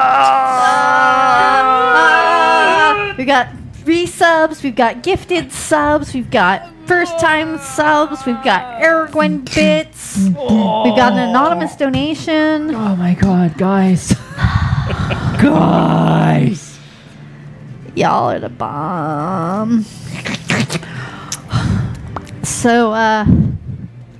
Ah! we got resubs, we've got gifted subs, we've got first time subs, we've got Aragorn bits, we've got an anonymous donation. Oh my god, guys. guys. Y'all are the bomb. So, uh,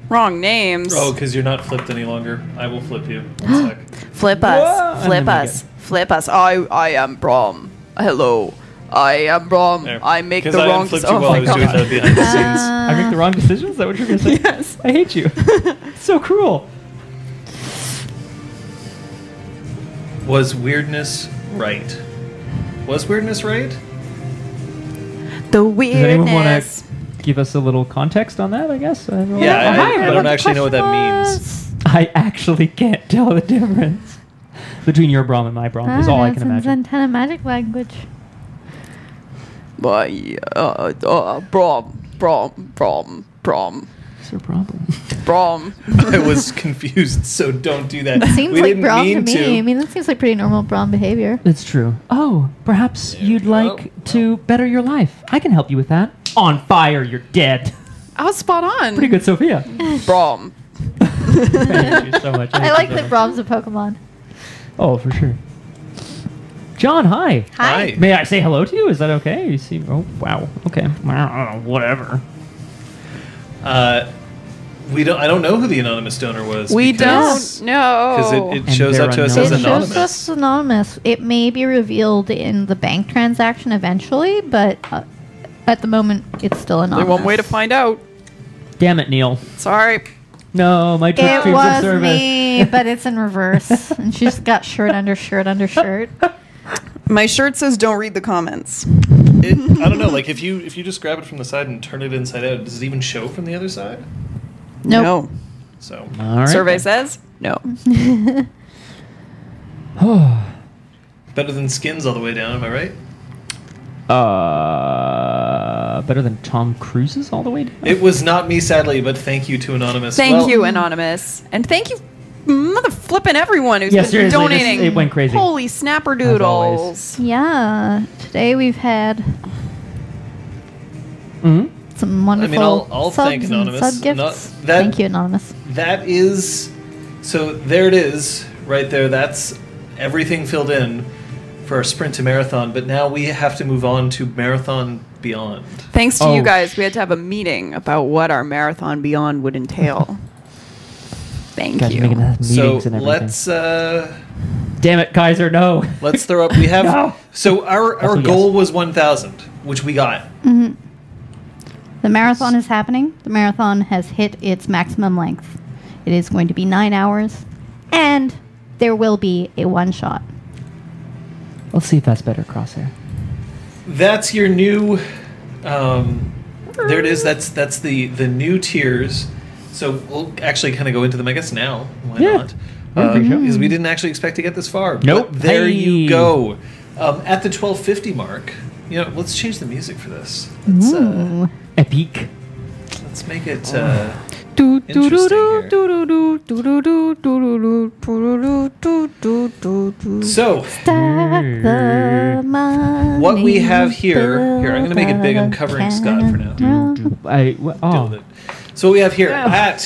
Wrong names. Oh, because you're not flipped any longer. I will flip you. One sec. Flip Whoa. us. And Flip then we us. Flip us. I I am Brom. Hello. I am Brom. There. I make the 'Cause I wrong unflipped you Oh while my I was doing god. the behind the scenes. I make the wrong decisions? Is that what you're gonna say? Yes. I hate you. so cruel. Was weirdness right? Was weirdness right? The Does anyone want weirdness. to give us a little context on that? I guess. I don't. Yeah, Oh, I, hi, I everyone. don't actually know what that means. I actually can't tell the difference between your Brahm and my Brahm. Is all I Ah, can it's in imagine. antenna magic language. Why, uh, uh, Brom, Brom, Brom, Brom, What's your problem? Brom. I was confused, so don't do that. It seems we like didn't Braum to me. I mean, that seems like pretty normal Brom behavior. It's true. Oh, perhaps There you'd we go. like to better your life. I can help you with that. On fire, you're dead. I was spot on. Pretty good, Sophia. Brom. Thank you so much. I hate like you so that much. Braum's a Pokemon. Oh, for sure. John, hi. Hi. May I say hello to you? Is that okay? You see? Oh, wow. Okay. Wow, Whatever. Uh, we don't. I don't know who the anonymous donor was. We because- don't know. because it, it And shows they're up to us unknown. as It shows anonymous. us anonymous. It may be revealed in the bank transaction eventually, but uh, at the moment, it's still Only anonymous. one way to find out. Damn it, Neil. Sorry. No, my trick It streams of was service. me, but it's in reverse, and she's got shirt under shirt under shirt. My shirt says don't read the comments. It, I don't know. Like if you if you just grab it from the side and turn it inside out, does it even show from the other side? Nope. So All right. Survey says no. better than skins all the way down. Am I right? uh, better than Tom Cruise's all the way down. It was not me, sadly, but thank you to anonymous. Thank Well, you, Anonymous. And thank you, mother flipping everyone who's Yeah, been seriously, this- donating. it went crazy. Holy snapperdoodles. Yeah, today we've had hmm some wonderful I'll- I'll subs thank and Anonymous. sub gifts. Not- that- Thank you, Anonymous. That is so. There it is, right there. That's everything filled in for our sprint to marathon. But now we have to move on to marathon beyond. Thanks to Oh. you guys, we had to have a meeting about what our marathon beyond would entail. Thank Guys, you. making us So and everything. let's uh, Damn it, Kaiser, no. let's throw up. We have No. so our our Also, goal yes. was one thousand, which we got. The marathon is happening. The marathon has hit its maximum length. It is going to be nine hours, and there will be a one shot. Let's see if that's better, Crosshair. That's your new. Um, there it is. That's that's the the new tiers. So we'll actually kind of go into them, I guess, now. Why yeah. not? Because uh, we didn't actually expect to get this far. Nope. But there hey. you go. Um, at the 1250 mark, you know, let's change the music for this. Let's, uh, Epic. Let's make it. Uh, so, what we have here, here I'm going to make it big. I'm covering Scott for now. I well, oh. So what we have here at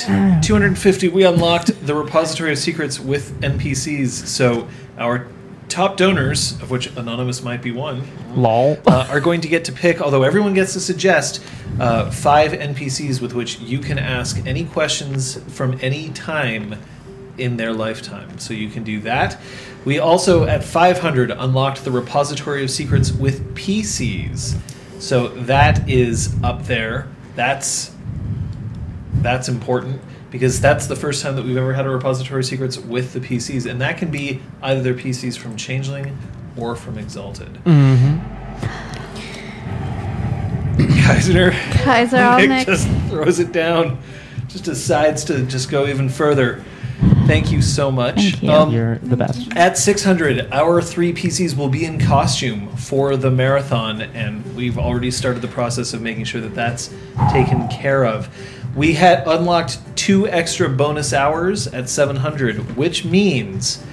250, we unlocked the repository of secrets with NPCs. So our top donors, of which anonymous might be one, lol. uh, are going to get to pick. Although everyone gets to suggest uh, five NPCs with which you can ask any questions from any time in their lifetime. So you can do that. We also at 500 unlocked the repository of secrets with PCs. So that is up there. That's that's important because that's the first time that we've ever had a repository secrets with the PCs, and that can be either their PCs from Changeling or from Exalted. Mm-hmm. Kaiser, Kaiser, I'll Nick just throws it down, just decides to just go even further. Thank you so much. Thank you. Um, You're the best. at 600, our three PCs will be in costume for the marathon, and we've already started the process of making sure that that's taken care of. We had unlocked two extra bonus hours at 700, which means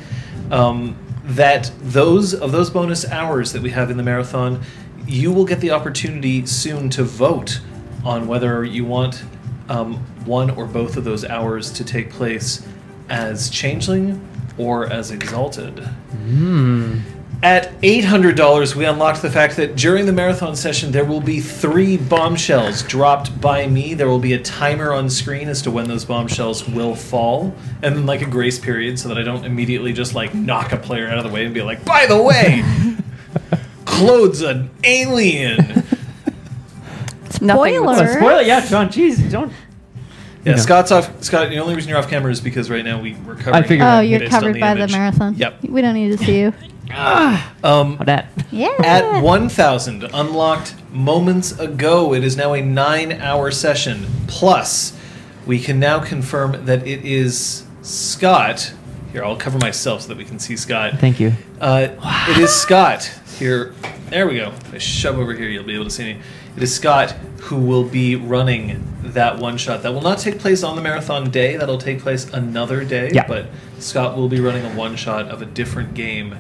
um, that those of those bonus hours that we have in the marathon, you will get the opportunity soon to vote on whether you want um, one or both of those hours to take place as changeling or as exalted. Hmm. At $800, we unlocked the fact that during the marathon session, there will be three bombshells dropped by me. There will be a timer on screen as to when those bombshells will fall, and then like a grace period so that I don't immediately just like knock a player out of the way and be like, by the way, Claude's an alien. Nothing Spoiler. Oh, spoil it, yeah, John. Jeez, don't. Yeah, You know. Scott's off. Scott, the only reason you're off camera is because right now we, we're covering. I figured Oh, that you're based on covered the by the image. marathon. Yep. We don't need to see you. Um, How that? Yeah. At 1,000, unlocked moments ago, it is now a nine hour session. Plus, we can now confirm that it is Scott. Here, I'll cover myself so that we can see Scott. Thank you. Uh, It is Scott. Here, there we go. If I shove over here, you'll be able to see me. It is Scott who will be running that one shot. That will not take place on the marathon day. That'll take place another day. Yeah. But Scott will be running a one shot of a different game,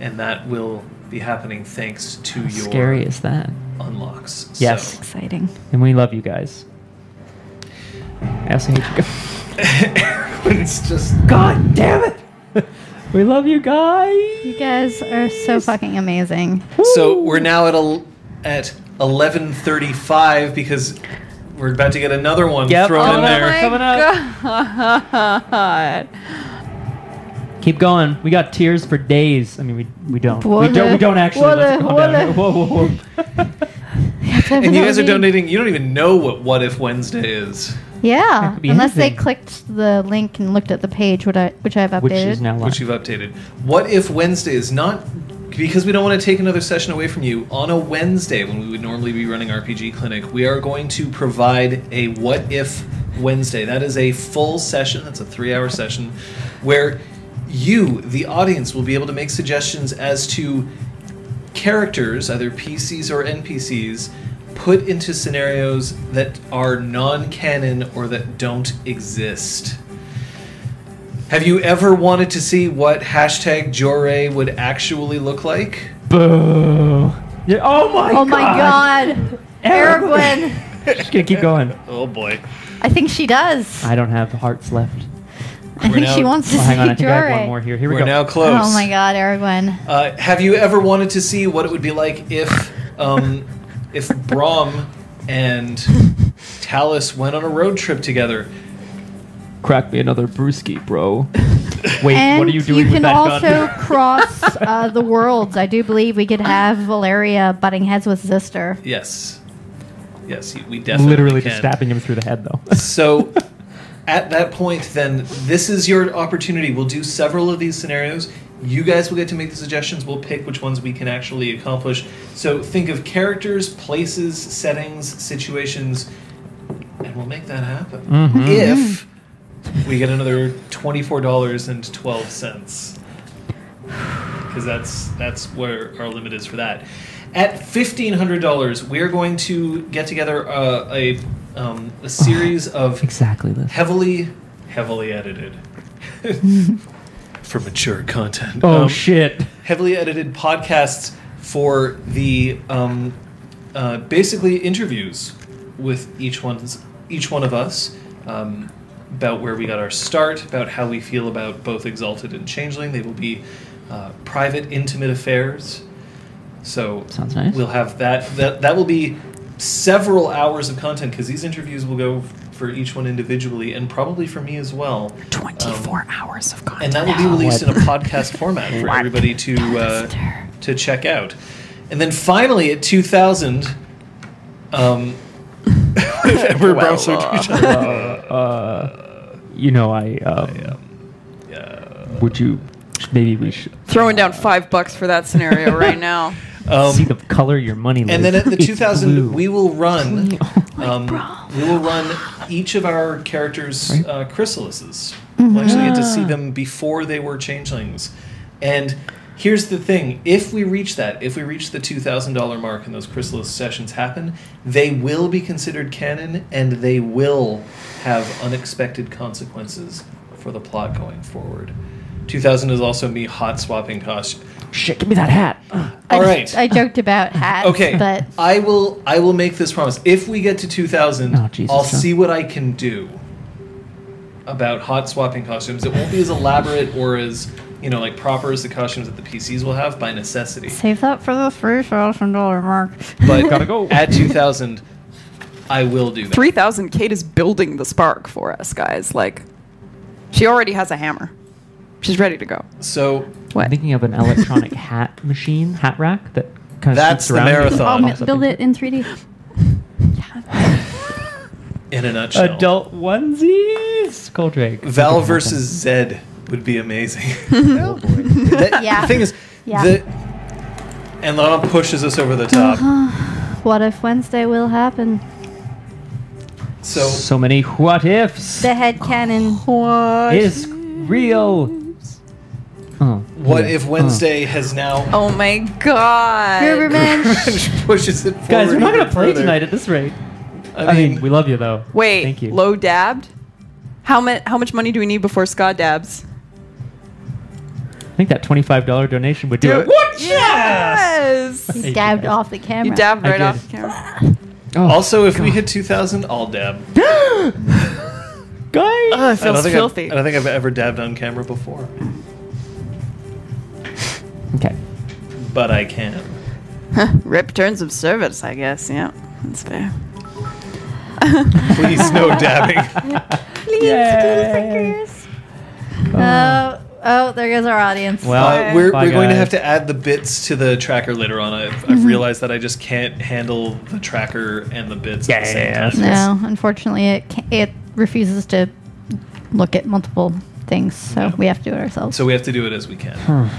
and that will be happening thanks to How your scary is that? unlocks. Yes. So, Exciting. And we love you guys. I also hate you guys. it's just God damn it! we love you guys. You guys are so fucking amazing. so we're now at a, at eleven thirty five because we're about to get another one Yep. thrown Oh in my there. Coming up. God. Keep going. We got tears for days. I mean, we, we don't. We don't. We don't actually. Let's walla, calm down. Whoa, whoa, whoa. And you guys are donating. You don't even know what What If Wednesday is, Yeah, could be unless they clicked the link and looked at the page, which I which I've updated. Which is now which you've updated. What if Wednesday is not because we don't want to take another session away from you on a Wednesday when we would normally be running RPG Clinic. We are going to provide a What If Wednesday. That is a full session. That's a three-hour session where you, the audience, will be able to make suggestions as to characters, either PCs or NPCs, put into scenarios that are non canon or that don't exist. Have you ever wanted to see what hashtag Jore would actually look like? Boo. Yeah, oh my oh my god, Aragwen! Just gonna keep going. Oh boy. I think she does. I, I don't have hearts left. Think We're now- she wants to Oh, see hang on, I think I have one more here. Here we We're go. now close. Oh my god, Aragwen. Uh, have you ever wanted to see what it would be like if, um, if Brom and Talus went on a road trip together? Crack me another brewski, bro. Wait, and what are you doing you can with that also gun? cross uh, the worlds. I do believe we could have Valeria butting heads with Zister. Yes. Yes, we definitely Literally can. just stabbing him through the head, though. So at that point, then this is your opportunity. We'll do several of these scenarios. You guys will get to make the suggestions. We'll pick which ones we can actually accomplish. So think of characters, places, settings, situations, and we'll make that happen. Mhm. If we get another twenty-four dollars and twelve cents, because that's that's where our limit is for that. At fifteen hundred dollars, we are going to get together uh, a um, a series of exactly this. heavily heavily edited for mature content. Oh Um, shit. heavily edited podcasts for the um, uh, basically interviews with each one's each one of us um, about where we got our start, about how we feel about both Exalted and Changeling. They will be uh, private, intimate affairs. So Sounds nice. We'll have that. That that will be several hours of content because these interviews will go for each one individually and probably for me as well. 24 hours of content. And that will be released in a podcast format for everybody to uh, to check out. And then finally at 2000, um, Emperor Well, Brom Sword uh, Fusion. Uh, you know, I. Um, would you? maybe we should Throwing down five bucks for that scenario right now. Um, see the color your money. and then at the 2000, we will run. Um, we will run each of our characters' uh, chrysalises. We'll actually get to see them before they were changelings. And here's the thing: if we reach that, if we reach the two thousand dollar mark and those chrysalis sessions happen, they will be considered canon, and they will have unexpected consequences for the plot going forward. 2000 is also me hot swapping costume. Shit, give me that hat. All I, right. I joked about hats, Okay, but I will. I will make this promise. If we get to 2000, Oh, Jesus, I'll John. see what I can do about hot swapping costumes. It won't be as elaborate or as you know, like proper as the costumes that the PCs will have by necessity. save that for the three thousand dollar mark. But Gotta go. at 2000, I will do that. 3000 Kate is building the spark for us, guys. Like, she already has a hammer. She's ready to go. So I'm thinking of an electronic hat machine, hat rack that kind of That's the around you. marathon. Oh, I'll build it in three D. in a nutshell, Adult onesies, Goldrake. Val versus Zed would be amazing. Oh, the- Yeah. The thing is, Yeah. the and Lana pushes us over the top. Uh-huh. What if Wednesday will happen? So so many what ifs. The head cannon. What? is real. What yeah. if Wednesday has now Oh my god. Riverman. pushes it forward? Guys, we're not gonna play further? tonight at this rate. I I mean, mean, we love you though. Wait, thank you. low dabbed? How, mu- how much money do we need before Scott dabs? I think that twenty-five dollar donation would do, Do it. it. What? Yes! He Hey, dabbed off the camera. You dabbed right off the camera. Oh, also, if we hit 2,000, I'll dab. guys. Oh, it I don't feels think filthy. I've, I don't think I've ever dabbed on camera before, okay. but I can. Rip turns of service, I guess. Yeah, that's fair. Please, no dabbing. Please, Yay. fingers. Oh, oh, there goes our audience. Well, Uh, we're bye, we're going to guys. have to add the bits to the tracker later on. I've, Mm-hmm. I've realized that I just can't handle the tracker and the bits at the same Yeah, time. yeah, no, unfortunately, it ca it refuses to look at multiple things, so Yeah. we have to do it ourselves. So we have to do it as we can.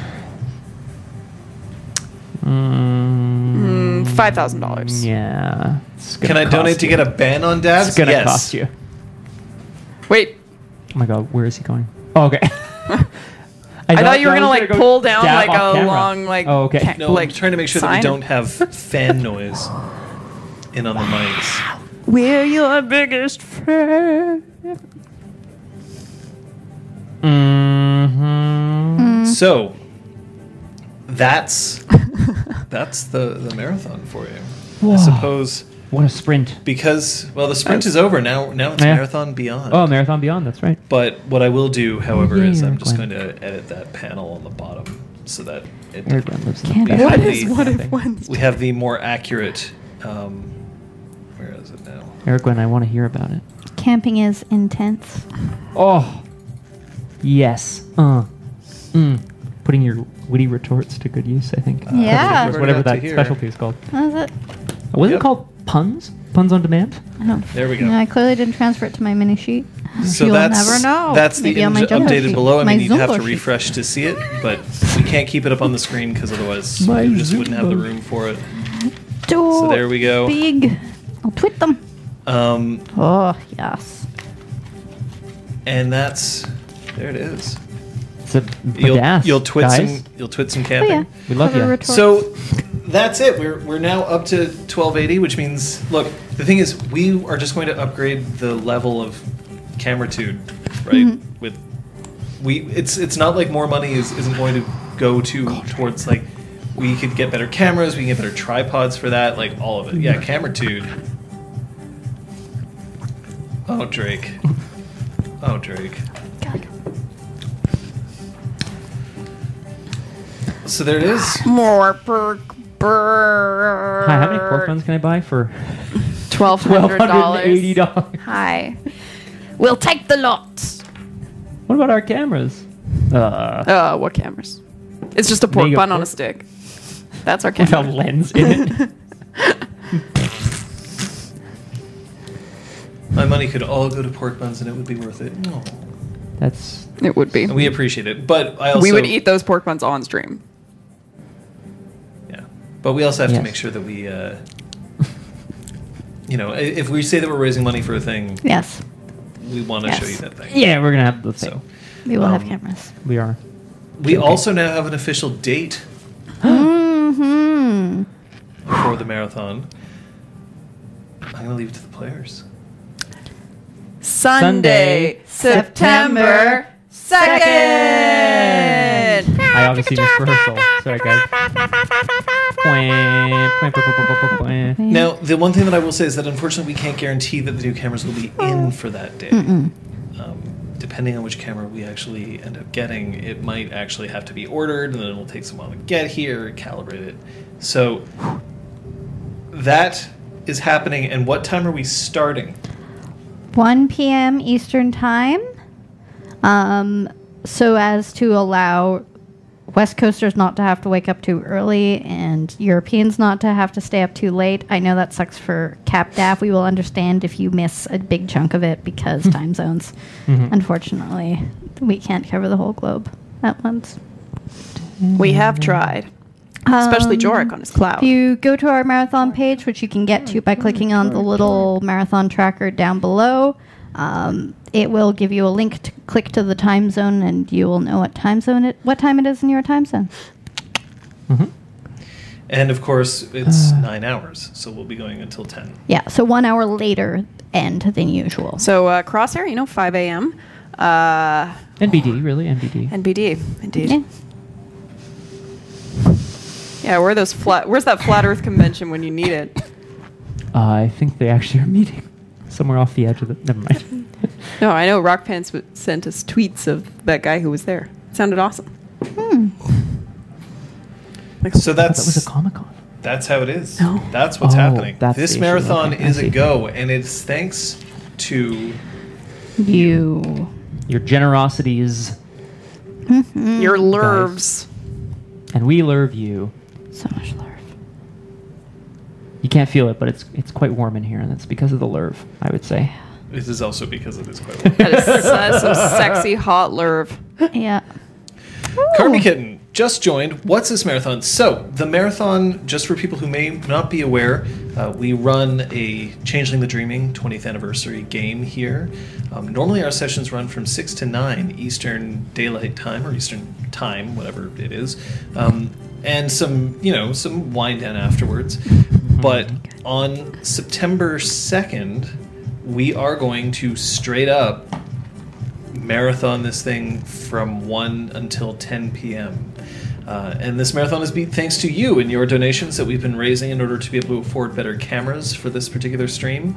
Mm, Mm, $5,000. Yeah. it's Can gonna I donate cost to you. get a ban on dabs? It's gonna yes. cost you. Wait, Oh my god, where is he going? Oh, okay. I, thought you were gonna was like go pull down like a camera. long like. Oh, okay. ca- No, like I'm trying to make sure that we sign. don't have fan noise in on the mics. We're your biggest fan. Mm-hmm. So that's that's the the marathon for you. Whoa. I suppose What a sprint. because well the sprint is over now. Now it's Yeah. marathon beyond. Oh, Marathon Beyond, that's right. But what I will do, however, Yeah, is I'm just Glenn. going to edit that panel on the bottom so that it, Eric Glenn lives in Can't the What What is is- what if thing. Wednesday? we have the more accurate. Um, where is it now? Eric Glenn, I want to hear about it. Camping is intense. Oh, yes. Uh, mm. Putting your witty retorts to good use, I think. Yeah. Whatever, whatever that specialty is called. What is it? Was Yep. it called puns? Puns on demand? I. There we go. No, I clearly didn't transfer it to my mini sheet. So You'll that's never know. that's the Maybe on my image updated sheet. below. I My mean, you'd have Zumbo to sheet. refresh to see it, but we can't keep it up on the screen because otherwise My we just wouldn't have the room for it. Too So there we go. Big. I'll tweet them. Um, Oh yes. and that's there it is. It's a You'll badass, you'll twit guys. some you'll twit some Oh camping. yeah. We love Cover ya. retorts. So that's it. We're we're now up to 1280, which means look, the thing is we are just going to upgrade the level of cameratude, right? Mhm. With we it's it's not like more money is isn't going to go to towards like we could get better cameras, we can get better tripods for that, like all of it. Yeah, cameratude. Oh Drake. Oh Drake. So there it is. More perk bird. Hi, how many pork buns can I buy for Twelve twelve hundred hundred and eighty dollars. dollars? Hi. We'll take the lot. What about our cameras? Uh, Uh, what cameras? It's just a pork Mega bun on a stick. That's our with a camera. lens in it. My money could all go to pork buns and it would be worth it. No. That's it would be. And we appreciate it, but I also we would eat those pork buns on stream. Yeah, but we also have Yes. to make sure that we, uh, you know, if we say that we're raising money for a thing, Yes. we want to Yes. show you that thing. yeah. We're gonna have the thing. So We will have Um, cameras. We are. we Okay. also now have an official date mm-hmm. for the marathon. I'm gonna leave it to the players. Sunday, Sunday, September 2nd. I obviously missed rehearsal. Sorry, guys. Now, the one thing that I will say is that unfortunately we can't guarantee that the new cameras will be in for that day. Um, depending on which camera we actually end up getting, it might actually have to be ordered, and then it'll take some while to get here, calibrate it. So that is happening. And what time are we starting? 1 p.m. Eastern Time, um, so as to allow West Coasters not to have to wake up too early and Europeans not to have to stay up too late. I know that sucks for CapDAF. We will understand if you miss a big chunk of it because time zones. Unfortunately, we can't cover the whole globe at once. We have tried, especially Um, Jorik on his cloud. If you go to our marathon page, which you can get to by clicking on the little marathon tracker down below, um, it will give you a link to click to the time zone, and you will know what time zone it, what time it is in your time zone. And of course, it's nine hours, so we'll be going until 10. Yeah, so one hour later end than usual. so uh, Crosshair, you know, 5 a.m. Uh, NBD, really? NBD. NBD, indeed. Yeah. Yeah, where those flat? Where's that flat Earth convention when you need it? Uh, I think they actually are meeting somewhere off the edge of the. Never mind. No, I know Rock Pants w- sent us tweets of that guy who was there. It sounded awesome. Hmm. Like, So Oh, that that's was a Comic Con. That's how it is. No. That's what's Oh, happening. that's this issue. marathon Okay, I is a see. go, and it's thanks to You. Your generosity is, your nerves. and we love you. So much love. You can't feel it, but it's it's quite warm in here, and that's because of the lurv. I would say. This is also because it is quite. That is, that is some sexy hot lerv. Yeah. Carby Kitten just joined. What's this marathon? So, the marathon, just for people who may not be aware, uh, we run a Changeling the Dreaming 20th anniversary game here. Um, normally, our sessions run from 6 to 9 Eastern Daylight Time, or Eastern Time, whatever it is. Um, and some, you know, some wind down afterwards. But on September 2nd, we are going to straight up marathon this thing from 1 until 10 p.m. Uh, and this marathon is be thanks to you and your donations that we've been raising in order to be able to afford better cameras for this particular stream.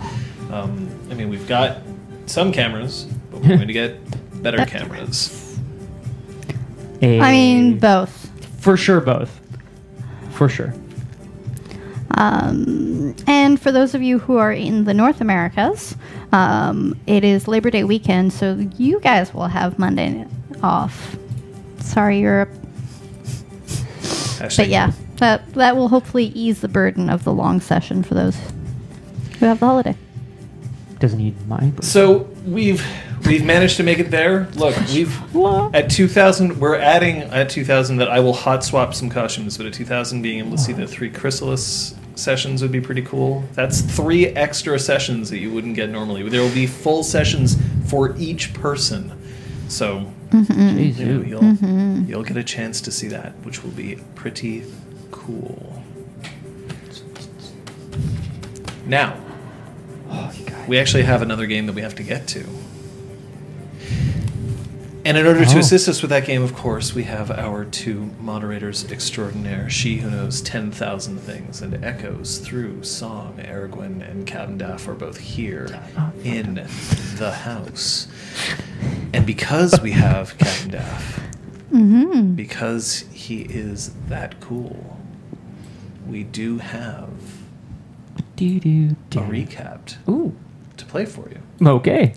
Um, I mean, we've got some cameras, but we're going to get better cameras. A, I mean, both. for sure, both. For sure. Um, and for those of you who are in the North Americas, um, it is Labor Day weekend, so you guys will have Monday off. Sorry, Europe. But yeah, that that will hopefully ease the burden of the long session for those who have the holiday. Doesn't need my. birthday. So we've we've managed to make it there. Look, we've at 2000 we're adding at 2000 that I will hot swap some costumes, but at 2000 being able to see the three chrysalis sessions would be pretty cool. That's three extra sessions that you wouldn't get normally. There will be full sessions for each person. So Jeez, you know, dude. you'll mm-hmm. you'll get a chance to see that, which will be pretty cool. Now, Oh, we actually have another game that we have to get to. And in order to Oh. assist us with that game, of course, we have our two moderators extraordinaire. She who knows 10,000 things and echoes through song. Aragorn and Cavendaff are both here in the house. And because we have Cavendaff, Mm-hmm. because he is that cool, we do have Do, do, a do. recapped Ooh. to play for you. Okay.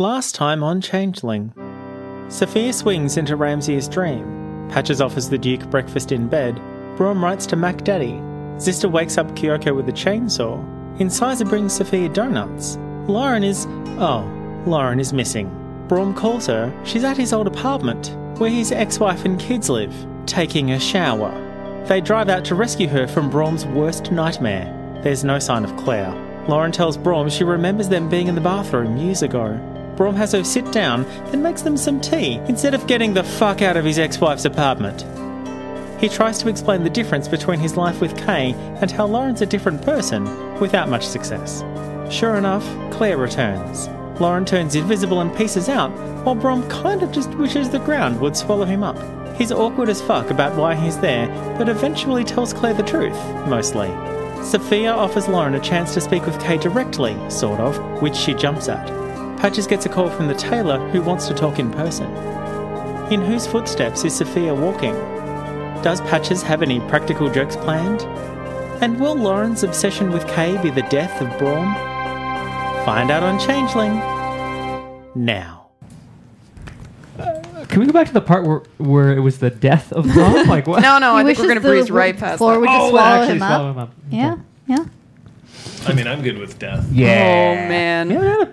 Last time on Changeling. Sophia swings into Ramsay's dream. Patches offers the Duke breakfast in bed. Braum writes to Mac Daddy. Zista wakes up Kyoko with a chainsaw. Incisor brings Sophia donuts. Lauren is. Oh, Lauren is missing. Braum calls her. She's at his old apartment, where his ex wife and kids live, taking a shower. They drive out to rescue her from Braum's worst nightmare. There's no sign of Claire. Lauren tells Braum she remembers them being in the bathroom years ago. Braum has her sit down, and makes them some tea instead of getting the fuck out of his ex wife's apartment. He tries to explain the difference between his life with Kay and how Lauren's a different person, without much success. Sure enough, Claire returns. Lauren turns invisible and pieces out, while Brom kind of just wishes the ground would swallow him up. He's awkward as fuck about why he's there, but eventually tells Claire the truth, mostly. Sophia offers Lauren a chance to speak with Kay directly, sort of, which she jumps at. Patches gets a call from the tailor who wants to talk in person. In whose footsteps is Sophia walking? Does Patches have any practical jokes planned? And will Lauren's obsession with Kay be the death of Braum? Find out on Changeling. Now. Uh, can we go back to the part where where it was the death of Braum? Like what? No, no, I think we're going to the breeze right past floor that. would just Oh, swallow actually him up. swallow him up. Yeah, yeah. I mean, I'm good with death. Yeah. Oh, man. Yeah, yeah.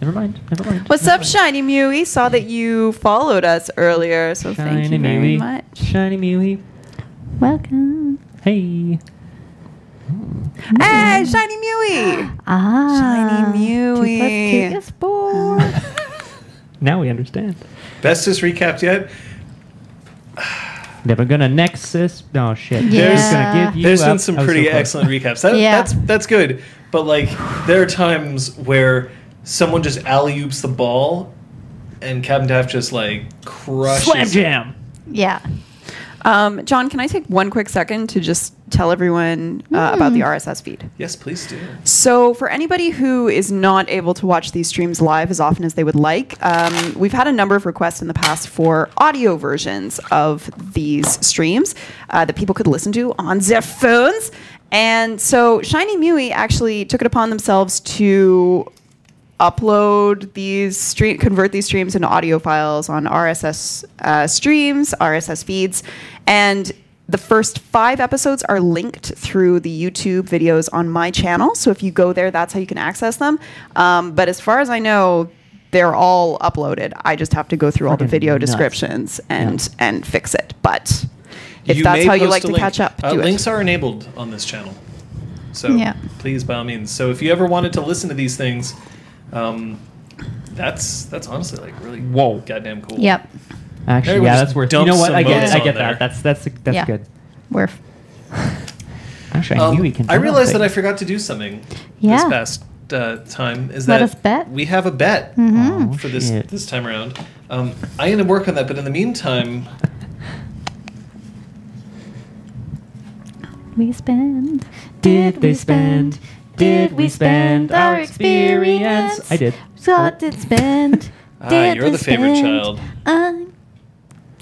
Never mind. Never mind. What's Never up, Shiny Mewy? Saw that you followed us earlier, so mind. thank you Shiny very Mewy. much. Shiny Mewy. Welcome. Hey. Hey, Shiny Mewy! Ah. Shiny Two plus Mewy. two is four. Now we understand. Bestest recapped yet? Never gonna Nexus. No shit. Yeah. Just gonna give you There's been some pretty so excellent recaps. That, Yeah. That's that's good. But like, there are times where someone just alley oops the ball, and Captain Taft just like crushes. Slam it. jam. yeah. Um, John, can I take one quick second to just tell everyone uh, about the RSS feed? Yes, please do. So, for anybody who is not able to watch these streams live as often as they would like, um, we've had a number of requests in the past for audio versions of these streams uh, that people could listen to on their phones. And so, Shiny Mewy actually took it upon themselves to upload these stream convert these streams into audio files on RSS uh, streams, RSS feeds, and the first five episodes are linked through the YouTube videos on my channel. So if you go there, that's how you can access them. Um, but as far as I know, they're all uploaded. I just have to go through all the video nuts. descriptions and and fix it. But if You that's how you like to link. catch up, Uh, do links it. are enabled on this channel, so Yeah. please by all means. So if you ever wanted to listen to these things, um, that's that's honestly like really Whoa. goddamn cool. Yep. Actually, Everyone yeah, just that's worth. You dumps know what? some I get. motes I on get there. that. That's that's that's Yeah. good. We're Actually, I Um, knew we can. I realized that I forgot to do something Yeah. this past uh, time. Is Let that us bet? we have a bet Oh, for this shit. this time around. Um, I am gonna work on that, but in the meantime, we spend. Did they spend? Did we spend our experience? I did. What did spend? ah, Did you're we the favorite spend? child. I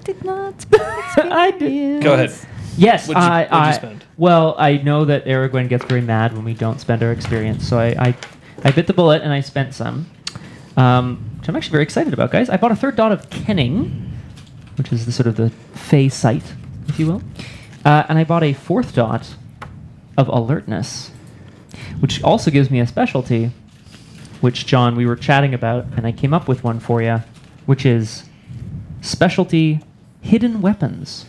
did not spend I did. Go ahead. Yes, What'd you- I, what'd you I- spend? Well, I know that Aragorn gets very mad when we don't spend our experience, so I, I, I bit the bullet and I spent some, um, which I'm actually very excited about, guys. I bought a third dot of Kenning, which is the sort of the Fey sight, if you will, uh, and I bought a fourth dot of Alertness, which also gives me a specialty, which John we were chatting about, and I came up with one for you, which is specialty hidden weapons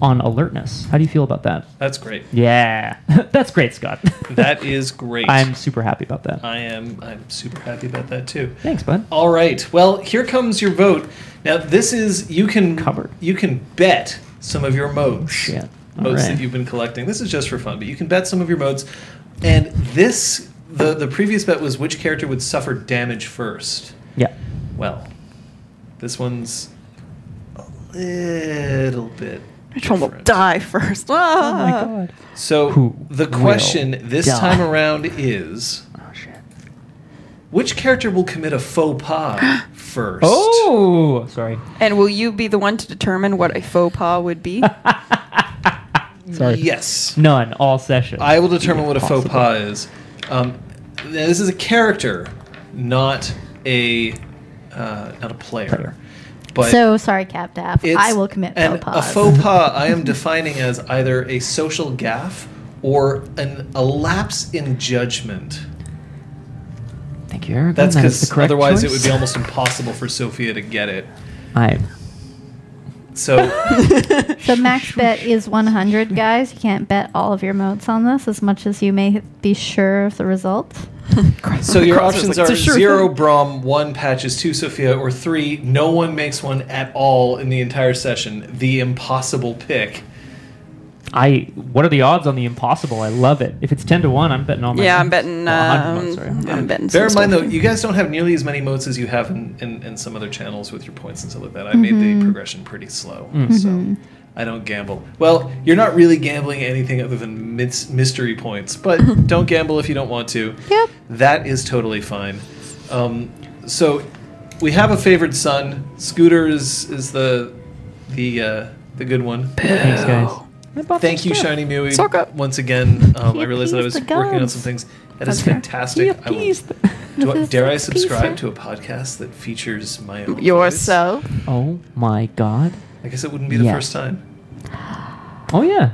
on alertness. How do you feel about that? That's great. Yeah, that's great, Scott. That is great. I'm super happy about that. I am. I'm super happy about that too. Thanks, bud. All right. Well, here comes your vote. Now, this is you can Covered. You can bet some of your motes. Shit. Motes right. that you've been collecting. This is just for fun, but you can bet some of your motes. And this, the the previous bet was which character would suffer damage first. Yeah. Well, this one's a little bit. Which one will different. die first? Oh my Ah. god. So Who the will question this die? time around is Oh shit. which character will commit a faux pas first? Oh, sorry. And will you be the one to determine what a faux pas would be? Sorry. Yes. None all session. I will determine what a faux pas is. Um, this is a character, not a uh, not a player. Player. But so sorry, Cap Daff. I will commit faux pas. A faux pas I am defining as either a social gaffe or an a lapse in judgment. Thank you, Aragorn. That's That is the because correct otherwise it would be almost impossible for Sophia to get it. I. So So max bet is 100, guys. You can't bet all of your motes on this, as much as you may be sure of the result. So your options like, are sure zero thing. Brom, one patches, two Sophia, or three no one makes one at all in the entire session. The impossible pick. I. What are the odds on the impossible? I love it. If it's ten to one, I'm betting all my. Yeah, I'm betting. Well, 100 Um, motes, sorry. I'm betting. Bear in mind, though, you guys don't have nearly as many motes as you have in, in, in some other channels with your points and stuff like that. I made the progression pretty slow, so I don't gamble. Well, you're not really gambling anything other than mis- mystery points, but don't gamble if you don't want to. Yep. That is totally fine. Um, so we have a favored son. Scooter is is the the uh, the good one. Thanks, guys. Thank you, Shiny Mewy. Soccer. Once again, um, I realized that I was working on some things. That is That's fair. fantastic. I will, do I, dare I subscribe pizza. to a podcast that features my own voice? yourself. Oh my god. I guess it wouldn't be the Yes. first time. Oh yeah.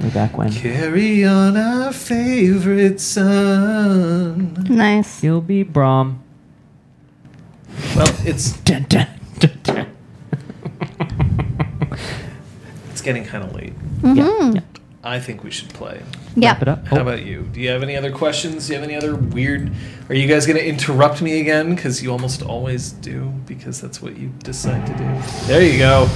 Way back when. Carry on our favorite son. Nice. You'll be Brom. Well, it's Dun, dun, dun, dun. It's getting kind of late. Mm-hmm. yeah, yeah. I think we should play. Yeah. Wrap it up. How Oh, about you? Do you have any other questions? Do you have any other weird? Are you guys going to interrupt me again? Because you almost always do. Because that's what you decide to do. There you go.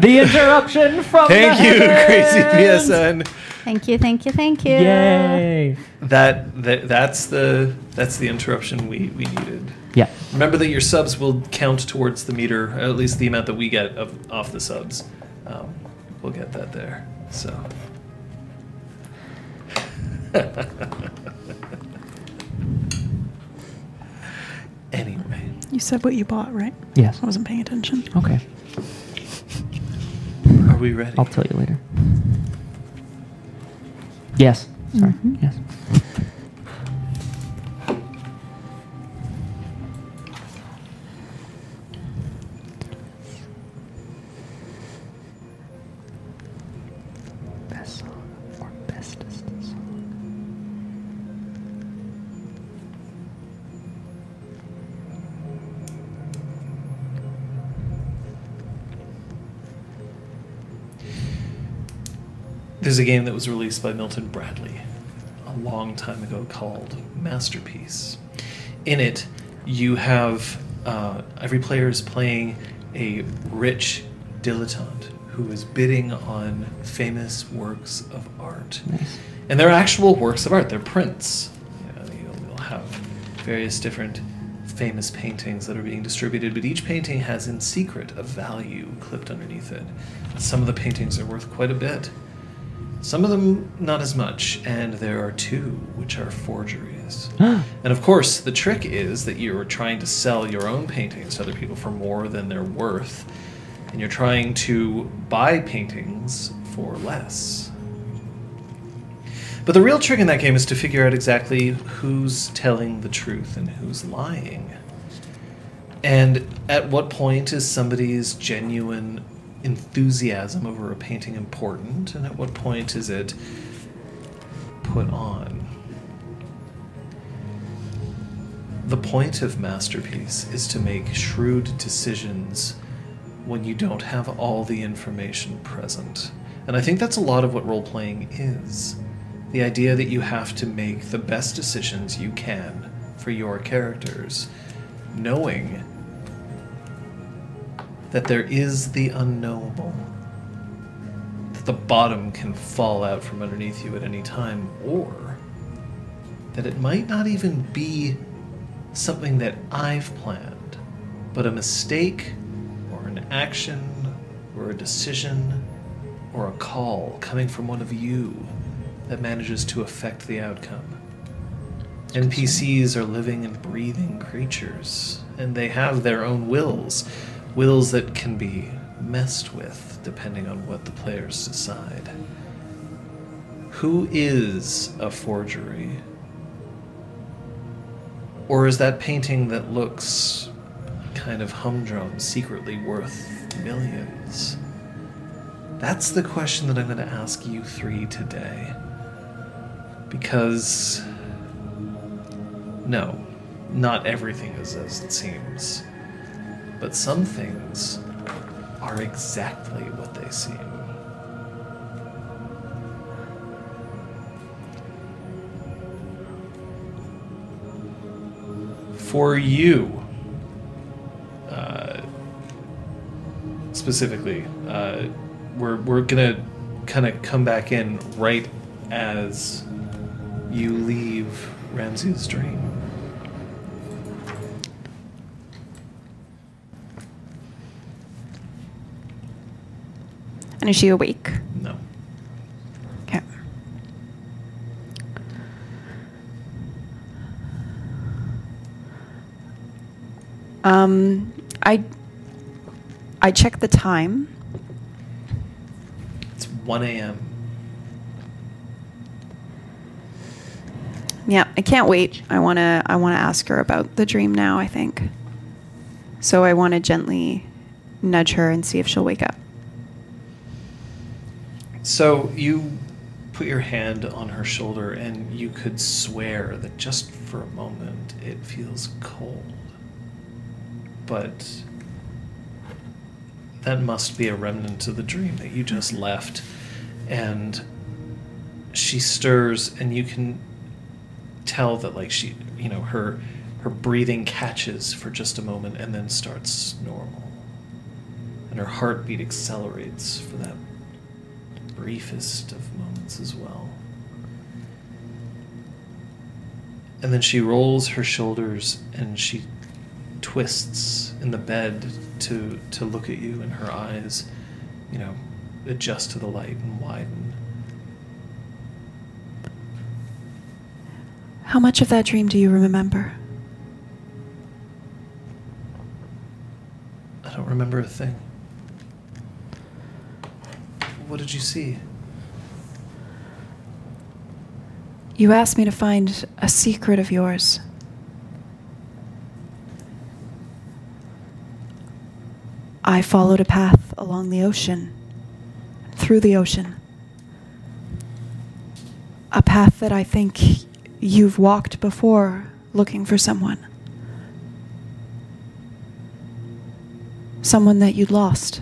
The interruption from Thank the you, Crazy heavens! PSN. Thank you, thank you, thank you. Yay! That, that that's the that's the interruption we we needed. Yeah. Remember that your subs will count towards the meter, at least the amount that we get of off the subs. Um, we'll get that there. So. anyway, You said what you bought, right? Yes. I wasn't paying attention. Okay. are we ready? I'll tell you later. Yes. Sorry. Yes. There's a game that was released by Milton Bradley a long time ago called Masterpiece. In it, you have uh, every player is playing a rich dilettante who is bidding on famous works of art. Nice. And they're actual works of art, they're prints. You know, you'll, you'll have various different famous paintings that are being distributed, but each painting has in secret a value clipped underneath it. Some of the paintings are worth quite a bit. Some of them not as much, and there are two which are forgeries. and of course, the trick is that you're trying to sell your own paintings to other people for more than they're worth, and you're trying to buy paintings for less. But the real trick in that game is to figure out exactly who's telling the truth and who's lying. And at what point is somebody's genuine enthusiasm over a painting important, and at what point is it put on? The point of Masterpiece is to make shrewd decisions when you don't have all the information present. And I think that's a lot of what role playing is. The idea that you have to make the best decisions you can for your characters, knowing that there is the unknowable. That the bottom can fall out from underneath you at any time, or that it might not even be something that I've planned, but a mistake, or an action, or a decision, or a call coming from one of you that manages to affect the outcome. NPCs are living and breathing creatures, and they have their own wills. Wills that can be messed with depending on what the players decide. Who is a forgery? Or is that painting that looks kind of humdrum secretly worth millions? That's the question that I'm going to ask you three today. Because, no, not everything is as it seems. But some things are exactly what they seem. For you, uh, specifically, uh, we're, we're gonna kind of come back in right as you leave Ramsey's dream. And is she awake? No. Okay. Um, I I check the time. It's 1 a.m. Yeah, I can't wait. I wanna I wanna ask her about the dream now. I think. So I want to gently nudge her and see if she'll wake up. So you put your hand on her shoulder, and you could swear that just for a moment it feels cold. But that must be a remnant of the dream that you just mm-hmm. left. And she stirs, and you can tell that, like, she, you know, her. Her breathing catches for just a moment and then starts normal. And her heartbeat accelerates for that briefest of moments as well. And then she rolls her shoulders and she twists in the bed to to look at you and her eyes, you know, adjust to the light and widen. How much of that dream do you remember? I don't remember a thing. What did you see? You asked me to find a secret of yours. I followed a path along the ocean, through the ocean. A path that I think you've walked before looking for someone. Someone that you'd lost.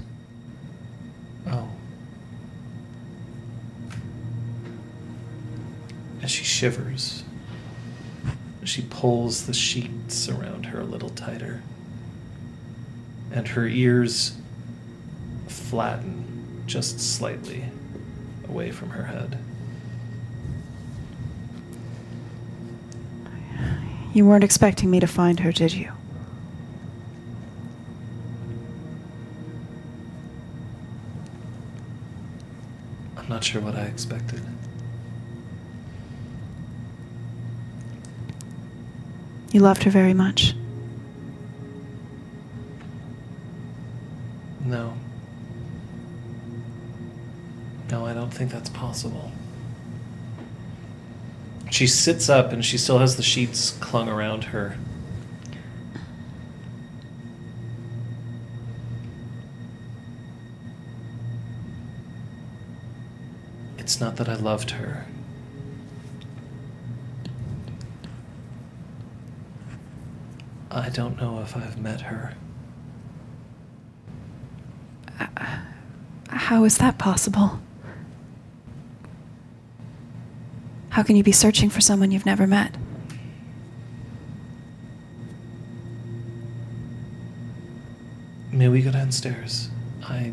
And she shivers. She pulls the sheets around her a little tighter. And her ears flatten just slightly away from her head. You weren't expecting me to find her, did you? I'm not sure what I expected. You loved her very much. No. No, I don't think that's possible. She sits up and she still has the sheets clung around her. It's not that I loved her. I don't know if I've met her. How is that possible? How can you be searching for someone you've never met? May we go downstairs? I.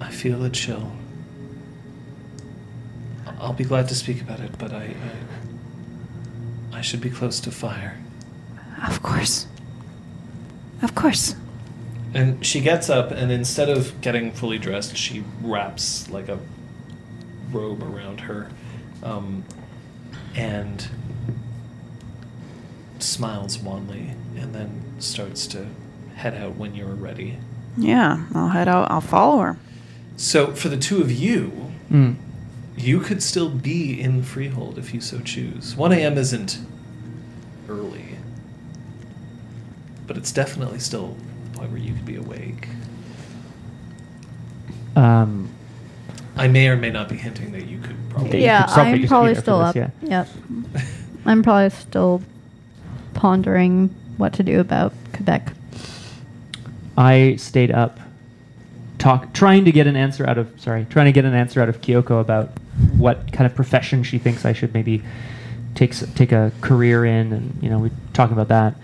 I feel a chill. I'll be glad to speak about it, but I. I, I should be close to fire. Of course. Of course. And she gets up, and instead of getting fully dressed, she wraps like a robe around her um, and smiles wanly, and then starts to head out when you're ready. Yeah, I'll head out. I'll follow her. So, for the two of you, Mm. you could still be in Freehold if you so choose. 1 a.m. isn't early, but it's definitely still the point where you could be awake. Um, I may or may not be hinting that you could probably. Yeah, could probably I'm probably eat after still this, up. yeah. Yep. I'm probably still pondering what to do about Quebec. I stayed up, talk, trying to get an answer out of sorry, trying to get an answer out of Kyoko about what kind of profession she thinks I should maybe take take a career in, and you know, we talking about that.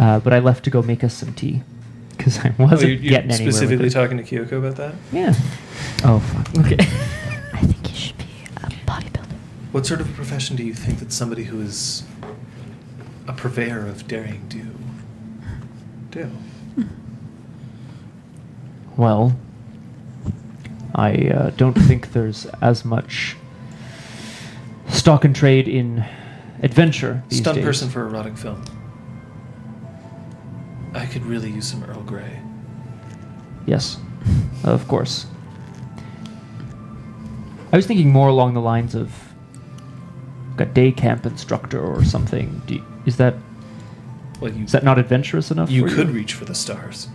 Uh, but I left to go make us some tea. because I Oh, wasn't you're, you're getting anywhere. with specifically it. talking to Kyoko about that? Yeah. Oh fuck. Okay. I think you should be a bodybuilder. What sort of profession do you think that somebody who is a purveyor of daring do? Do. well, I uh, don't think there's as much stock and trade in adventure these Stunt days. person for erotic film. I could really use some Earl Grey. Yes, of course. I was thinking more along the lines of like a day camp instructor or something. You, is that Well, you is that not adventurous enough? you could reach for the stars.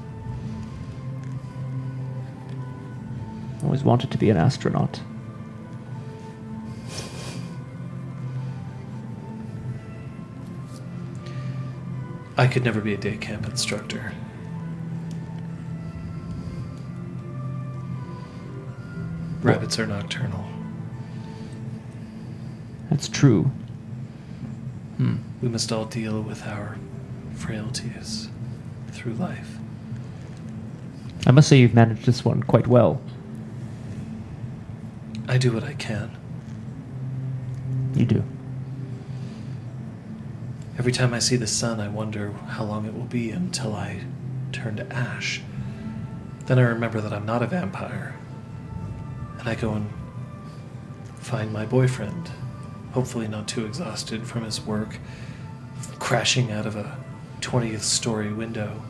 Always wanted to be an astronaut. I could never be a day camp instructor. Rabbits are nocturnal. That's true. Hmm. We must all deal with our frailties through life. I must say you've managed this one quite well. I do what I can. You do. Every time I see the sun, I wonder how long it will be until I turn to ash. Then I remember that I'm not a vampire. And I go and find my boyfriend, hopefully not too exhausted from his work, crashing out of a 20th story window,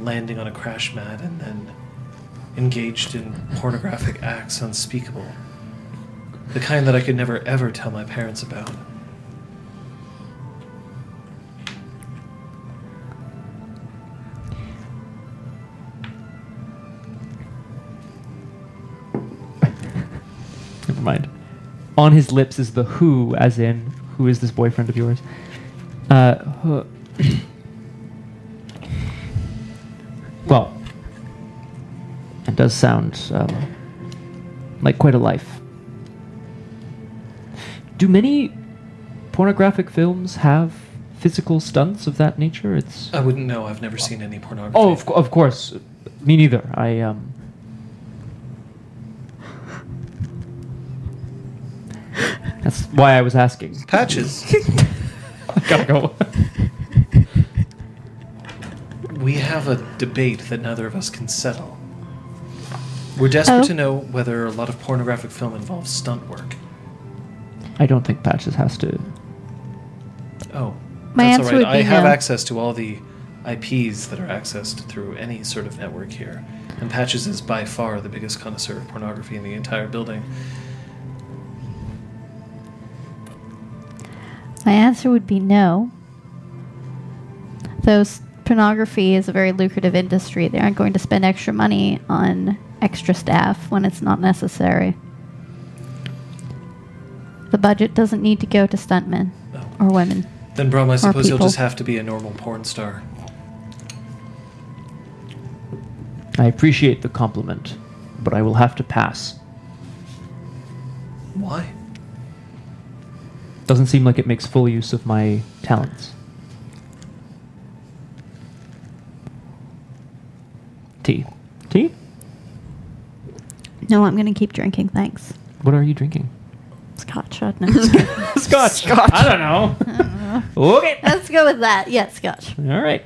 landing on a crash mat, and then engaged in pornographic acts unspeakable. The kind that I could never ever tell my parents about. On his lips is the who, as in, who is this boyfriend of yours? Uh, who- well, it does sound um, like quite a life. Do many pornographic films have physical stunts of that nature? It's I wouldn't know. I've never seen any pornography. oh, of, of course, me neither. I um. That's why I was asking. Patches. Gotta go. we have a debate that neither of us can settle. We're desperate Oh. to know whether a lot of pornographic film involves stunt work. I don't think Patches has to. Oh, My that's answer all right. would be I have no. access to all the IPs that are accessed through any sort of network here, and Patches is by far the biggest connoisseur of pornography in the entire building. My answer would be no. Though pornography is a very lucrative industry, they aren't going to spend extra money on extra staff when it's not necessary. The budget doesn't need to go to stuntmen Oh. or women. Then, Brom, I suppose you'll just have to be a normal porn star. I appreciate the compliment, but I will have to pass. Why? Doesn't seem like it makes full use of my talents. Tea. Tea? No, I'm going to keep drinking, thanks. What are you drinking? Scotch. I don't know. Scotch. Scotch. I don't know. okay. Let's go with that. Yeah, Scotch. All right.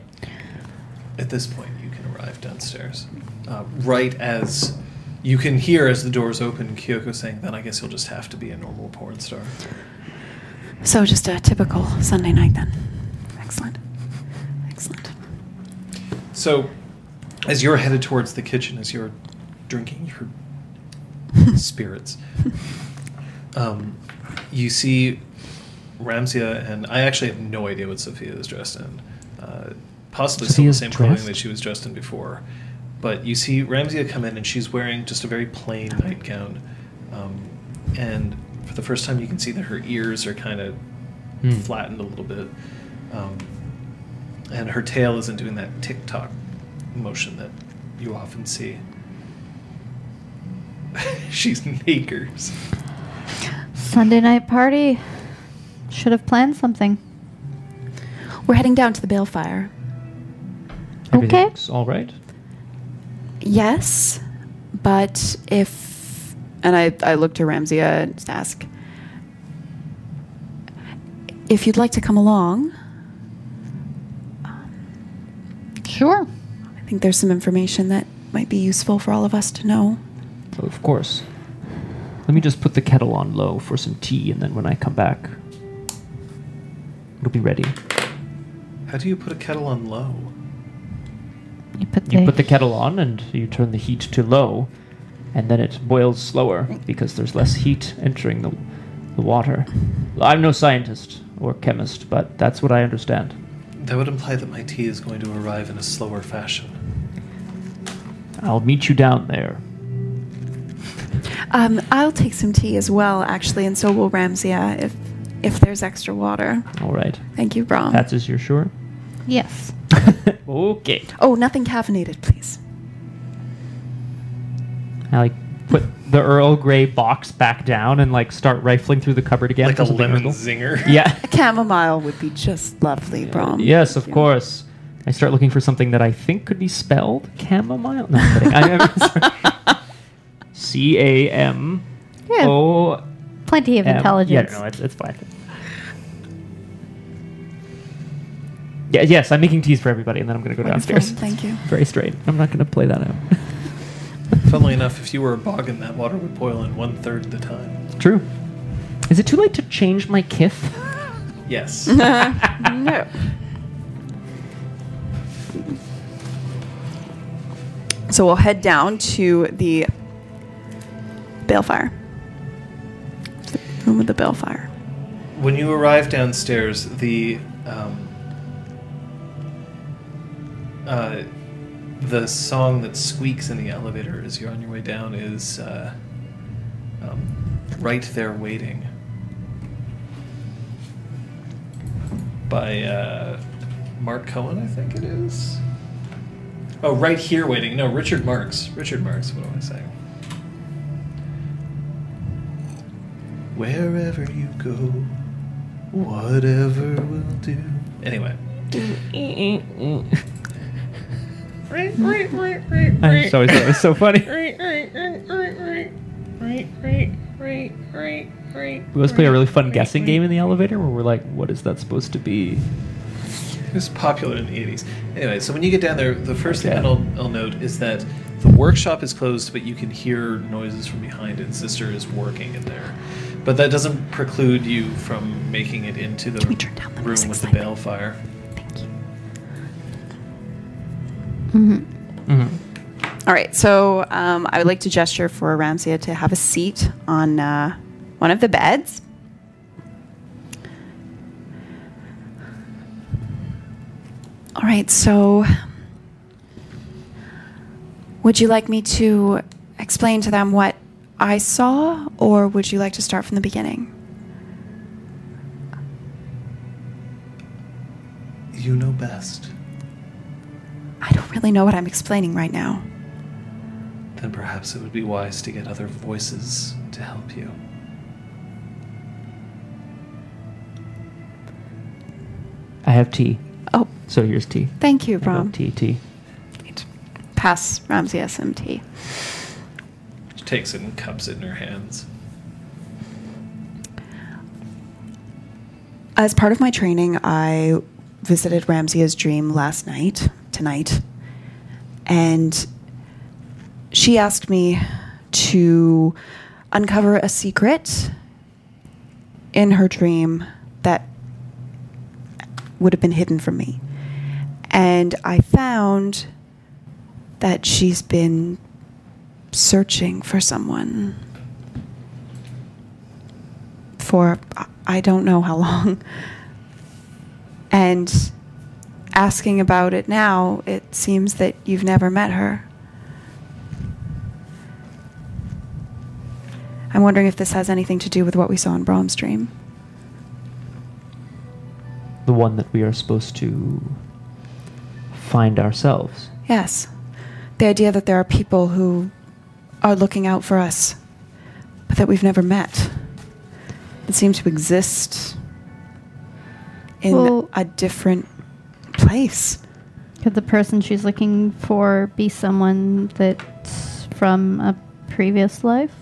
At this point, you can arrive downstairs. Uh, right as you can hear as the doors open, Kyoko saying, Then I guess you'll just have to be a normal porn star. So just a typical Sunday night then. Excellent. Excellent. So, as you're headed towards the kitchen, as you're drinking your spirits, um, you see Ramsia, and I actually have no idea what Sophia is dressed in. Uh, possibly still the Sophia's same clothing dressed? that she was dressed in before. But you see Ramsia come in, and she's wearing just a very plain nightgown. Um, and for the first time, you can see that her ears are kind of Hmm. flattened a little bit. Um, and her tail isn't doing that tick tock motion that you often see. She's nakers. Sunday night party. Should have planned something. We're heading down to the balefire. Okay. All right. Yes, but if and I I look to Ramsia and ask if you'd like to come along. Sure. I think there's some information that might be useful for all of us to know. Of course. Let me just put the kettle on low for some tea, and then when I come back, it'll be ready. How do you put a kettle on low? You put You the, put the kettle on, and you turn the heat to low, and then it boils slower because there's less heat entering the, the water. I'm no scientist or chemist, but that's what I understand. That would imply that my tea is going to arrive in a slower fashion. I'll meet you down there. Um, I'll take some tea as well, actually, and so will Ramsia if if there's extra water. All right. Thank you, Brom. Patches, you're sure? yes. okay. oh, nothing caffeinated, please. I like put the Earl Grey box back down and like start rifling through the cupboard again. like a lemon wiggle. zinger. Yeah. A chamomile would be just lovely, Brom. Yes, of Thank you. course. I start looking for something that I think could be spelled chamomile. No, I'm kidding. I, C A M Yeah. O. Plenty of intelligence. Yeah, no, it's, it's fine. Yeah, yes, I'm making teas for everybody, and then I'm going to go Wonderful, downstairs. Thank you. Very straight. I'm not going to play that out. Funnily enough, if you were a boggan, that water would boil in one third the time. True. Is it too late to change my kith? Yes. no. So we'll head down to the balefire. The room with the balefire. when you arrive downstairs, the um, uh, the song that squeaks in the elevator as you're on your way down is uh, um, "Right There Waiting" by uh, Mark Cohen, I think it is. Oh, right here waiting. No, Richard Marx. Richard Marx. What am I saying? Wherever you go, whatever will do. Anyway. I just always thought it was so funny. We always play a really fun guessing game in the elevator where we're like, what is that supposed to be? It was popular in the 80s. Anyway, so when you get down there, the first thing that I'll, I'll note is that the workshop is closed, but you can hear noises from behind it. Sister is working in there. But that doesn't preclude you from making it into the turn down the room with the slightly? balefire. Mm-hmm. Mm-hmm. All right, so um, I would like to gesture for Ramsia to have a seat on uh, one of the beds. All right, so would you like me to explain to them what I saw, or would you like to start from the beginning? You know best. I don't really know what I'm explaining right now. Then perhaps it would be wise to get other voices to help you. I have tea. Oh, So here's tea. thank you, I Brom. Tea, tea. Pass Ramsia some tea. She takes it and cups it in her hands. As part of my training, I visited Ramsia's dream last night, tonight, and she asked me to uncover a secret in her dream that would have been hidden from me. And I found that she's been searching for someone for I- don't know how long. And asking about it now, it seems that you've never met her. I'm wondering if this has anything to do with what we saw in Brahm's dream. The one that we are supposed to find ourselves. Yes. The idea that there are people who are looking out for us, but that we've never met. That seem to exist in Well- a different place. Could the person she's looking for be someone that's from a previous life?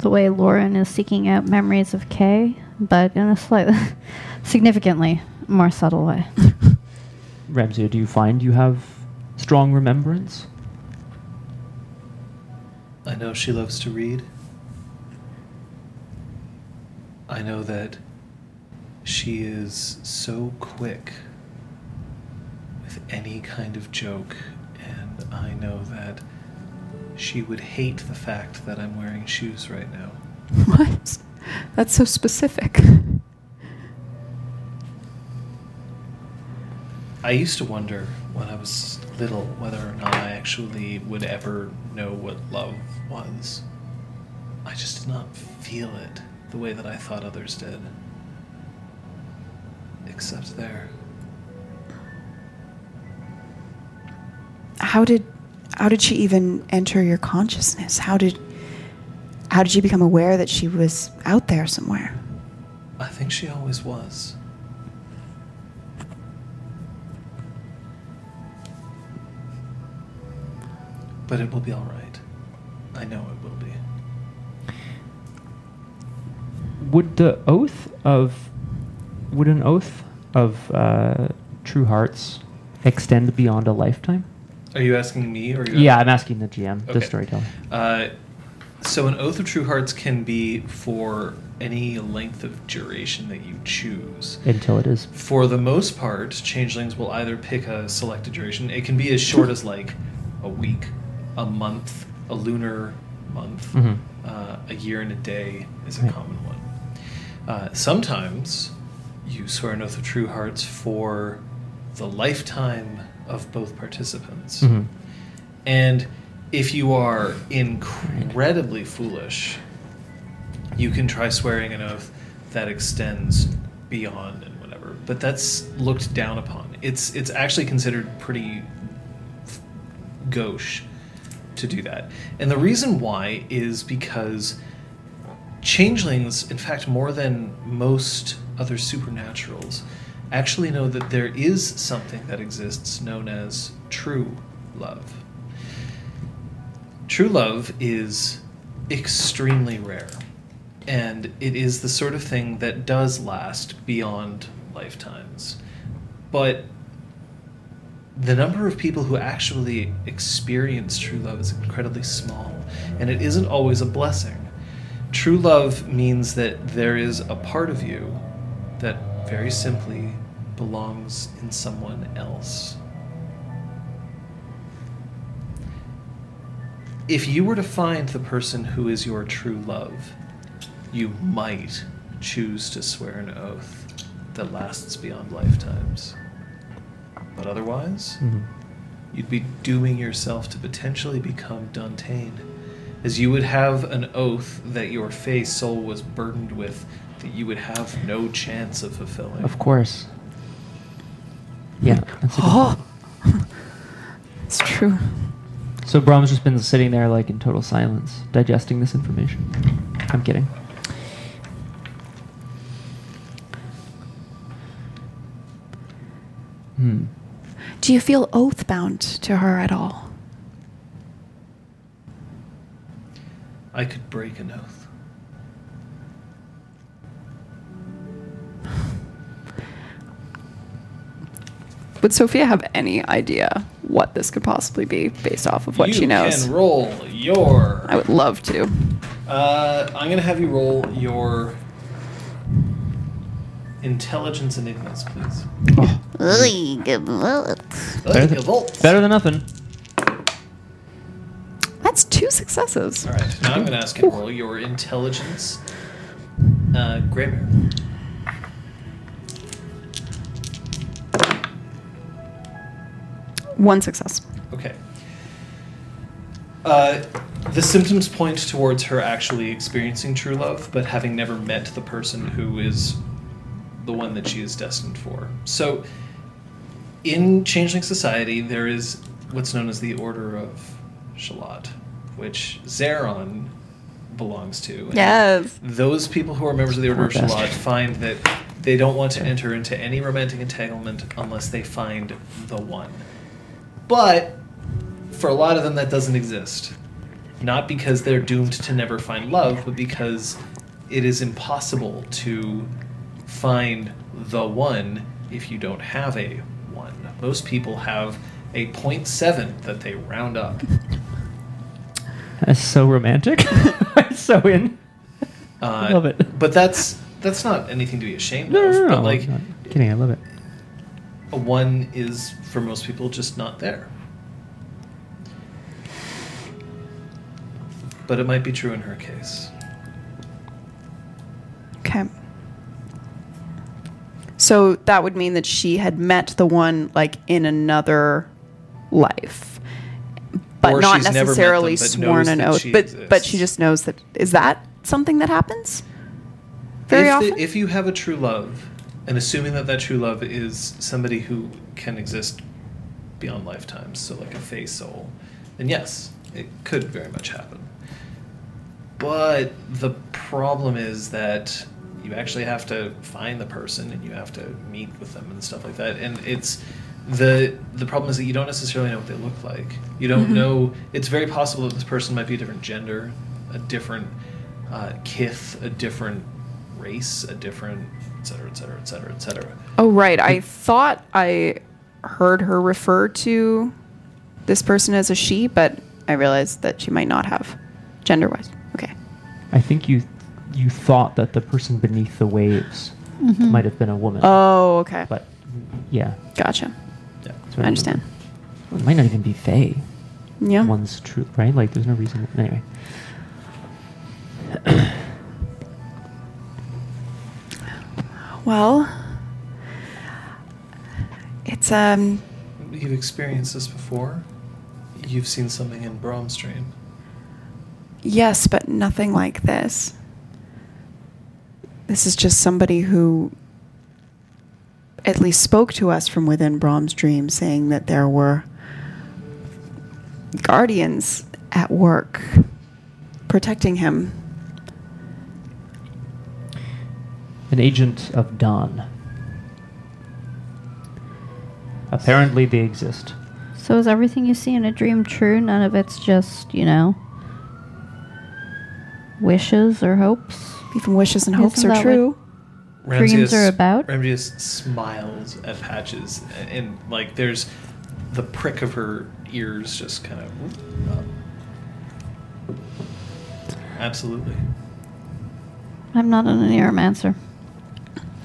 The way Lauren is seeking out memories of Kay, but in a slightly, significantly more subtle way. Ramsey, do you find you have strong remembrance? I know she loves to read. I know that she is so quick with any kind of joke, and I know that she would hate the fact that I'm wearing shoes right now. What? That's so specific. I used to wonder when I was little whether or not I actually would ever know what love was. I just did not feel it the way that I thought others did. Except there. How did how did she even enter your consciousness? How did how did you become aware that she was out there somewhere? I think she always was. But it will be all right. I know it will be. Would the oath of would an oath of uh, true hearts extend beyond a lifetime? Are you asking me or are you Yeah, I'm asking the GM, the Okay. storyteller. Uh, so an oath of true hearts can be for any length of duration that you choose. Until it is. For the most part, changelings will either pick a selected duration. It can be as short as like a week, a month, a lunar month, Mhm. uh, a year and a day is a Right. common one. Uh, sometimes you swear an oath of true hearts for the lifetime of both participants. Mhm. And if you are incredibly foolish, you can try swearing an oath that extends beyond and whatever. But that's looked down upon. It's it's actually considered pretty f- gauche to do that. And the reason why is because changelings, in fact, more than most other supernaturals, actually know that there is something that exists known as true love. True love is extremely rare, and it is the sort of thing that does last beyond lifetimes. But the number of people who actually experience true love is incredibly small, and it isn't always a blessing. True love means that there is a part of you that very simply belongs in someone else. If you were to find the person who is your true love, you might choose to swear an oath that lasts beyond lifetimes. But otherwise, Mhm. you'd be dooming yourself to potentially become Dauntain, as you would have an oath that your fey soul was burdened with that you would have no chance of fulfilling. Of course. Yeah. That's a good Oh, it's true. So Brahm's just been sitting there like in total silence, digesting this information. I'm kidding. Hmm. Do you feel oath bound to her at all? I could break an oath. Would Sophia have any idea what this could possibly be based off of what you she knows? can roll your. I would love to. Uh, I'm gonna have you roll your intelligence enigmas, please. Better Hey, than, Volt. better than nothing. That's two successes. All right. Now I'm gonna ask you to roll your intelligence. Uh, Gremayre. One success. Okay. Uh, the symptoms point towards her actually experiencing true love, but having never met the person who is the one that she is destined for. So, in Changeling Society, there is what's known as the Order of Shalot, which Zeron belongs to. And Yes. Those people who are members of the Order of Shalot find that they don't want to enter into any romantic entanglement unless they find the one. But for a lot of them, that doesn't exist. Not because they're doomed to never find love, but because it is impossible to find the one if you don't have a one. Most people have a 0.7 that they round up. That's so romantic. I'm so in. Uh, I love it. But that's that's not anything to be ashamed No, of. no, no, but no, like kidding. I love it. One is for most people just not there. But it might be true in her case. Okay. So that would mean that she had met the one like in another life, but Or not she's never met them, necessarily but sworn an that oath. she But but exists. she just knows that. Is that something that happens? Very if, often. The, if you have a true love, and assuming that that true love is somebody who can exist beyond lifetimes, so like a fey soul, then yes, it could very much happen. But the problem is that you actually have to find the person and you have to meet with them and stuff like that. And it's the the problem is that you don't necessarily know what they look like. You don't know. It's very possible that this person might be a different gender, a different uh, kith, a different race, a different, et cetera, et cetera, et cetera, et cetera. oh right, I thought I heard her refer to this person as a she, but I realized that she might not have gender wise. Okay. I think you you thought that the person beneath the waves mm-hmm. might have been a woman. Oh, okay. But yeah, Gotcha. Yeah. that's what I understand. remember. It might not even be fey. Yeah. One's true, right? Like, there's no reason. Anyway. Well, it's um You've experienced this before. You've seen something in Brahm's dream. yes, but nothing like this. This is just somebody who at least spoke to us from within Brahm's dream, saying that there were guardians at work protecting him. An agent of Dawn. Apparently, they exist. So is everything you see in a dream true? None of it's just, you know, wishes or hopes? Even wishes and hopes Isn't are that true. Dreams are about? Ramses smiles at Patches, and, and, like there's the prick of her ears just kind of up. Absolutely. I'm not an oneiromancer.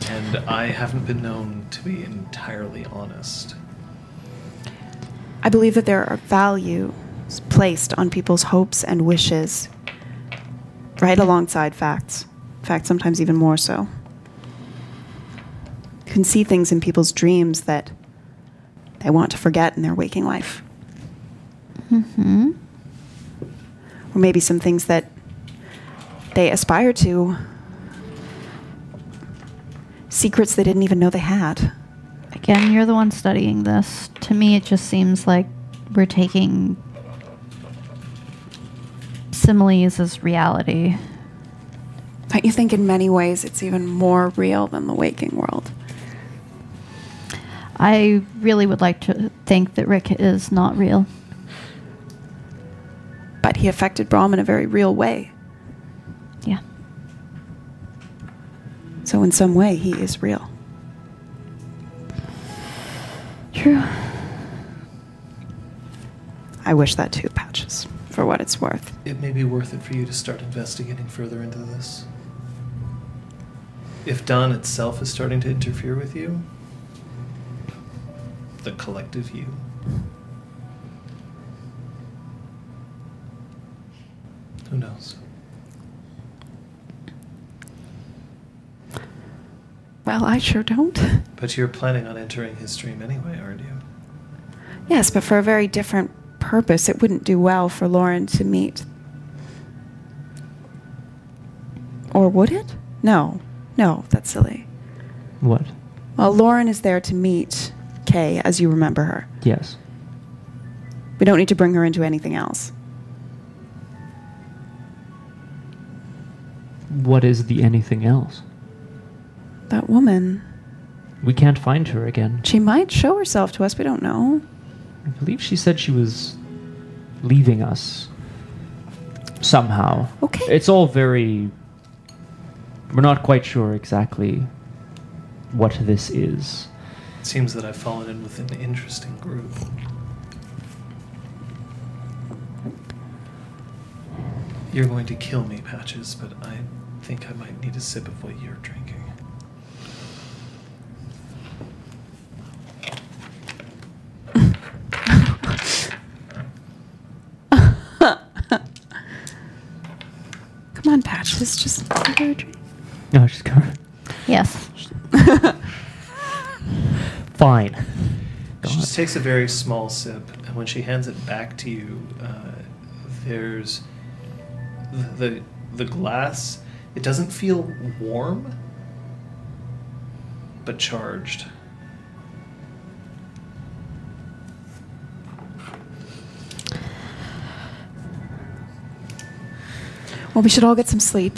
And I haven't been known to be entirely honest. I believe that there are values placed on people's hopes and wishes, right alongside facts. In fact, sometimes even more so. You can see things in people's dreams that they want to forget in their waking life. Hmm. Or maybe some things that they aspire to, secrets they didn't even know they had. Again, you're the one studying this. To me, it just seems like we're taking similes as reality. Don't you think in many ways it's even more real than the waking world? I really would like to think that Rick is not real. But he affected Brahm in a very real way. So, in some way, he is real. True. I wish that too, Patches, for what it's worth. It may be worth it for you to start investigating further into this. If Dawn itself is starting to interfere with you, the collective you, who knows? Well, I sure don't. But you're planning on entering his stream anyway, aren't you? Yes, but for a very different purpose. It wouldn't do well for Lauren to meet. Or would it? No. No, that's silly. What? Well, Lauren is there to meet Kay as you remember her. Yes. We don't need to bring her into anything else. What is the anything else? That woman. We can't find her again. She might show herself to us. We don't know. I believe she said she was leaving us somehow. Okay. It's all very. We're not quite sure exactly what this is. It seems that I've fallen in with an interesting group. You're going to kill me, Patches, but I think I might need a sip of what you're drinking. Come on, Just give her a drink. No, she's covered. Yes. Fine. She just takes a very small sip, and when she hands it back to you, uh, there's the, the the glass. It doesn't feel warm, but charged. Well, we should all get some sleep.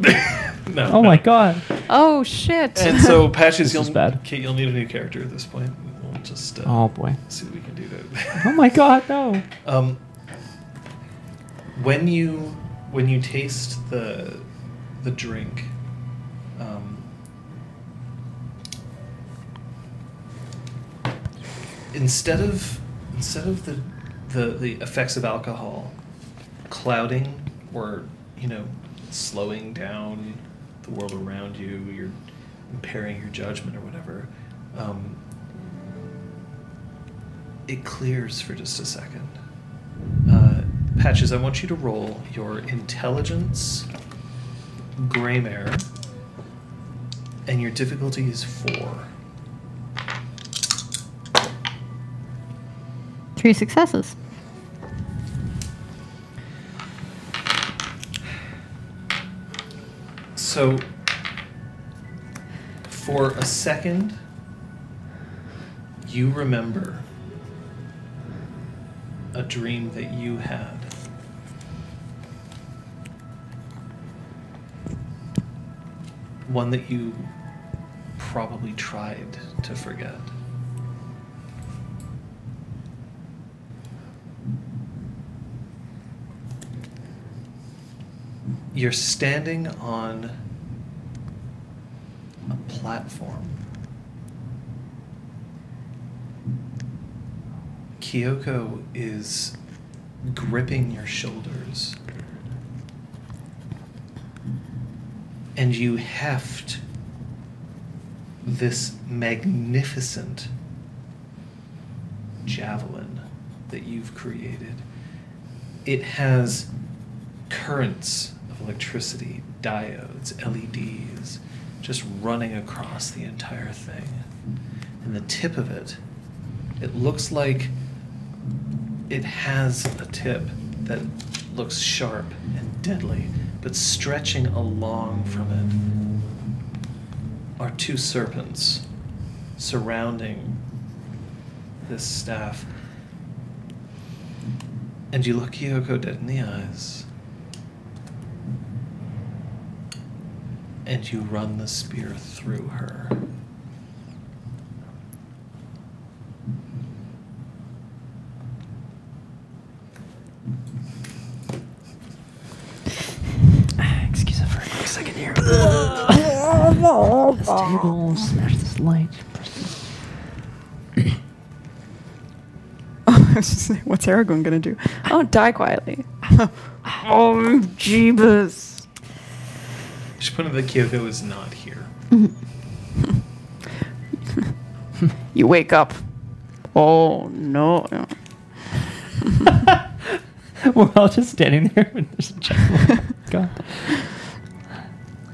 No, Oh no. my god. Oh shit! And so patches, This you'll is bad. Kate, you'll need a new character at this point. We'll just uh, Oh boy. see what we can do to. Oh my god, no. Um, when you when you taste the the drink, um, instead of instead of the, the the effects of alcohol clouding or you know slowing down the world around you, you're impairing your judgment or whatever. Um, it clears for just a second. Uh, Patches, I want you to roll your intelligence, Gremayre and your difficulty is four. Three successes. So, for a second, you remember a dream that you had. One that you probably tried to forget. You're standing on a platform. Kyoko is gripping your shoulders. And you heft this magnificent javelin that you've created. It has currents electricity, diodes, LEDs, just running across the entire thing. And the tip of it, it looks like it has a tip that looks sharp and deadly, but stretching along from it are two serpents surrounding this staff. And you look Kyoko dead in the eyes. And you run the spear through her. Excuse me for a quick second here. this table, smash this light. What's Aragorn gonna do? Oh, die quietly. oh, Jeebus. You should put in that Kyoko is not here. You wake up. Oh no. We're all just standing there and there's a javelin. God.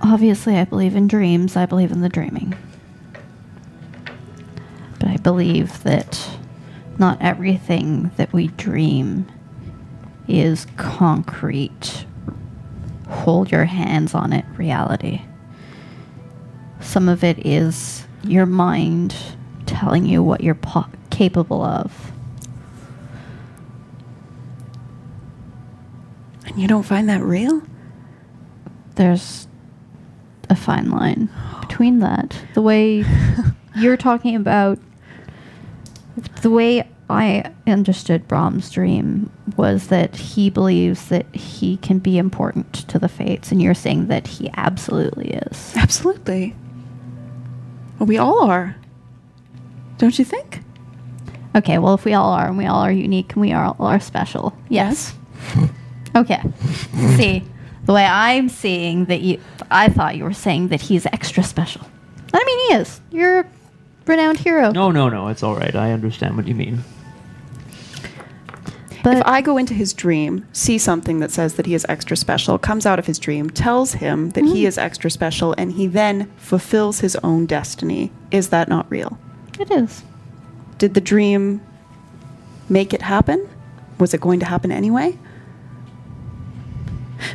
Obviously, I believe in dreams. I believe in the dreaming. But I believe that not everything that we dream is concrete, hold your hands on it reality. Some of it is your mind telling you what you're po- capable of. And you don't find that real? There's a fine line between that. The way you're talking about, the way I understood Brahm's dream was that he believes that he can be important to the fates, and you're saying that he absolutely is. Absolutely. Well, we all are. Don't you think? Okay, well, if we all are, and we all are unique, and we all are special, yes. okay. See, the way I'm seeing that you, I thought you were saying that he's extra special. I mean, he is. You're renowned hero. No, no, no. It's all right. I understand what you mean. but if I go into his dream, see something that says that he is extra special, comes out of his dream, tells him that he mm-hmm. is extra special, and he then fulfills his own destiny, is that not real? it is. Did the dream make it happen? Was it going to happen anyway?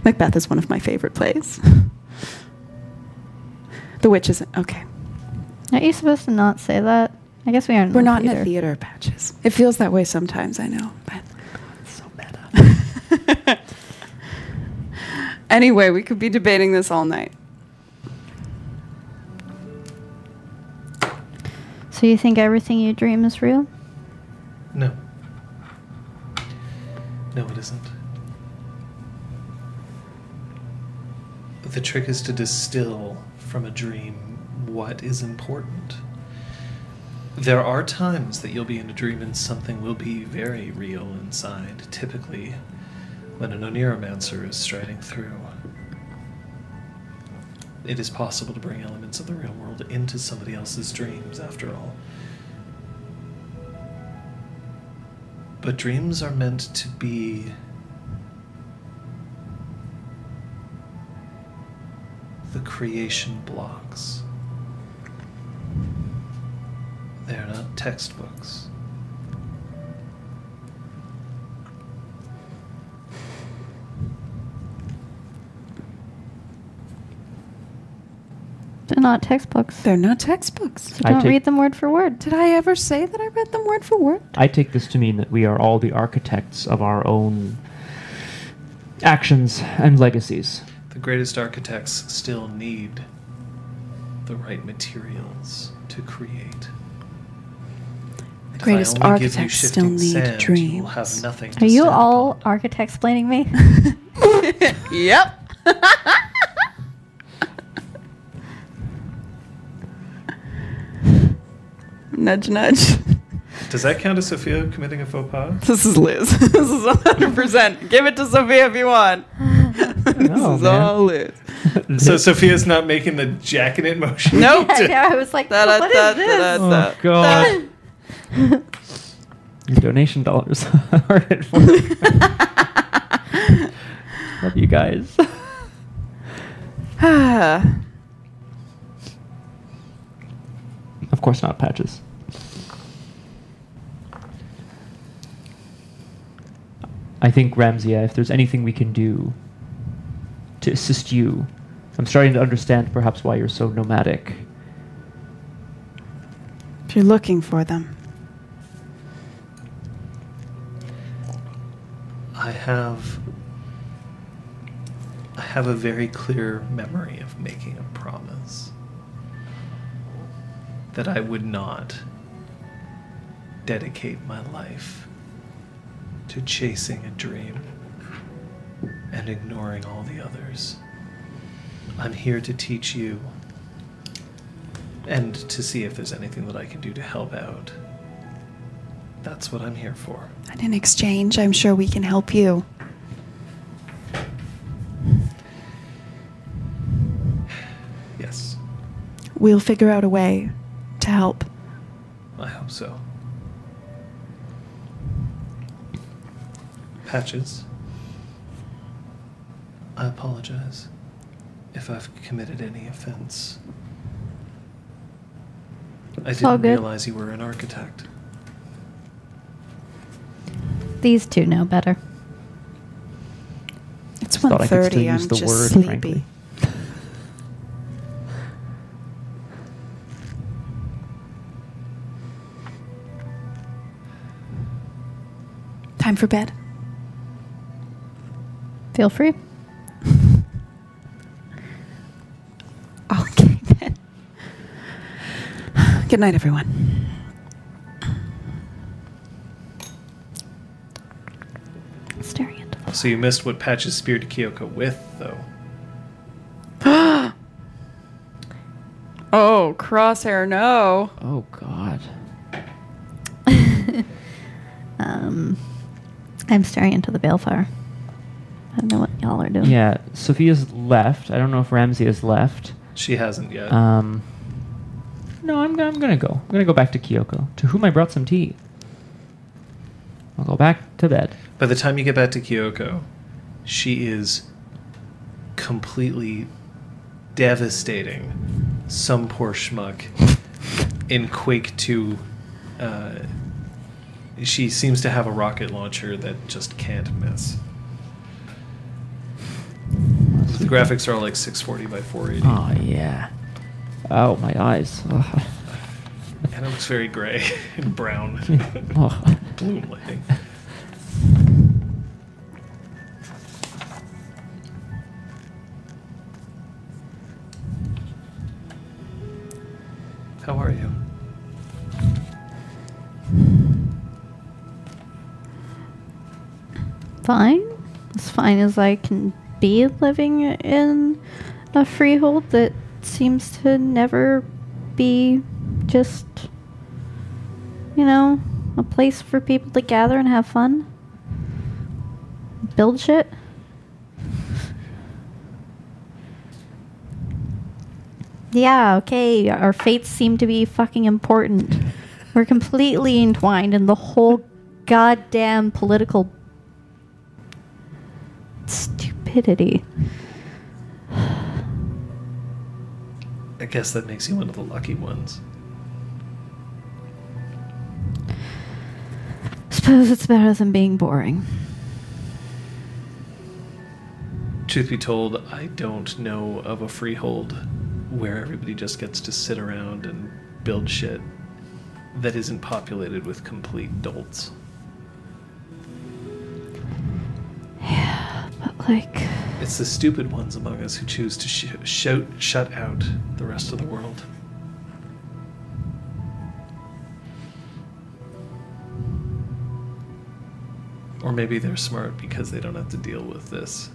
Macbeth is one of my favorite plays. the Witch isn't. okay. Are you supposed to not say that? I guess we aren't. We're the not in a theater. theater patches. It feels that way sometimes, I know. But So meta. anyway, we could be debating this all night. So you think everything you dream is real? No. No, it isn't. The trick is to distill from a dream what is important. There are times that you'll be in a dream and something will be very real inside, typically when an Oneiromancer is striding through. It is possible to bring elements of the real world into somebody else's dreams, after all. But dreams are meant to be the creation blocks. They are not textbooks. They're not textbooks. They're not textbooks. So I don't take- read them word for word. Did I ever say that I read them word for word? I take this to mean that we are all the architects of our own actions and legacies. The greatest architects still need the right materials to create. The greatest only give you architects still need sand, dreams. You will have nothing to Are you all upon. architects blaming me? yep. nudge, nudge. Does that count as Sophia committing a faux pas? This is Liz. this is 100%. Give it to Sophia if you want. this know, is man. all Liz. So Sophia's not making the jacking it motion. Nope. I know. I was like, Da, da, what da, is this? da, Oh, God. Your donation dollars are at work. Love you guys. Of course not patches. I think Ramsey, if there's anything we can do to assist you, I'm starting to understand perhaps why you're so nomadic. if you're looking for them, I have I have a very clear memory of making a promise that I would not dedicate my life to chasing a dream and ignoring all the others. I'm here to teach you and to see if there's anything that I can do to help out. That's what I'm here for. and in exchange, I'm sure we can help you. Yes, We'll figure out a way to help. I hope so. Patches. I apologize if I've committed any offense. I It's all didn't good. realize you were an architect. These two know better. It's Thought I could still 1.30. I'm use the just word, sleepy. frankly. Time for bed. Feel free. Okay, then. Good night, everyone. Staring into the So you missed what Patches speared Kyoko with, though. Oh, crosshair, no. Oh God. Um, I'm staring into the balefire. I don't know what y'all are doing. Yeah, Sophia's left. I don't know if Ramsey is left. She hasn't yet. Um, no, I'm, I'm gonna go. I'm gonna go back to Kyoko, to whom I brought some tea. I'll go back to bed. By the time you get back to Kyoko, she is completely devastating some poor schmuck in Quake 2. Uh, she seems to have a rocket launcher that just can't miss. The graphics are all like 640 by 480, Oh yeah. Oh my eyes. Ugh. and it looks very gray and brown. oh. Bloom lighting. How are you? Fine. As fine as I can be living in a freehold that seems to never be just, you know, a place for people to gather and have fun. Build shit. Yeah, okay, our fates seem to be fucking important. We're completely entwined in the whole goddamn political stupidity. I guess that makes you one of the lucky ones. Suppose it's better than being boring. Truth be told, I don't know of a freehold where everybody just gets to sit around and build shit that isn't populated with complete dolts. Like, It's the stupid ones among us who choose to sh- shout, shut out the rest of the world. Or maybe they're smart because they don't have to deal with this.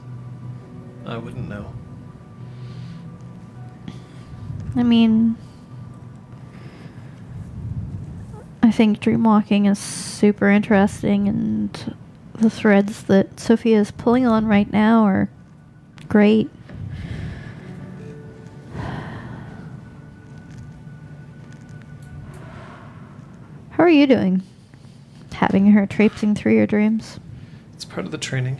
I wouldn't know. I mean, I think dreamwalking is super interesting, and the threads that Sophia is pulling on right now are great. How are you doing? Having her traipsing through your dreams? It's part of the training.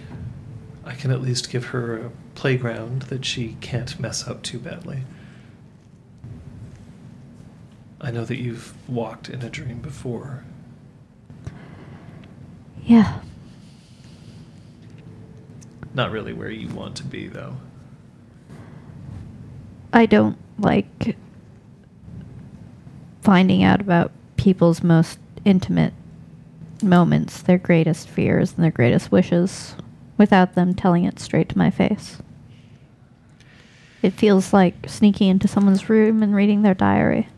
I can at least give her a playground that she can't mess up too badly. I know that you've walked in a dream before. Yeah. Not really where you want to be, though. I don't like finding out about people's most intimate moments, their greatest fears and their greatest wishes, without them telling it straight to my face. It feels like sneaking into someone's room and reading their diary.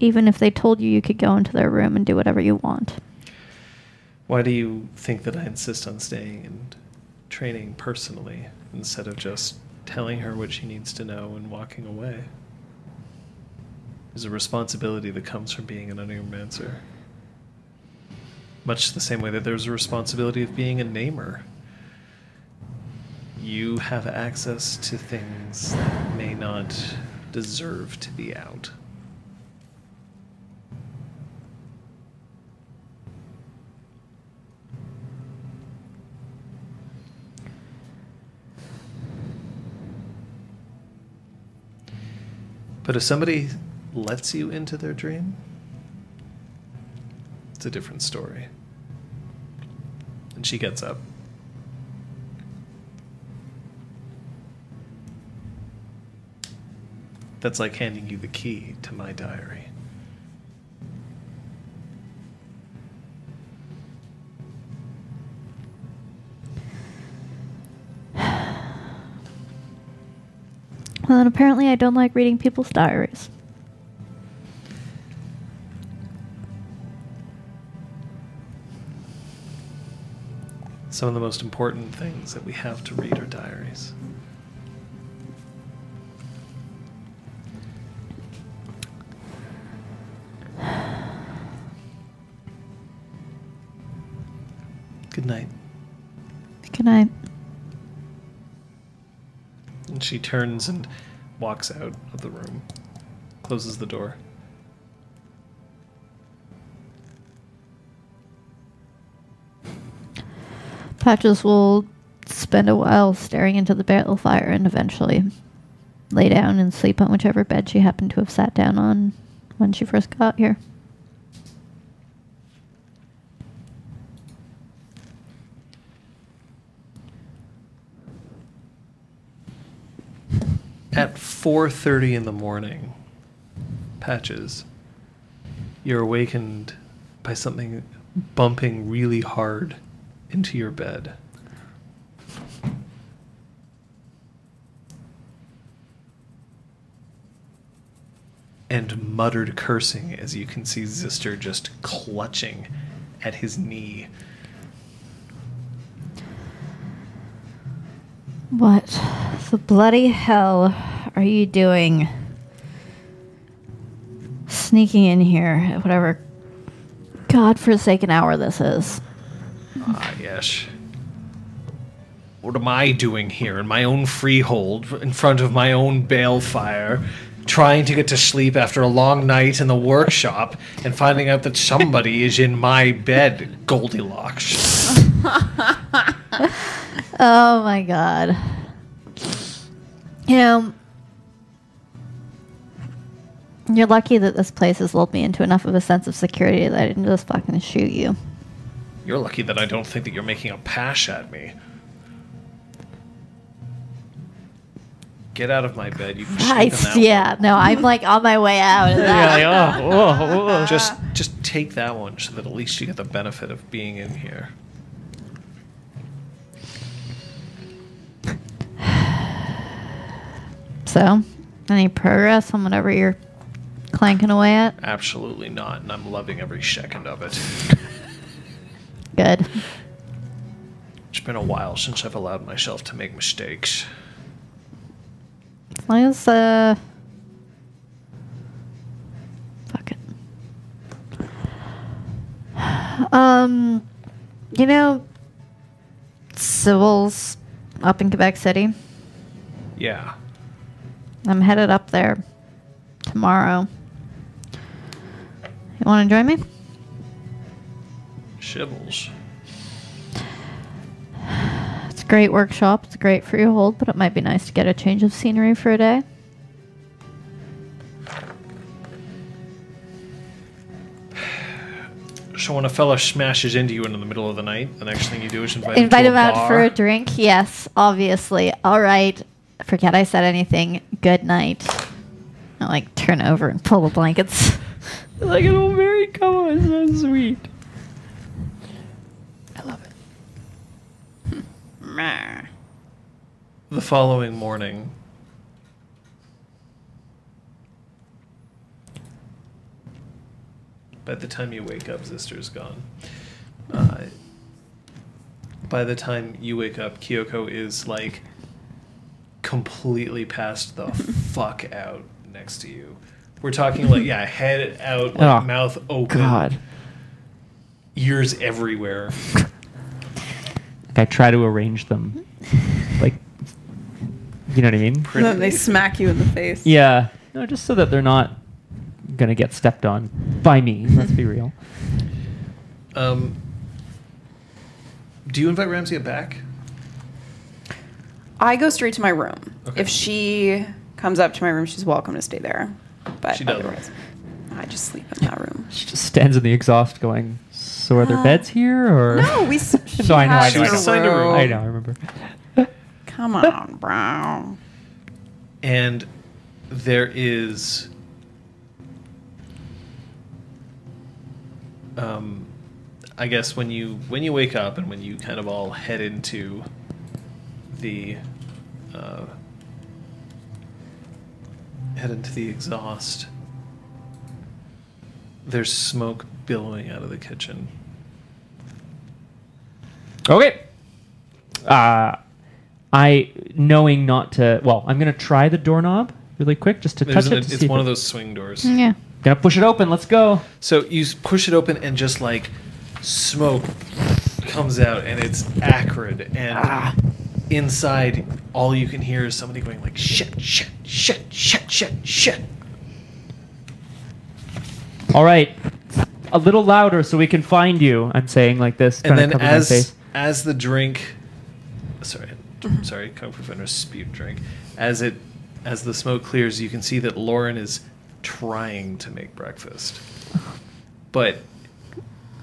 Even if they told you you could go into their room and do whatever you want. Why do you think that I insist on staying and training personally instead of just telling her what she needs to know and walking away? There's a responsibility that comes from being an oneiromancer. Much the same way that there's a responsibility of being a namer. You have access to things that may not deserve to be out. But if somebody lets you into their dream, it's a different story. And she gets up. That's like handing you the key to my diary. Well, and apparently, I don't like reading people's diaries. Some of the most important things that we have to read are diaries. Good night. Good night. And she turns and walks out of the room, closes the door. Patches will spend a while staring into the balefire and eventually lay down and sleep on whichever bed she happened to have sat down on when she first got here. At 4:30 in the morning, Patches, you're awakened by something bumping really hard into your bed. And muttered cursing as you can see Zister just clutching at his knee. What the bloody hell are you doing? Sneaking in here at whatever godforsaken hour this is. Ah, yes. What am I doing here in my own freehold, in front of my own balefire, trying to get to sleep after a long night in the workshop and finding out that somebody is in my bed, Goldilocks? Oh my god. You know, you're lucky that this place has lulled me into enough of a sense of security that I didn't just fucking shoot you. You're lucky that I don't think that you're making a pash at me. Get out of my bed, you I, cheat on that yeah, no, I'm like on my way out. of that. Yeah, like, oh, oh, oh. Just, just take that one so that at least you get the benefit of being in here. So, any progress on whatever you're clanking away at? Absolutely not, and I'm loving every second of it. Good. It's been a while since I've allowed myself to make mistakes. As long as, uh. Fuck it. Um, you know, Civil's up in Quebec City. Yeah. I'm headed up there tomorrow. You want to join me? Shibbles. It's a great workshop. It's a great freehold, but it might be nice to get a change of scenery for a day. So when a fella smashes into you in the middle of the night, the next thing you do is invite, Invite him, him out for a drink. Yes, obviously. All right. Forget I said anything. Good night. I like turn over and pull the blankets. like an old married couple. It's so sweet. I love it. The following morning, by the time you wake up, Zister's gone. Uh, by the time you wake up, Kyoko is like completely passed the fuck out next to you. We're talking like yeah, head out, like, Oh, mouth open, God. ears everywhere. Like I try to arrange them. Like, you know what I mean? And then they smack you in the face. Yeah. No, just so that they're not gonna get stepped on by me. Let's be real. Um, do you invite Ramsey back? I go straight to my room. Okay. If she comes up to my room, she's welcome to stay there. But She doesn't. otherwise, I just sleep in that room. She just stands in the exhaust, going, "So are there Uh, beds here, or?" No, we. s- She No, I know, I has know, I her know. Assigned a room. I know. I remember. Come on, bro. and there is um, I guess when you when you wake up and when you kind of all head into the uh, head into the exhaust, there's smoke billowing out of the kitchen. Okay. uh, I knowing not to. Well, I'm gonna try the doorknob really quick just to There's touch an- it. To it's see if one it- of those swing doors. Yeah. Gonna push it open. Let's go. So you s- push it open and just like smoke comes out and it's acrid and inside all you can hear is somebody going like shit shit shit shit shit shit. All right, a little louder so we can find you. I'm saying like this, And then as as the drink sorry sorry Kung Fu Fighter spewed drink as it as the smoke clears you can see that Lauren is trying to make breakfast. But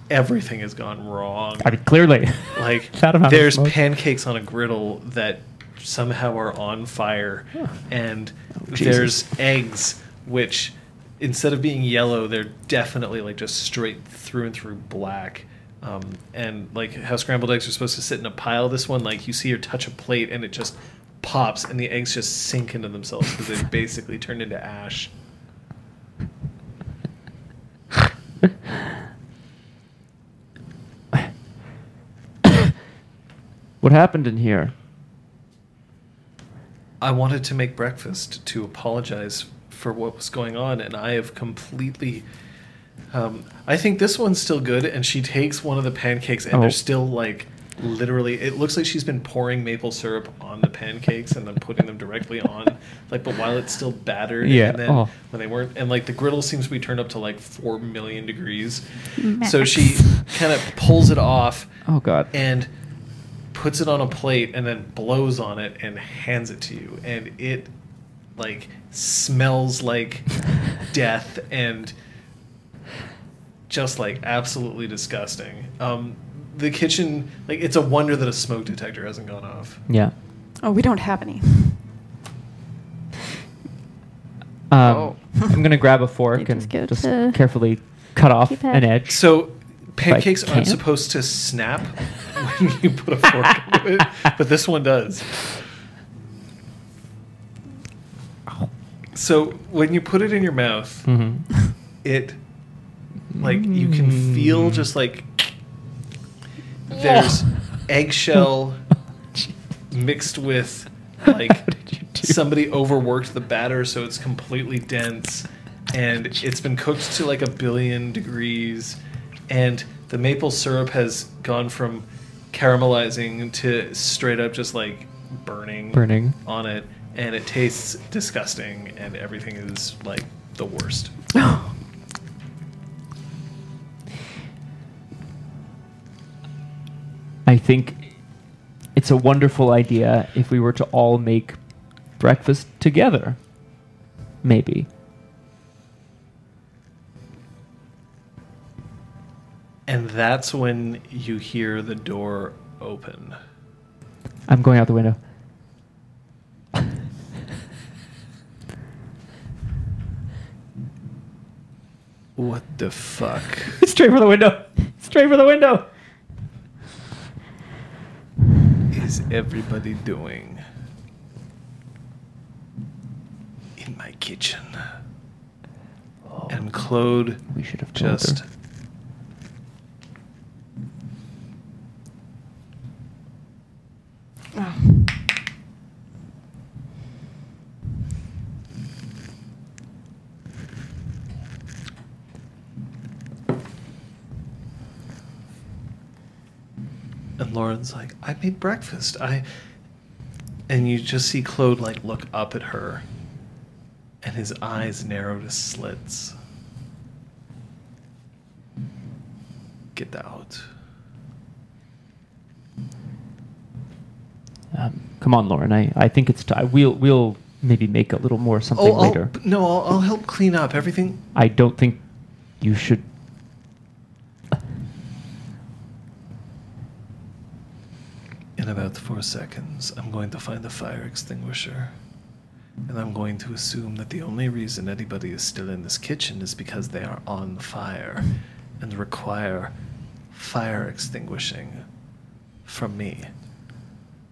everything has gone wrong. I mean, clearly, Like there's pancakes on a griddle that somehow are on fire, and Oh, there's eggs which instead of being yellow, they're definitely like just straight through and through black. Um, and like how scrambled eggs are supposed to sit in a pile, this one like you see her touch a plate and it just pops, and the eggs just sink into themselves because they've basically turned into ash. what happened in here? I wanted to make breakfast to apologize for what was going on, and I have completely. Um, I think this one's still good, and she takes one of the pancakes, and Oh. they're still like literally. It looks like she's been pouring maple syrup on the pancakes and then putting them directly on, like, but while it's still battered. Yeah, And then oh. when they weren't, and like the griddle seems to be turned up to like four million degrees, so she kind of pulls it off Oh God. and puts it on a plate and then blows on it and hands it to you and it like smells like death and just like absolutely disgusting um the kitchen like it's a wonder that a smoke detector hasn't gone off yeah. Oh, we don't have any. Um, Oh. I'm gonna grab a fork You and just go just to carefully cut off keypad. an edge. so pancakes aren't supposed to snap when you put a fork into it but this one does. So when you put it in your mouth hmm it like you can feel Mm. just like there's eggshell mixed with like How did you do? somebody overworked the batter so it's completely dense and it's been cooked to like a billion degrees and the maple syrup has gone from caramelizing to straight up just like burning Burning. on it and it tastes disgusting and everything is like the worst I think it's a wonderful idea if we were to all make breakfast together. Maybe. And that's when you hear the door open. I'm going out the window. What the fuck? Straight for the window. Straight for the window. is everybody doing in my kitchen? Oh. And Claude We should have just her. and Lauren's like, I made breakfast. I and you just see Claude like look up at her and his eyes narrow to slits. Get out. Um, come on, Lauren. I, I think it's time. We'll we'll maybe make a little more something Oh, I'll, later. no, I'll, I'll help clean up everything. I don't think you should. In about four seconds, I'm going to find a fire extinguisher. And I'm going to assume that the only reason anybody is still in this kitchen is because they are on fire and require fire extinguishing from me.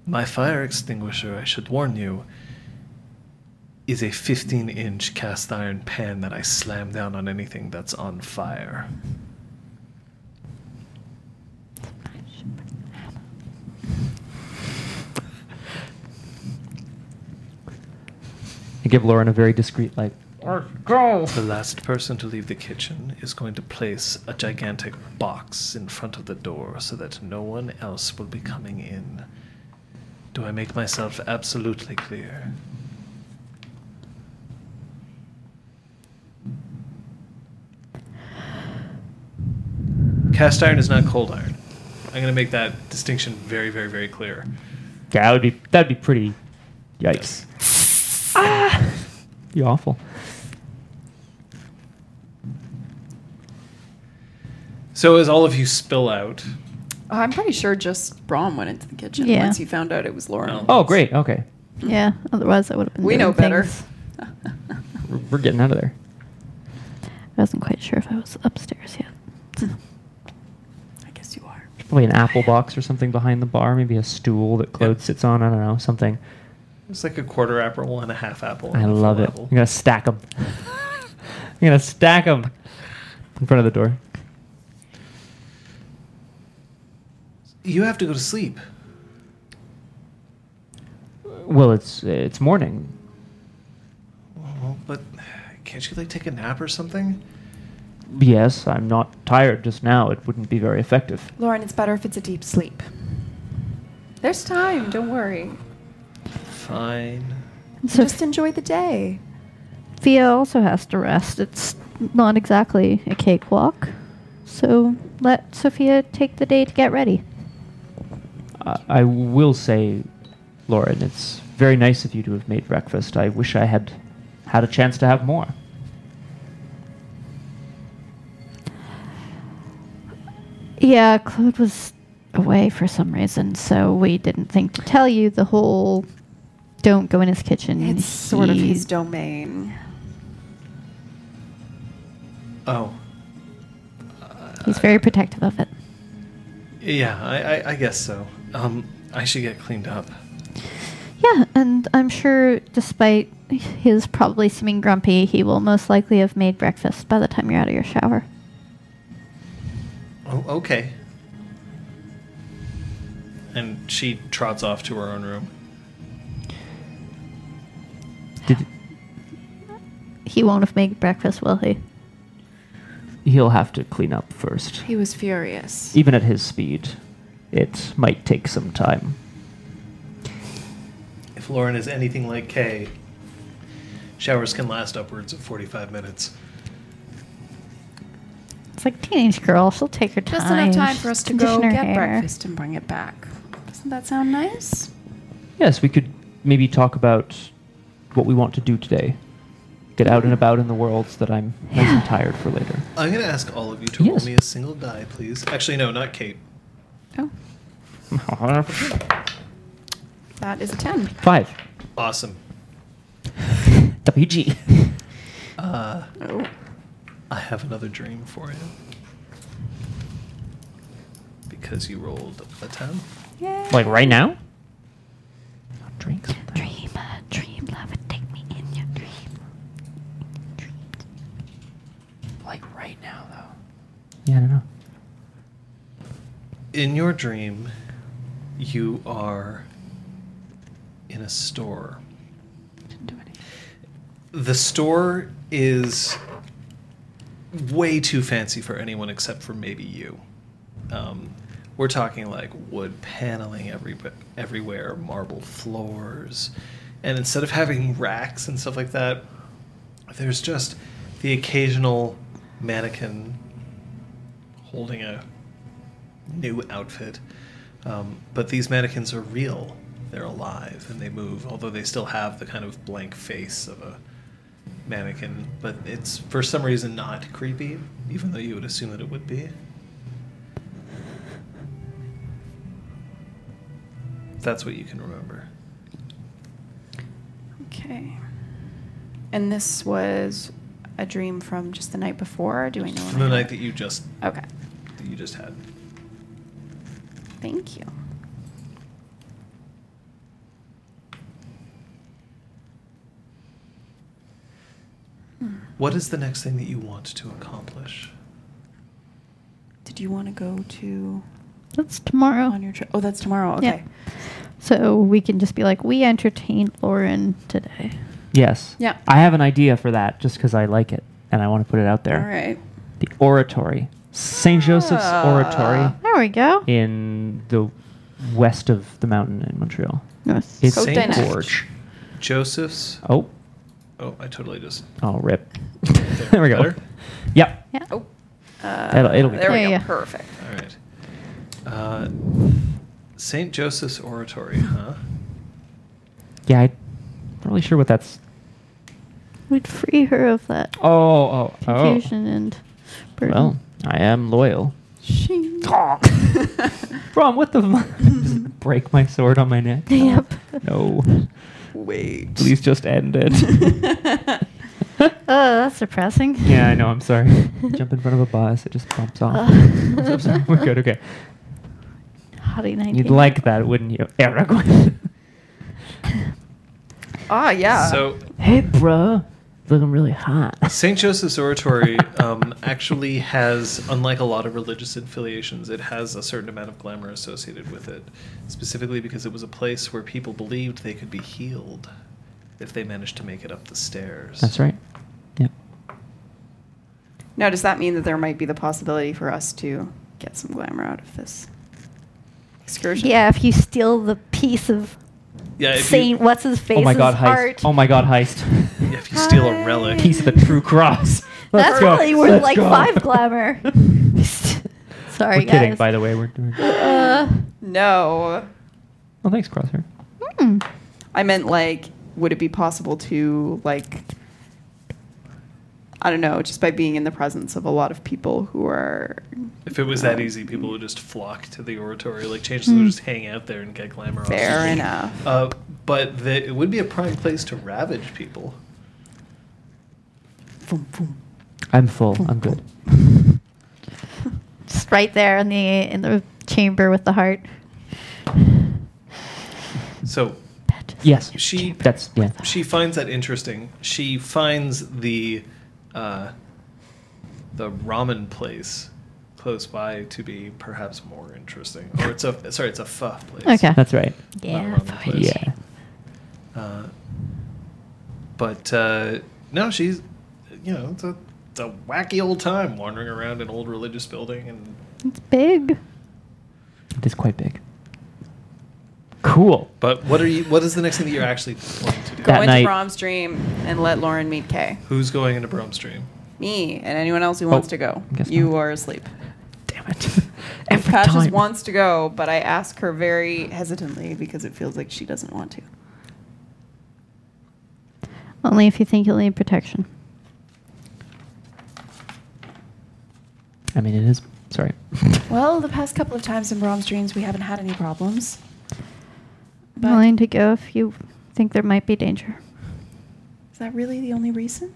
My fire extinguisher, I should warn you, is a 15 inch cast iron pan that I slam down on anything that's on fire. Give Lauren a very discreet, like, let's go. The last person to leave the kitchen is going to place a gigantic box in front of the door so that no one else will be coming in. Do I make myself absolutely clear? Cast iron is not cold iron. I'm going to make that distinction very, very, very clear. Yeah, that would be that'd be pretty. Yikes. Ah. Be awful. So as all of you spill out, I'm pretty sure just Braun went into the kitchen Yeah. once he found out it was Lauren. Oh. Oh, great. Okay, Yeah. Otherwise, I would have been. We doing know better. things. we're, we're getting out of there. I wasn't quite sure if I was upstairs yet. I guess you are. Probably an apple box or something behind the bar. Maybe a stool that Claude Yeah. sits on. I don't know something. it's like a quarter apple and a half apple. I and a love full it. apple. I'm gonna stack them. I'm gonna stack them in front of the door. You have to go to sleep. Well, it's it's morning. Well, but can't you like take a nap or something? Yes, I'm not tired just now. It wouldn't be very effective. Lauren, it's better if it's a deep sleep. There's time. Don't worry. Fine. So Just enjoy the day. Thea also has to rest. It's not exactly a cakewalk. So let Sophia take the day to get ready. I I will say, Lauren, it's very nice of you to have made breakfast. I wish I had had a chance to have more. Yeah, Claude was away for some reason, so we didn't think to tell you the whole don't go in his kitchen. It's sort of his domain. Oh, He's very protective of it. yeah. I, I, I guess so. Um, I should get cleaned up. Yeah, and I'm sure despite his probably seeming grumpy, he will most likely have made breakfast by the time you're out of your shower. Oh, okay. And she trots off to her own room. Did He won't have made breakfast, will he? he'll have to clean up first. He was furious. Even at his speed, it might take some time. If Lauren is anything like Kay, showers can last upwards of 45 minutes. It's like teenage girl. She'll take her time. Just enough time for us to go condition her get hair. breakfast and bring it back. Doesn't that sound nice? Yes, we could maybe talk about what we want to do today. Get out and about in the world so that I'm nice and tired for later. I'm going to ask all of you to Yes. roll me a single die, please. Actually, no, not Kate. Oh, that is a 10. Five. Awesome. WG. Uh, Oh. I have another dream for you. Because you rolled a 10. Yay. Like right now? Drinks. Dream, uh, dream, love, and take me in your dream. Like right now, though. Yeah, I don't know. In your dream, you are in a store. Didn't do anything. The store is way too fancy for anyone except for maybe you. Um, we're talking like wood paneling every, everywhere, marble floors. And instead of having racks and stuff like that, there's just the occasional mannequin holding a new outfit. Um, but these mannequins are real. They're alive and they move, although they still have the kind of blank face of a mannequin. But it's for some reason not creepy, even though you would assume that it would be. That's what you can remember. Okay. And this was a dream from just the night before? Or do I know? From the night that you just Okay. that you just had. Thank you. What is the next thing that you want to accomplish? Did you want to go to That's tomorrow. on your trip? Oh, that's tomorrow. Yeah. Okay. So we can just be like, we entertained Lauren today. Yes. Yeah. I have an idea for that just because I like it and I want to put it out there. All right. The oratory, St. Joseph's Ah. Oratory There we go. in the west of the mountain in Montreal. Yes. It's Côte Saint d'Anne. gorge. Joseph's. Oh, Oh, I totally just. oh, rip. there we go. Better? Yep. Yeah. Oh. Uh, It'll- it'll be there we There go. you go. Perfect. All right. Uh, St. Joseph's Oratory, huh? Yeah, I'm not really sure what that's. We'd free her of that Oh, oh, oh. confusion and burden. Well, I am loyal. Shing. Brahm, what the? just break my sword on my neck. Yep. No. Wait. Please just end it. Oh, that's depressing. yeah, I know. I'm sorry. Jump in front of a bus. It just bumps off. Uh. I'm sorry. We're good. Okay. Hottie 19. You'd like that, wouldn't you, Aragorn? Ah, yeah. So, hey, bruh. Looking really hot. St. Joseph's Oratory um, actually has, unlike a lot of religious affiliations, it has a certain amount of glamour associated with it, specifically because it was a place where people believed they could be healed if they managed to make it up the stairs. That's right. Yep. now, does that mean that there might be the possibility for us to get some glamour out of this excursion? Yeah, if you steal the piece of Yeah, if Saint you, what's his face oh my god, heist. art. Oh my god, heist. yeah, if you steal a relic. Piece of the true cross. Let's That's go. probably worth Let's like go. five glamour. Sorry, We're guys. kidding, by the way. We're doing. Uh, No. Oh, thanks, Crosshair. hmm. I meant like, would it be possible to like, I don't know, just by being in the presence of a lot of people who are If it was that easy, people would just flock to the oratory. Like, chances would just hang out there and get glamour. off fair enough. Uh, but the, it would be a prime place to ravage people. I'm full. I'm good. Just right there in the in the chamber with the heart. So Yes. She- That's yeah. she finds that interesting. She finds the uh, the ramen place close by to be perhaps more interesting. Or it's a sorry, it's a pho place. Okay. That's right. Yeah. Not ramen place. Yeah. Uh, but uh, no, she's you know it's a it's a wacky old time wandering around an old religious building and It's big. It is quite big. Cool. but what are you what is the next thing that you're actually going to do? Go That into night- Brahm's dream and let Lauren meet Kay. Who's going into Brahm's dream? Me and anyone else who Oh, wants to go. guess You not. are asleep. Damn it. If Every Patches time. wants to go, but I ask her very hesitantly because it feels like she doesn't want to. Only if you think you'll need protection. I mean, it is. Sorry. Well, the past couple of times in Brahm's dreams, we haven't had any problems. But willing to go if you think there might be danger. is that really the only reason?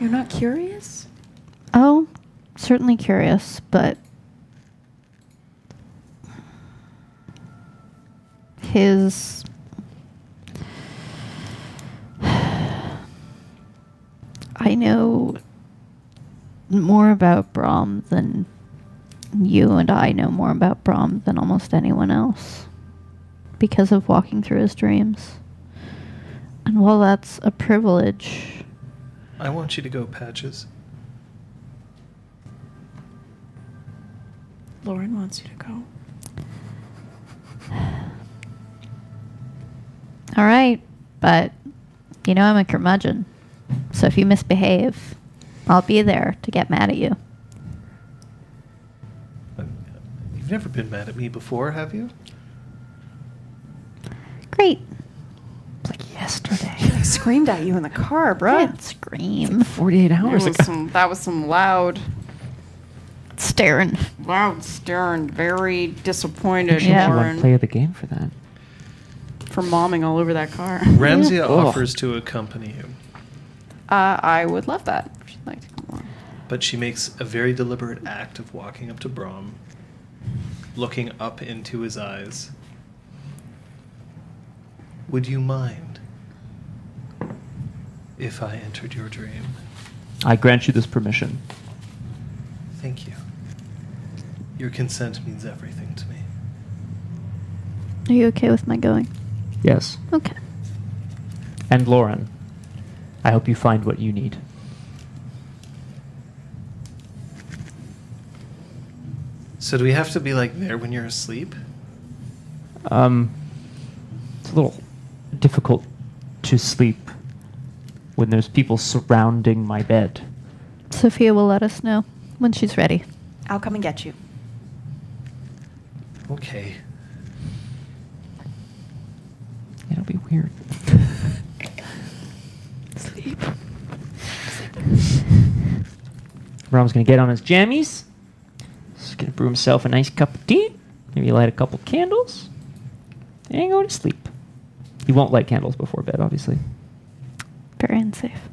You're not curious? Oh, certainly curious, but his I know more about Brahm than you and I know more about Brahm than almost anyone else because of walking through his dreams. And while that's a privilege, I want you to go, Patches. Lauren wants you to go. All right, but you know I'm a curmudgeon. So if you misbehave, I'll be there to get mad at you. You've never been mad at me before, have you? Great. It's like yesterday. I screamed at you in the car, bro. I bruh. didn't scream. 48 There hours was ago. some, that was some loud, Staring. loud staring, very disappointed, Yeah. You want Lauren, to play the game for that. for momming all over that car. Ramsey Ugh. offers to accompany you, Uh, I would love that. If she'd like to come along. but she makes a very deliberate act of walking up to Brahm, looking up into his eyes. Would you mind if I entered your dream? I grant you this permission. Thank you. Your consent means everything to me. Are you okay with my going? Yes. Okay. And Lauren, I hope you find what you need. So do we have to be like there when you're asleep? Um, it's a little difficult to sleep when there's people surrounding my bed. Sophia will let us know when she's ready. I'll come and get you. Okay. It'll be weird. Sleep. Brahm's gonna get on his jammies. He's gonna brew himself a nice cup of tea. Maybe light a couple candles. And go to sleep. He won't light candles before bed, obviously. Very unsafe.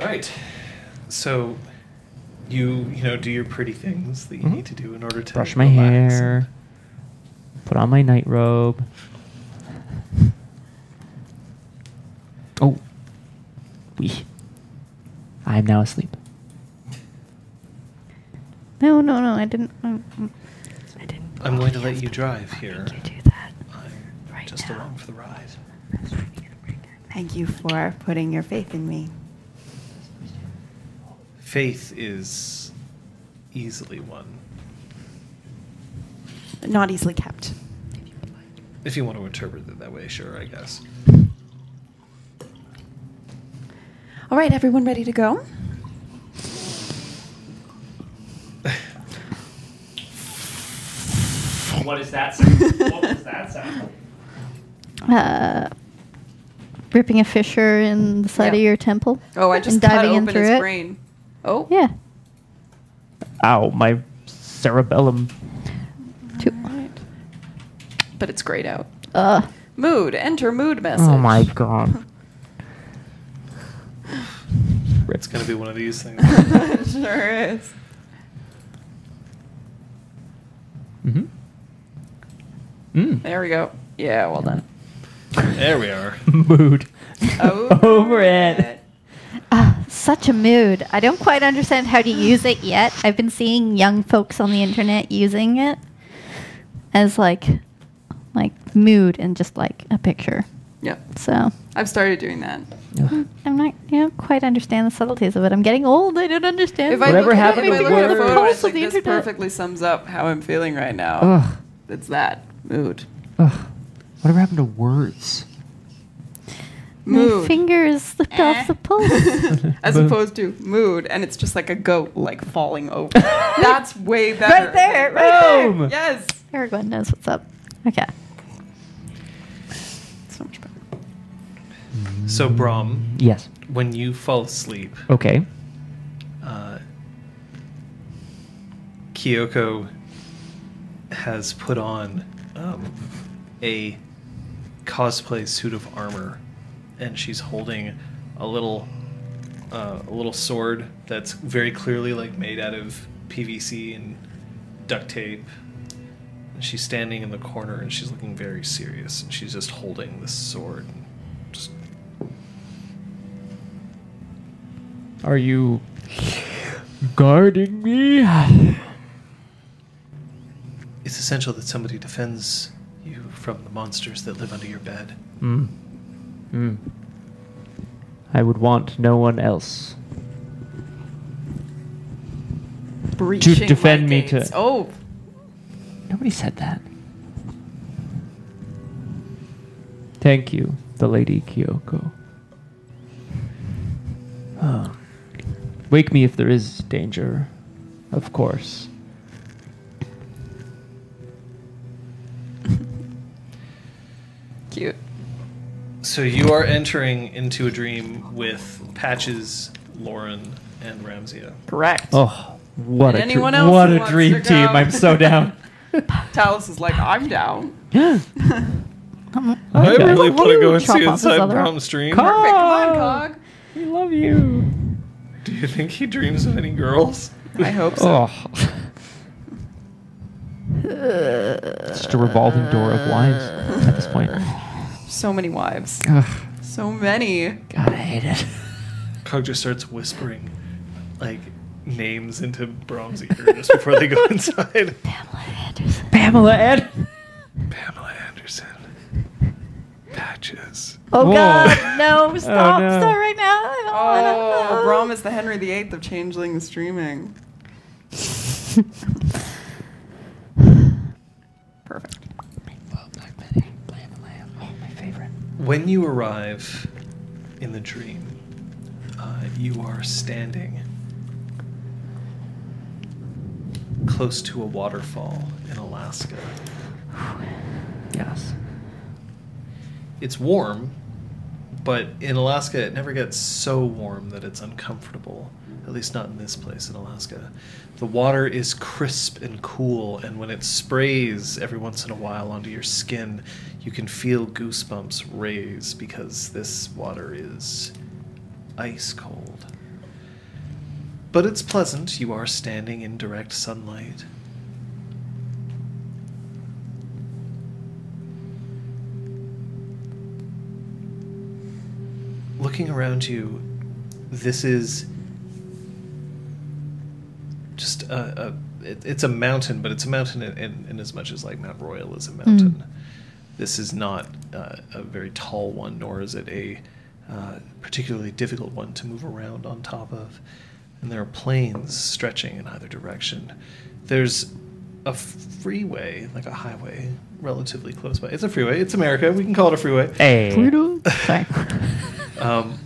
All right. So you you know do your pretty things that you Mhm. need to do in order to Brush my relax hair. Put on my night robe. Oh. We. I am now asleep. No, no, no. I didn't. Um, I didn't. I'm going to let you drive here. You do that. I'm Right just now. along for the ride. Thank you for putting your faith in me. Faith is easily won Not easily kept. if you want to interpret it that way. Sure, I guess. All right, everyone ready to go? What is that sound? what was that sound? Uh, ripping a fissure in the side Yeah. of your temple. Oh, I just and cut diving in through his it. brain. Oh, Yeah. Ow, my cerebellum. Two. but it's grayed out. Uh, Mood. Enter mood message. Oh my god. It's going to be one of these things. sure is. Mm-hmm. Mm. There we go. Yeah, well done. there we are. Mood. Over it. ah, such a mood. I don't quite understand how to use it yet. I've been seeing young folks on the internet using it as like, like mood and just like a picture. Yeah, So I've started doing that. Ugh. I'm not, you know, quite understand the subtleties of it. I'm getting old. I don't understand. If I Whatever look, happened it, if I to look at a words? photo, Pulse it's of like, this perfectly sums up how I'm feeling right now. Ugh. It's that mood. Ugh. Whatever happened to words? My Mood. fingers slipped off the pulse. As opposed to mood, and it's just like a goat like falling over. That's way better. Right there, right Boom. Yes. Aragorn knows what's up. Okay. So much better. So, Brahm, Yes. when you fall asleep, Okay. uh, Kyoko has put on um, a cosplay suit of armor, and she's holding a little uh, a little sword that's very clearly like made out of PVC and duct tape. And she's standing in the corner, and she's looking very serious, and she's just holding this sword. Just Are you guarding me? It's essential that somebody defends you from the monsters that live under your bed. Hmm. Hmm. I would want no one else. Breaching defend my me to- Oh, Nobody said that. Thank you, the Lady Kyoko. Oh. Wake me if there is danger, of course. Cute. So you are entering into a dream with Patches, Lauren, and Ramsey. Correct. Oh, what And a anyone dr- else what who a wants dream to team! go? I'm so down. Talus is like, I'm down. I Okay. really want to go and Chop see off his inside other arm. Brahm's dream. Come Perfect. Come on, Oh. Cog. We love you. Do you think he dreams of any girls? I hope so. Oh. It's just a revolving door of wives at this point. So many wives. Ugh. So many. God, I hate it. Cog just starts whispering like names into Brahm's ear just before they go inside. Pamela Anderson. Pamela Pamela Ed. Pamela Anderson. Patches. Oh Whoa. God, no! Oh, stop! no. Stop right now! I don't wanna Oh. Brahm is the Henry VIII of changeling streaming. Perfect. When you arrive in the dream, uh, you are standing close to a waterfall in Alaska. Yes. It's warm, but in Alaska, it never gets so warm that it's uncomfortable. At least not in this place in Alaska. The water is crisp and cool, and when it sprays every once in a while onto your skin, you can feel goosebumps raise because this water is ice cold. But it's pleasant. You are standing in direct sunlight. looking around you, this is just a, a it, it's a mountain, but it's a mountain in, in, in as much as like Mount Royal is a mountain. This is not uh, a very tall one, nor is it a uh, particularly difficult one to move around on top of. And there are plains stretching in either direction. There's a freeway, like a highway, relatively close by. It's a freeway. It's America. We can call it a freeway. Hey. Sorry. Um,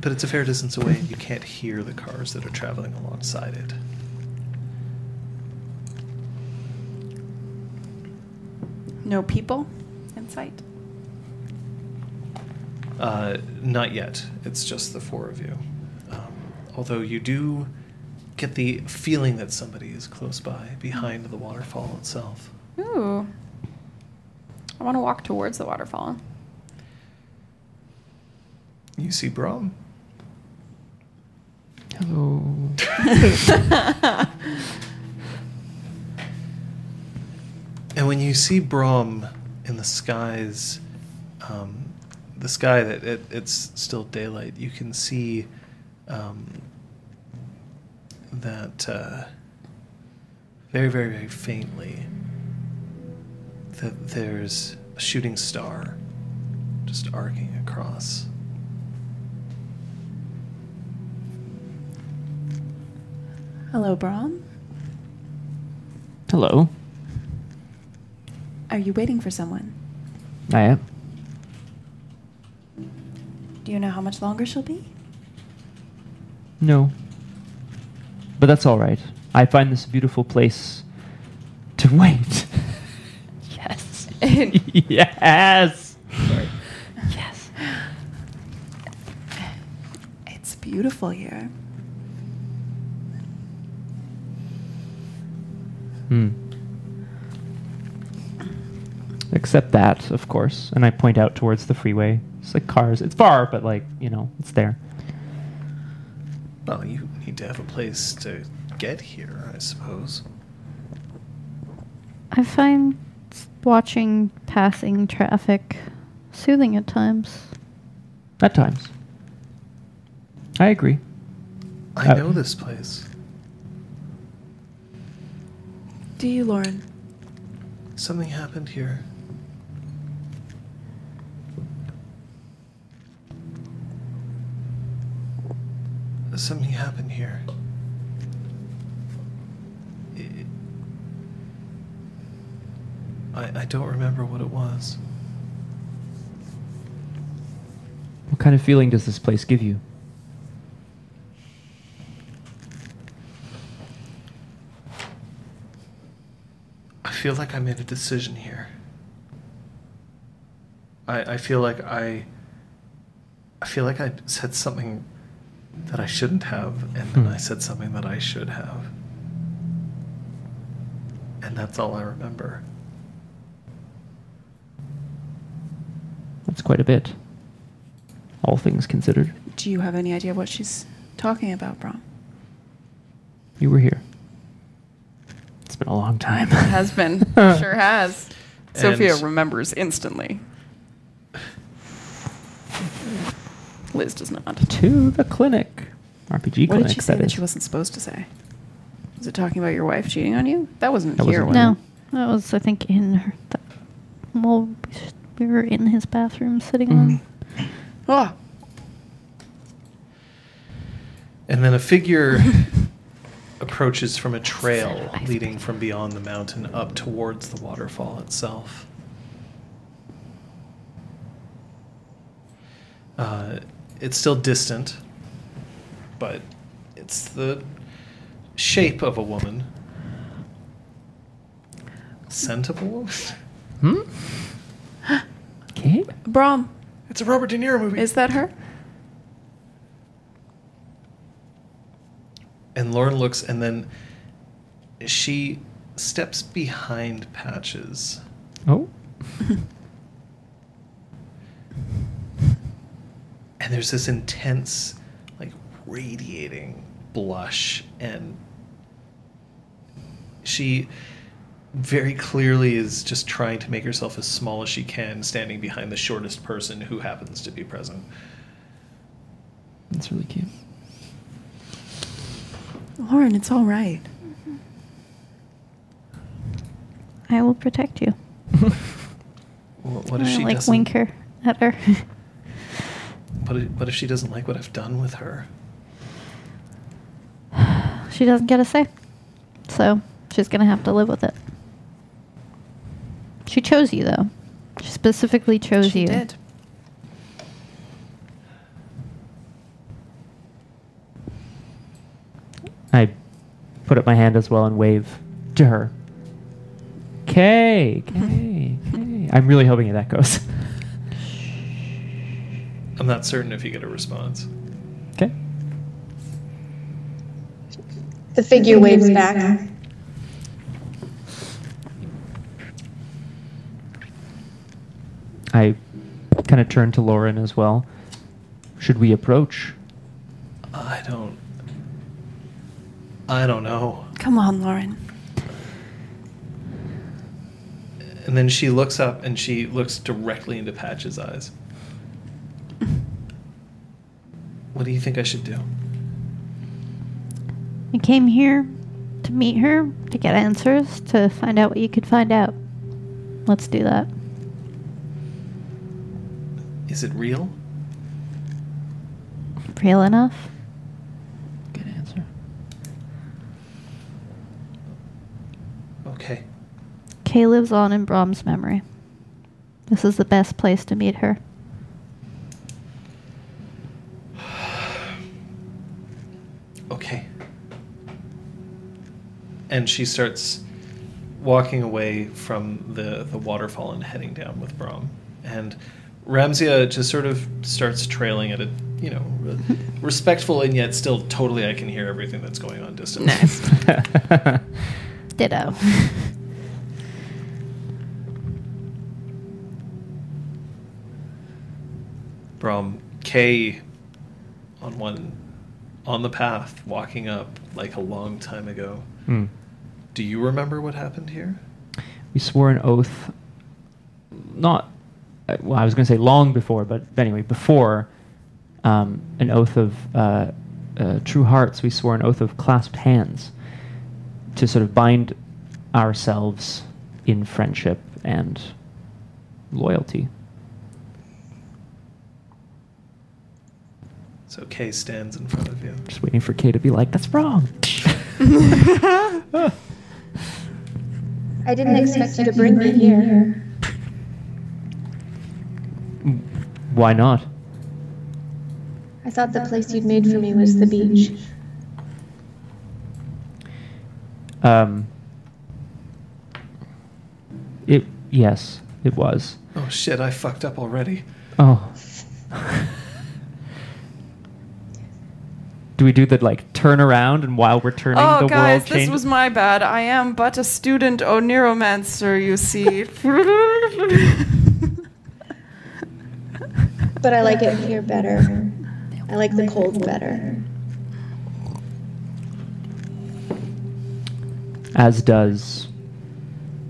but it's a fair distance away, and you can't hear the cars that are traveling alongside it. No people in sight. Uh, not yet. It's just the four of you. Um, although you do get the feeling that somebody is close by, behind the waterfall itself. Ooh. I want to walk towards the waterfall. You see Brahm. Hello. And when you see Brahm in the skies, um, the sky that it, it's still daylight, you can see um, that uh, very, very, very faintly that there's a shooting star just arcing across. Hello, Brahm. Hello. Are you waiting for someone? I am. Do you know how much longer she'll be? No. But that's all right. I find this a beautiful place to wait. yes. yes. Sorry. Yes. It's beautiful here. Hmm. Except that, of course. And I point out towards the freeway. It's like cars. It's far, but like, you know, it's there. Well, you need to have a place to get here, I suppose. I find watching passing traffic soothing at times. At times. I agree. I Uh, know this place. Do you, Lauren? Something happened here. Something happened here. I, I don't remember what it was. What kind of feeling does this place give you? I feel like I made a decision here. I, I feel like I I feel like I said something that I shouldn't have, and then Hmm. I said something that I should have. And that's all I remember. That's quite a bit. All things considered. Do you have any idea what she's talking about, Brahm? You were here. It's been a long time. Has been. sure has. Sophia And- remembers instantly. Liz does not. to the clinic. RPG What clinic, did she say that that is. she wasn't supposed to say? Was it talking about your wife cheating on you? That wasn't That here. wasn't- No, that was I think in her. Th- well, we were in his bathroom sitting on. Oh, And then a figure approaches from a trail leading from beyond the mountain up towards the waterfall itself. Uh, it's still distant, but it's the shape of a woman. Scent of a woman? Hmm? Kate? Brahm, It's a Robert De Niro movie. is that her? And Lauren looks, and then she steps behind Patches. Oh. And there's this intense, like, radiating blush. And she very clearly is just trying to make herself as small as she can, standing behind the shortest person who happens to be present. That's really cute. Lauren, it's all right. I will protect you. Wh- What if I she like doesn't? wink her at her. What if, what if she doesn't like what I've done with her? she doesn't get a say, so she's gonna have to live with it. She chose you though. She specifically chose She you. did. I put up my hand as well and wave to her. Kay, Kay, Kay. I'm really hoping that goes. I'm not certain if you get a response. Okay. The figure waves back. I kind of turn to Lauren as well. Should we approach? I don't. I don't know. Come on, Lauren. And then she looks up and she looks directly into Patch's eyes. What do you think I should do? I came here to meet her, to get answers, to find out what you could find out. Let's do that. Is it real? Real enough? Good answer. Okay. Kay lives on in Brahm's memory. This is the best place to meet her. Okay. And she starts walking away from the, the waterfall and heading down with Brahm. And Ramsey just sort of starts trailing at a, you know, re- respectful and yet still totally I can hear everything that's going on distance. Nice. Ditto. Brahm, Kay on one, on the path, walking up like a long time ago. Hmm. Do you remember what happened here? We swore an oath, not, uh, well, I was going to say long before, but anyway, before um, an oath of uh, uh, true hearts, we swore an oath of clasped hands to sort of bind ourselves in friendship and loyalty. So Kay stands in front of you. Just waiting for Kay to be like, that's wrong. I didn't expect you to bring me here. Why not? I thought the place you'd made for me was the beach. Um, it yes, it was. Oh shit, I fucked up already. Oh. do we do the like turn around and while we're turning Oh, the guys, world this changes? was my bad. I am but a student oneiromancer, you see. But I like it here better. I like the cold better. As does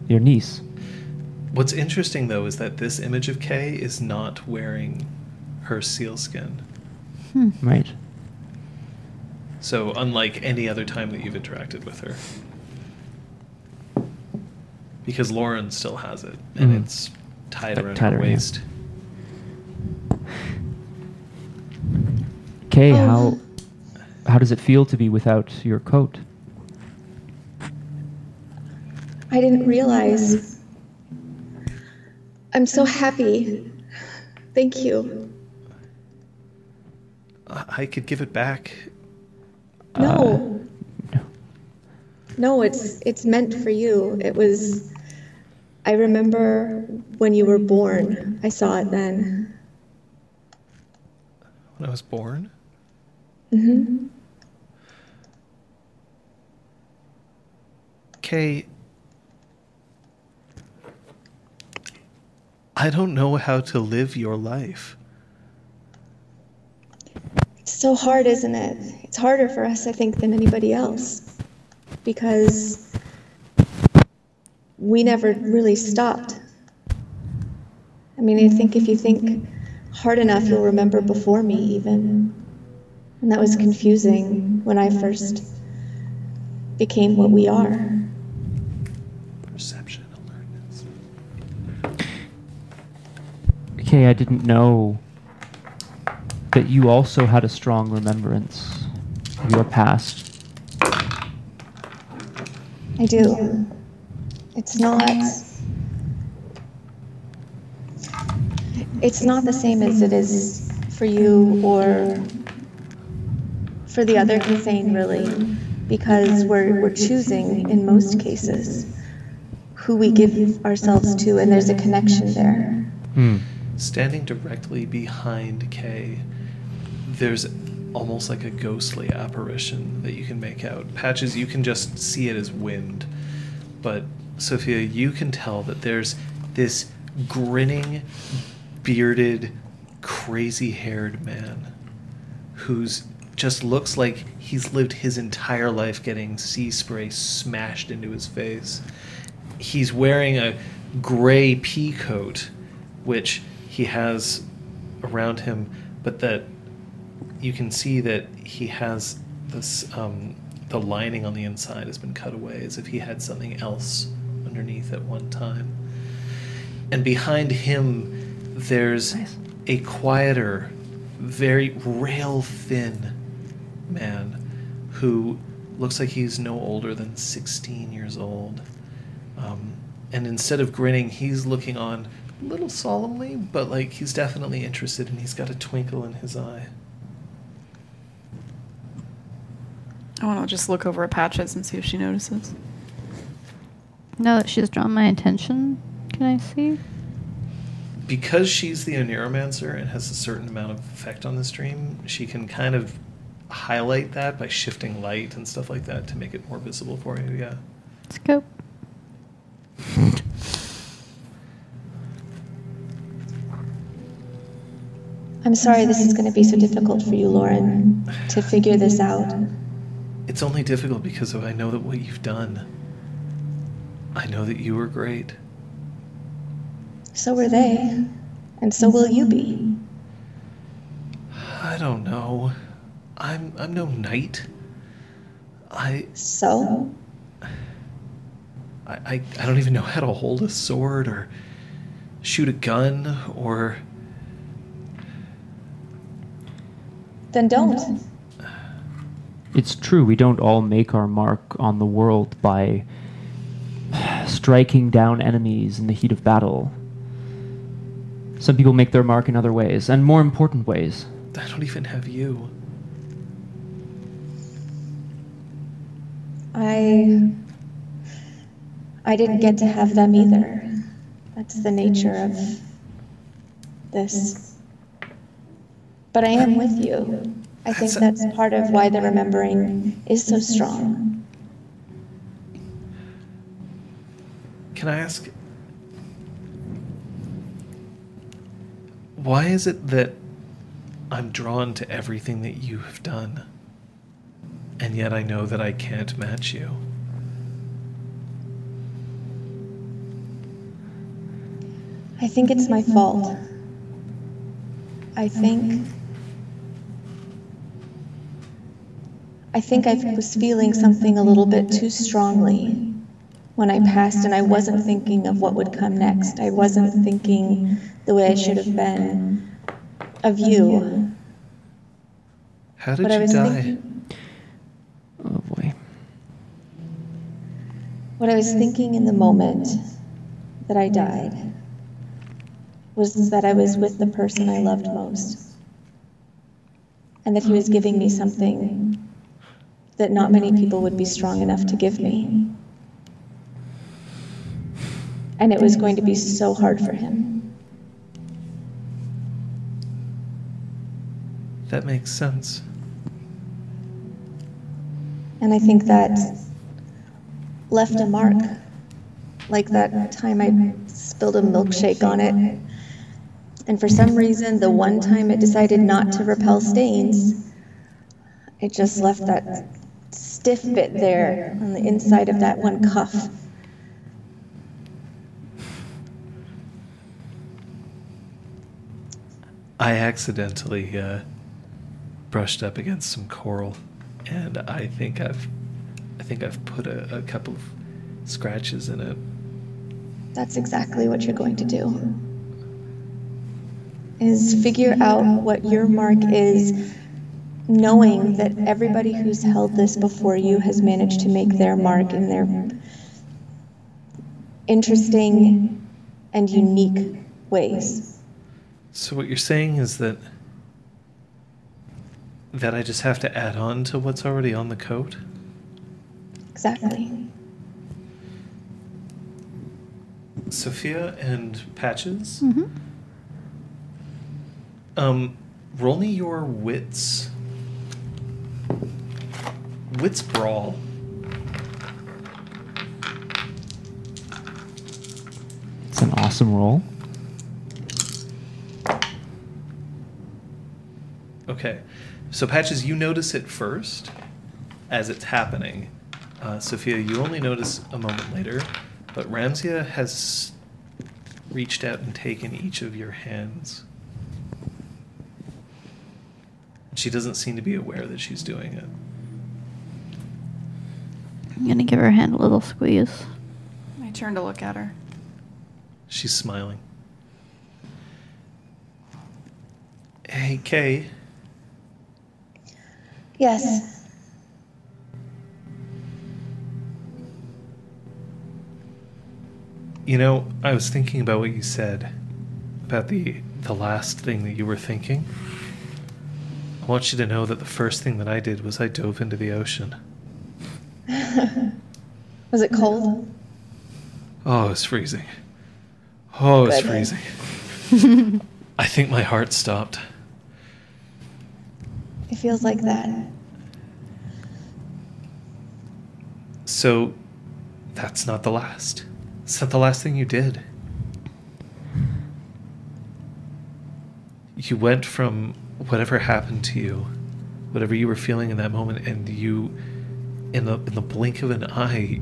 your niece. What's interesting though is that this image of Kay is not wearing her sealskin. Hmm. Right. So, unlike any other time that you've interacted with her. Because Lauren still has it, and Mhm. it's tied Like around tied her around, waist. Kay, Oh. how how does it feel to be without your coat? I didn't realize. I'm so happy. Thank you. I I could give it back. No. No. No, it's it's meant for you. It was I remember when you were born. I saw it then. When I was born? hmm Kay, I don't know how to live your life. So hard, isn't it? It's harder for us, I think, than anybody else. Because we never really stopped. I mean, I think if you think hard enough, you'll remember before me, even. And that was confusing when I first became what we are. Perception alertness. Kay, I didn't know that you also had a strong remembrance of your past. I do. It's not. It's not the same as it is for you or for the other Kithain, really, because we're, we're choosing, in most cases, who we give ourselves to, and there's a connection there. Hmm. Standing directly behind Kay, there's almost like a ghostly apparition that you can make out. Patches, you can just see it as wind. But, Sophia, you can tell that there's this grinning, bearded, crazy haired man who's just looks like he's lived his entire life getting sea spray smashed into his face. He's wearing a gray pea coat, which he has around him, but that you can see that he has this um, the lining on the inside has been cut away as if he had something else underneath at one time. And behind him, there's Nice. a quieter, very rail thin man who looks like he's no older than 16 years old. Um, and instead of grinning, he's looking on a little solemnly, but like he's definitely interested and he's got a twinkle in his eye. I want to just look over at Patches and see if she notices. Now that she's drawn my attention, can I see? because she's the Oneiromancer and has a certain amount of effect on the stream, she can kind of highlight that by shifting light and stuff like that to make it more visible for you. Yeah. Scope. I'm sorry this is going to be so difficult for you, Lauren, to figure this out. It's only difficult because of I know that what you've done. I know that you were great. So were they, and so will you be. I don't know. I'm I'm no knight. I So? I, I, I don't even know how to hold a sword or shoot a gun or Then don't. It's true, we don't all make our mark on the world by striking down enemies in the heat of battle. Some people make their mark in other ways, and more important ways. I don't even have you. I. I didn't get to have them either. That's the nature of this. But I am with you. I think That's that's part of why the remembering is so strong. Can I ask why is it that I'm drawn to everything that you have done and yet I know that I can't match you? I think it's my fault. I think. I think I was feeling something a little bit too strongly when I passed, and I wasn't thinking of what would come next. I wasn't thinking the way I should have been of you. How did But I you was die? thinking, Oh boy. what I was thinking in the moment that I died was that I was with the person I loved most. And that he was giving me something that not many people would be strong enough to give me. And it was going to be so hard for him. That makes sense. And I think that left a mark. Like that time I spilled a milkshake on it. And for some reason, the one time it decided not to repel stains, it just left that stiff bit there on the inside of that one cuff. I accidentally uh, brushed up against some coral, and I think I've, I think I've put a, a couple of scratches in it. That's exactly what you're going to do. Is figure out what your mark is, knowing that everybody who's held this before you has managed to make their mark in their interesting and unique ways. So what you're saying is that that I just have to add on to what's already on the coat? Exactly. Sophia and Patches. Mm-hmm. Um, roll me your wits. Wits brawl. It's an awesome roll. Okay, so Patches, you notice it first as it's happening. Uh, Sophia, you only notice a moment later, but Ramsey has reached out and taken each of your hands. She doesn't seem to be aware that she's doing it. I'm gonna give her hand a little squeeze. My turn to look at her. She's smiling. Hey, Kay. Yes. You know, I was thinking about what you said about the the last thing that you were thinking. I want you to know that the first thing that I did was I dove into the ocean. Was it cold? Oh, it's freezing. Oh, it's Good. freezing. I think my heart stopped. It feels like that. So, that's not the last. It's not the last thing you did. You went from whatever happened to you, whatever you were feeling in that moment, and you, in the in the blink of an eye,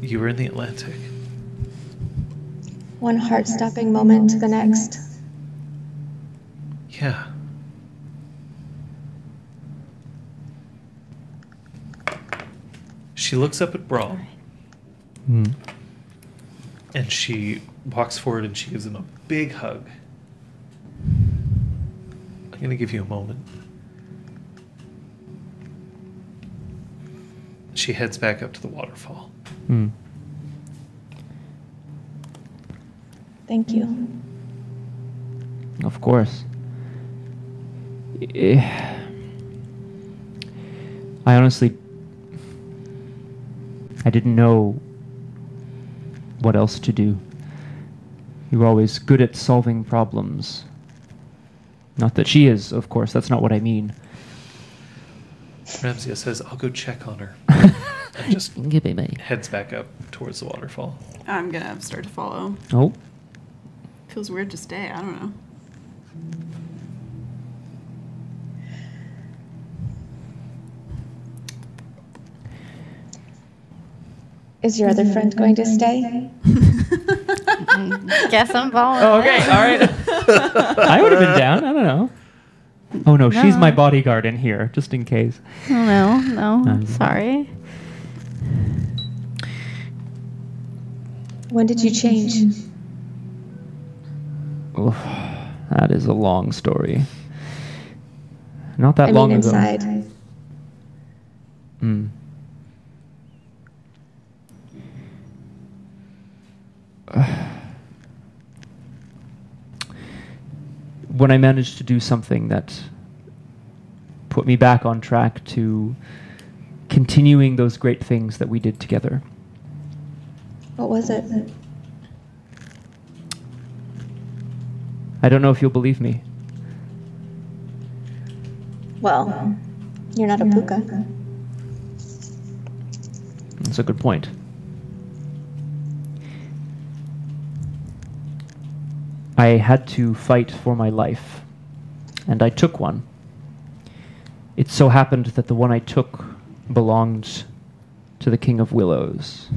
you were in the Atlantic. One heart stopping moment to the next. Yeah. She looks up at Brahm Hmm. and she walks forward and she gives him a big hug. I'm going to give you a moment. She heads back up to the waterfall. Hmm. Thank you. Of course. Eh, I honestly. I didn't know what else to do. You were always good at solving problems. Not that she is, of course, that's not what I mean. Ramsey says, I'll go check on her. and just Give me my. heads back up towards the waterfall. I'm gonna start to follow. Oh, Feels weird to stay. I don't know. Is your other friend going to stay? Guess I'm following. oh okay, all right. I would have been down. I don't know. Oh no, she's my bodyguard in here, just in case. Oh, no, no. Um, Sorry. When did you change? Oof, that is a long story. Not that I long mean, ago. inside. Mm. When I managed to do something that put me back on track to continuing those great things that we did together. What was it? I don't know if you'll believe me. Well, you're not a pooka. That's a good point. I had to fight for my life, and I took one. It so happened that the one I took belonged to the King of Willows.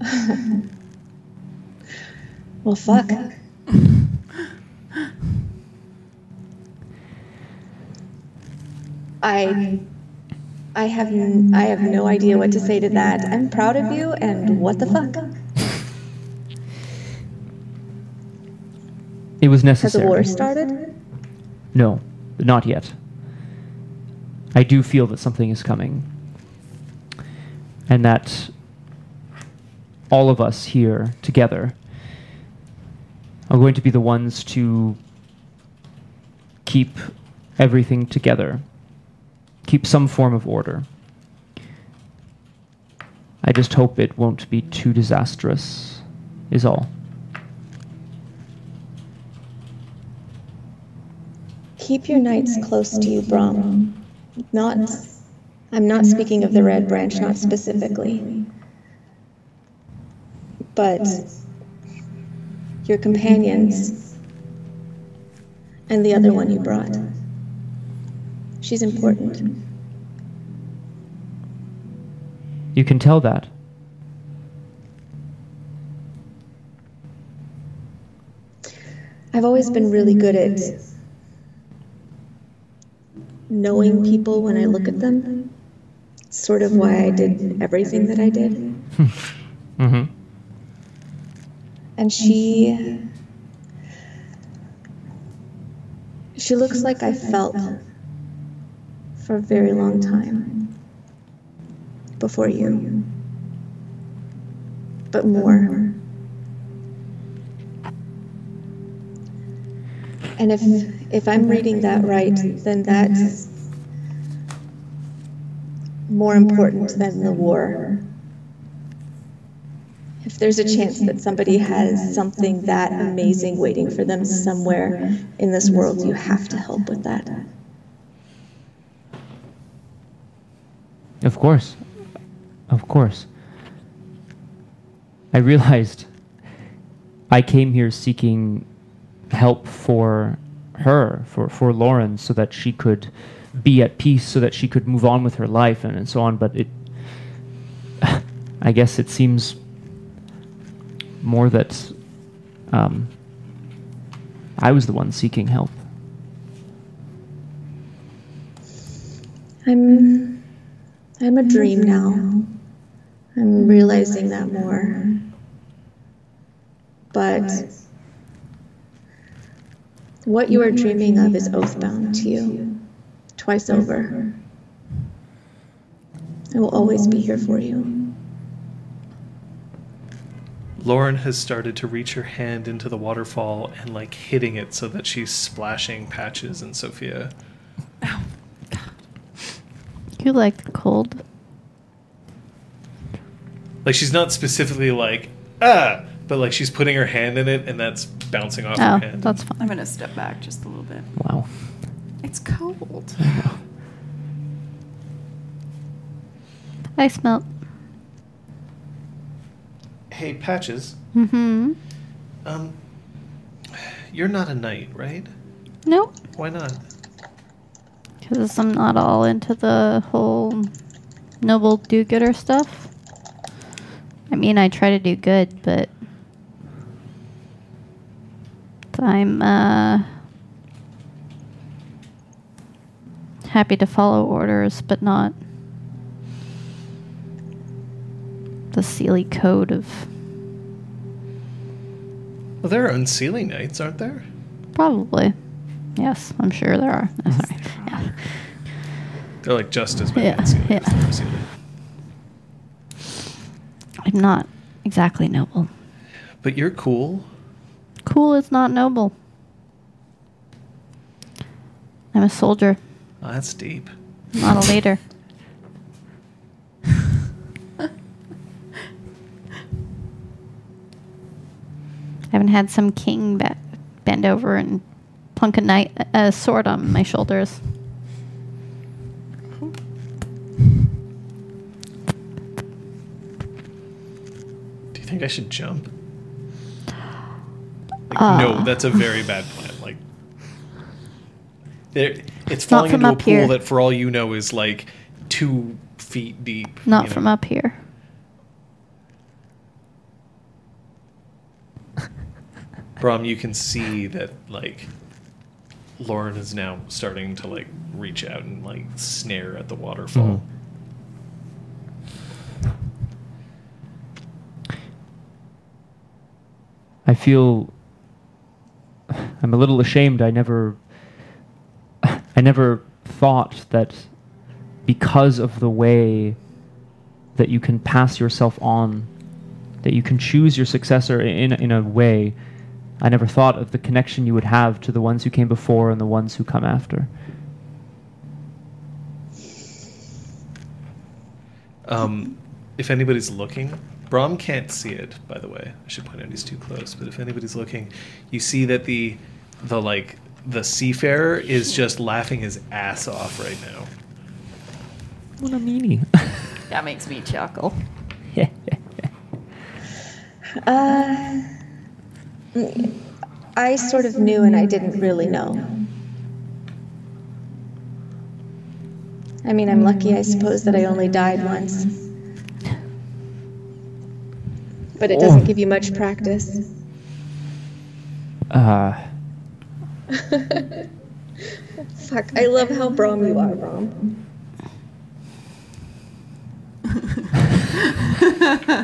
Well, fuck. I, I have, I have no idea what to say to that. I'm proud of you, and what the fuck? It was Has necessary. the war started? No, not yet. I do feel that something is coming. And that all of us here together are going to be the ones to keep everything together, keep some form of order. I just hope it won't be too disastrous, is all. Keep your knights close to you, Brahm. Not, I'm not speaking of the Red Branch, not specifically. But your companions and the other one you brought. She's important. You can tell that. I've always been really good at knowing people when I look at them. It's sort of why I did everything that I did. Mm-hmm. And she. She looks like I felt for a very long time before you. But more. And if if I'm reading that right, then that's more important than the war. If there's a chance that somebody has something that amazing waiting for them somewhere in this world, you have to help with that. Of course. Of course. I realized I came here seeking help for her, for, for Lauren, so that she could be at peace, so that she could move on with her life and, and so on. But it, I guess it seems more that um, I was the one seeking help. I'm I'm a dream now. I'm realizing that more. But what you are dreaming of is oathbound to you, twice over. I will always be here for you. Lauren has started to reach her hand into the waterfall and like hitting it so that she's splashing patches and Sophia. Ow. God. You like the cold. Like she's not specifically like ah, but like she's putting her hand in it and that's bouncing off Oh, her hand. that's fine. I'm gonna step back just a little bit. Wow. It's cold. I smelt. Hey, patches. Mm-hmm. Um, you're not a knight, right? Nope. Why not? Because I'm not all into the whole noble do-gooder stuff. I mean, I try to do good, but I'm uh, happy to follow orders, but not the Seelie code of Well, there are Unseelie knights, aren't there? probably. Yes, I'm sure there are. Uh, Sorry. Yeah. They're like just as many Yeah, Unseelie yeah. as there. I'm not exactly noble. But you're cool. Cool is not noble. I'm a soldier, Oh, that's deep. not a leader. I haven't had some king be- bend over and plunk a, knight, a sword on my shoulders. Do you think I should jump? Like, Uh. no, that's a very bad plan. Like, there, it's falling into a pool here. that, for all you know, is like two feet deep. Not you know? from up here. Brahm, you can see that like Lauren is now starting to like reach out and like snare at the waterfall. I feel I'm a little ashamed. I never I never thought that because of the way that you can pass yourself on, that you can choose your successor in in a way. I never thought of the connection you would have to the ones who came before and the ones who come after. Um, if anybody's looking, Brahm can't see it. By the way, I should point out he's too close. But if anybody's looking, you see that the the like the seafarer is just laughing his ass off right now. What a meanie. That makes me chuckle. Uh, I sort of knew and I didn't really know. I mean, I'm lucky, I suppose, that I only died once. But it doesn't give you much practice. uh, Fuck, I love how Brahm you are, Brahm.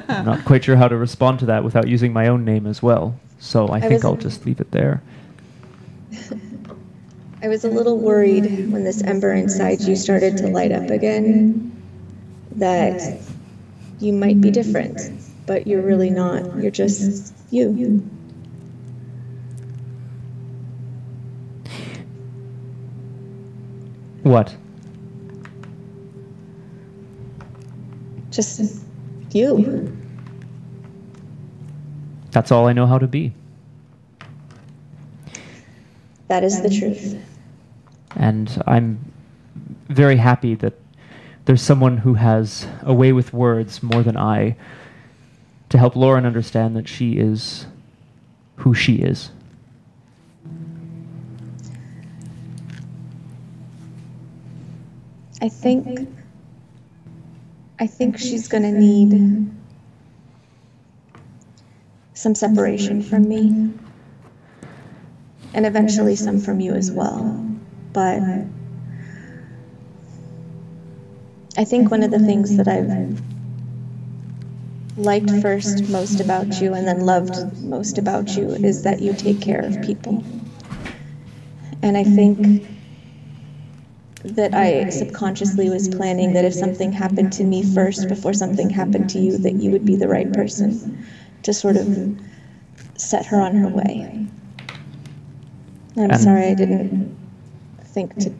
I'm not quite sure how to respond to that without using my own name as well. So I, think I'll just leave it there. I was a little worried when this ember inside you started to light up again that you might be different, but you're really not. You're just you. What? Just you. That's all I know how to be. That is the truth. And I'm very happy that there's someone who has a way with words more than I to help Lauren understand that she is who she is. I think. I think she's gonna need some separation from me. And eventually some from you as well. But I think one of the things that I've liked first most about you and then loved most about you is that you take care of people. And I think that I subconsciously was planning that if something happened to me first before something happened to you, that you would be the right person to sort of set her on her way. I'm And- sorry I didn't think to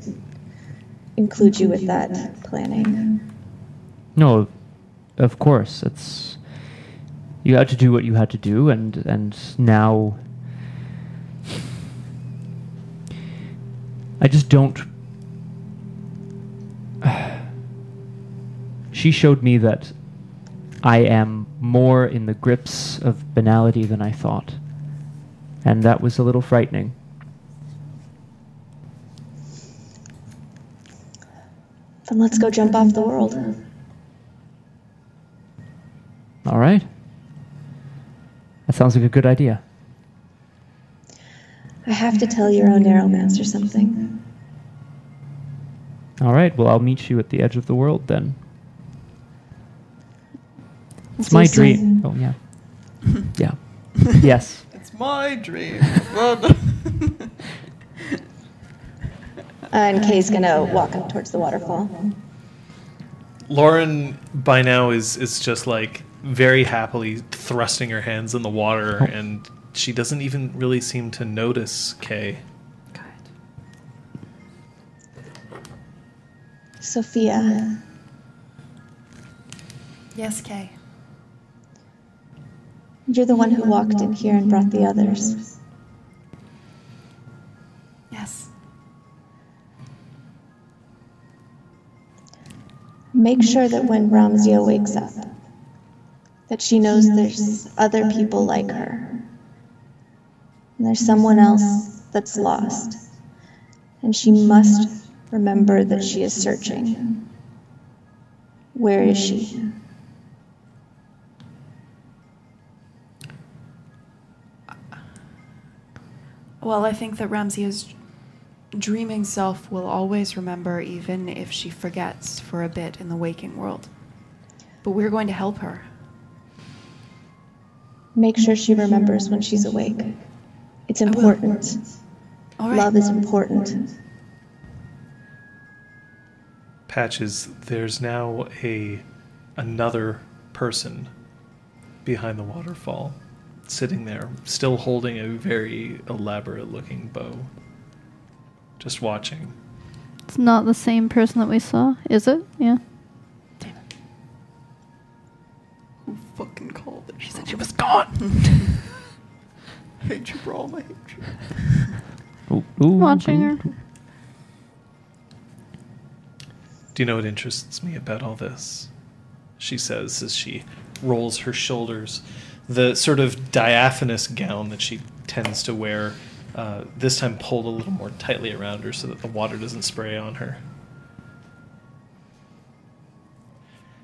include you with that planning. No, of course. It's you had to do what you had to do, and and now I just don't. she showed me that I am more in the grips of banality than I thought, and that was a little frightening. Then let's go jump off the world. All right. That sounds like a good idea. I have to tell your own Oneiromancer something. All right. Well, I'll meet you at the edge of the world then. It's See my you soon. dream. Oh yeah. yeah. yes. It's my dream. Uh, and Kay's gonna walk up towards the waterfall. Lauren by now is is just like very happily thrusting her hands in the water, Oh. and she doesn't even really seem to notice Kay. Sophia, yes, Kay. you're the one who walked in here and brought the others. Yes. Make sure that when Ramzia wakes up, that she knows there's other people like her. And there's someone else that's lost. And she must remember that she is searching. Where is she? Well, I think that Ramsia's dreaming self will always remember, even if she forgets for a bit in the waking world. But we're going to help her. Make sure she remembers when she's awake. It's important. All right. Love is important. Patches, there's now a another person behind the waterfall, sitting there, still holding a very elaborate looking bow. Just watching. It's not the same person that we saw, is it? Yeah. She was gone. I hate you, bro. I hate you. Ooh, ooh, Watching ooh, her. Do you know what interests me about all this? She says as she rolls her shoulders. The sort of diaphanous gown that she tends to wear, uh, this time pulled a little more tightly around her so that the water doesn't spray on her.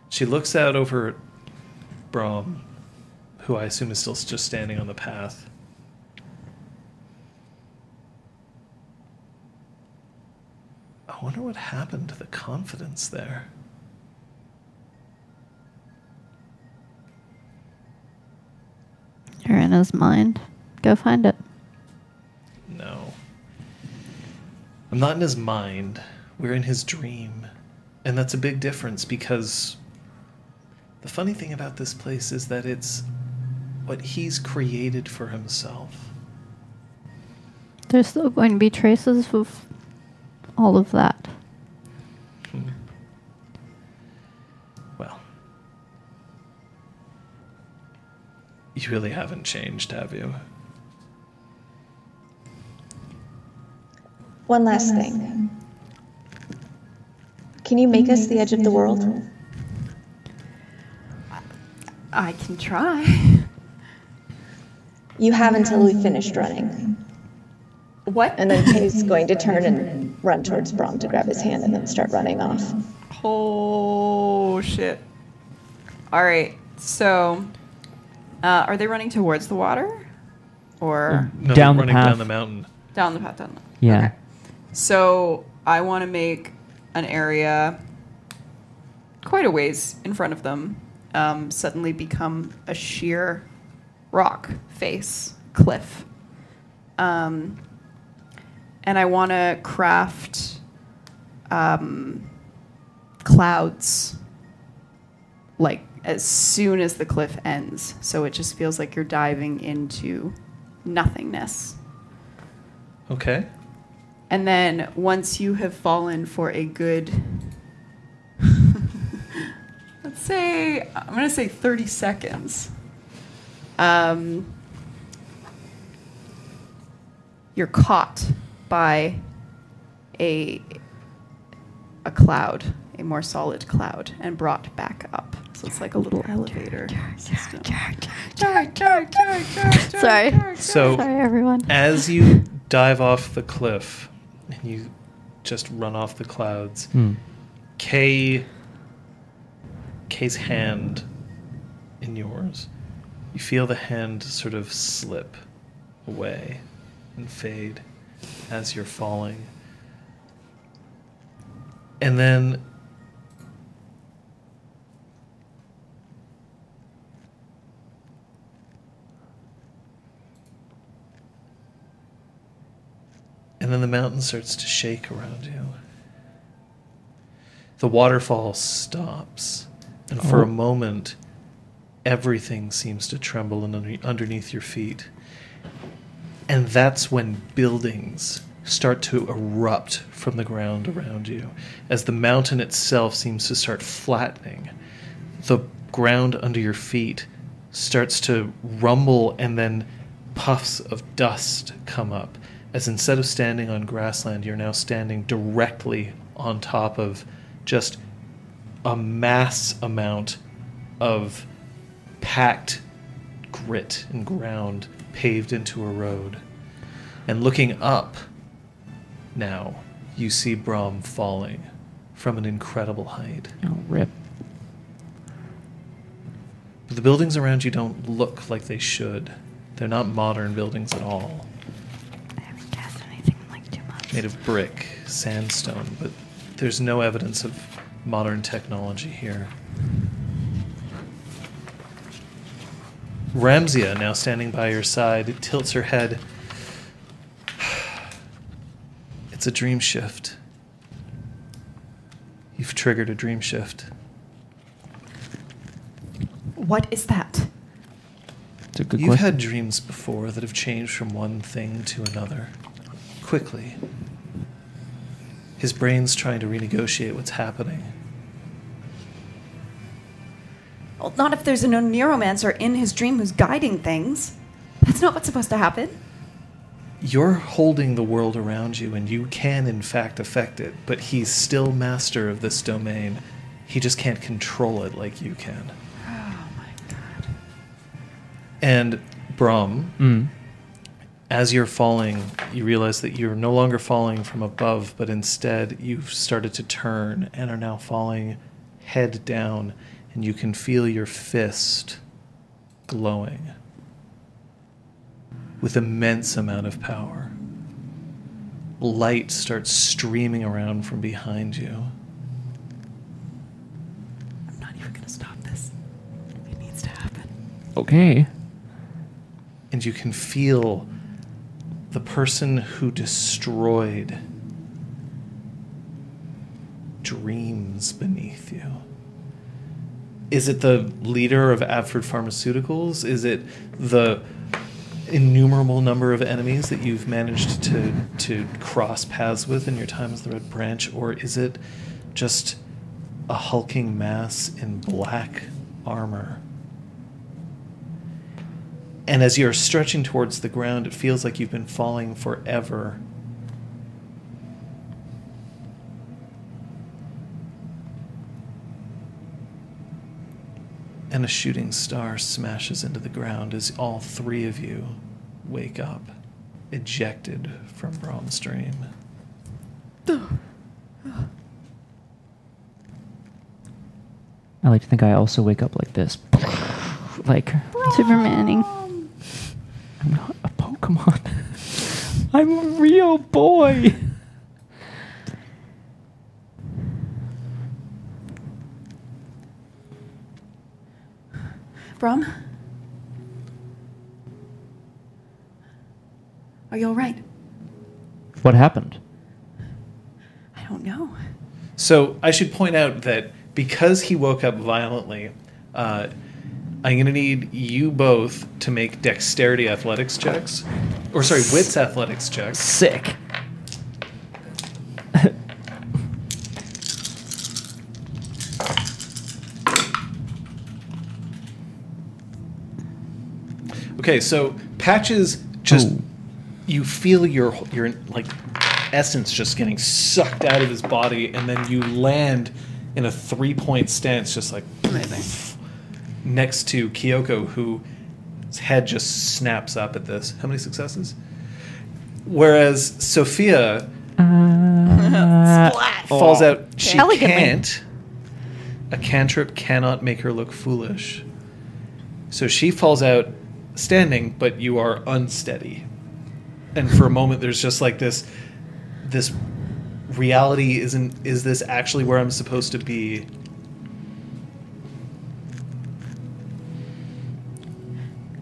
She looks out over at Brahm, who I assume is still just standing on the path. I wonder what happened to the confidence there. You're in his mind. Go find it. No. I'm not in his mind. We're in his dream. And that's a big difference because the funny thing about this place is that it's what he's created for himself. There's still going to be traces of all of that. Hmm. Well, you really haven't changed, have you? One last thing. Can you make us the edge of the world? I can try. You have until we finished running. What? And then he's going to turn and run towards Brahm to grab his hand and then start running off. Oh shit! All right. So, uh, are they running towards the water, or No, Down the running path. down the mountain. down the path? Down the. Yeah. Okay. So I want to make an area quite a ways in front of them um, suddenly become a sheer rock face cliff. Um, and I want to craft um, clouds like as soon as the cliff ends. So it just feels like you're diving into nothingness. Okay. And then once you have fallen for a good, let's say, I'm going to say 30 seconds, um, you're caught by a, a cloud, a more solid cloud, and brought back up. So it's like a little elevator system. Sorry. So Sorry, everyone. as you dive off the cliff and you just run off the clouds, Hmm. Kay Kay's hand in yours. You feel the hand sort of slip away and fade as you're falling. And then And then the mountain starts to shake around you. The waterfall stops, and for a Oh. moment, everything seems to tremble under- underneath your feet. And that's when buildings start to erupt from the ground around you as the mountain itself seems to start flattening. The ground under your feet starts to rumble, and then puffs of dust come up. As instead of standing on grassland, you're now standing directly on top of just a mass amount of packed grit and ground paved into a road. And looking up, now you see Brahm falling from an incredible height. Oh, rip. But the buildings around you don't look like they should. They're not modern buildings at all. I haven't cast anything in like two months. Made of brick, sandstone, but there's no evidence of modern technology here. Ramsia, now standing by your side, tilts her head. It's a dream shift. You've triggered a dream shift. What is that? It's a good You've question. had dreams before that have changed from one thing to another quickly. His brain's trying to renegotiate what's happening. Well, not if there's a oneiromancer in his dream who's guiding things. That's not what's supposed to happen. You're holding the world around you, and you can, in fact, affect it, but he's still master of this domain. He just can't control it like you can. Oh my god. And Brahm, Mm. as you're falling, you realize that you're no longer falling from above, but instead you've started to turn and are now falling head down, and you can feel your fist glowing with immense amount of power. Light starts streaming around from behind you. I'm not even gonna stop this. It needs to happen. Okay. and you can feel the person who destroyed dreams beneath you. Is it the leader of Adford Pharmaceuticals? Is it the innumerable number of enemies that you've managed to to cross paths with in your time as the Red Branch, or is it just a hulking mass in black armor? And as you're stretching towards the ground, it feels like you've been falling forever. And a shooting star smashes into the ground as all three of you wake up, ejected from Brahm's dream. I like to think I also wake up like this. like, Supermaning. I'm not a Pokemon. I'm a real boy. Brahm? Are you alright? What happened? I don't know. So I should point out that because he woke up violently, uh, I'm going to need you both to make dexterity athletics checks. Or, sorry, wits athletics checks. Sick. Okay, so Patches just. Ooh. You feel your, your, like, essence just getting sucked out of his body, and then you land in a three point stance, just like. Next to Kyoko, whose head just snaps up at this. How many successes? Whereas Sophia Uh, falls out. She Elegantly. can't. A cantrip cannot make her look foolish. So she falls out standing, but you are unsteady. and for a moment there's just like this this reality isn't is this actually where I'm supposed to be?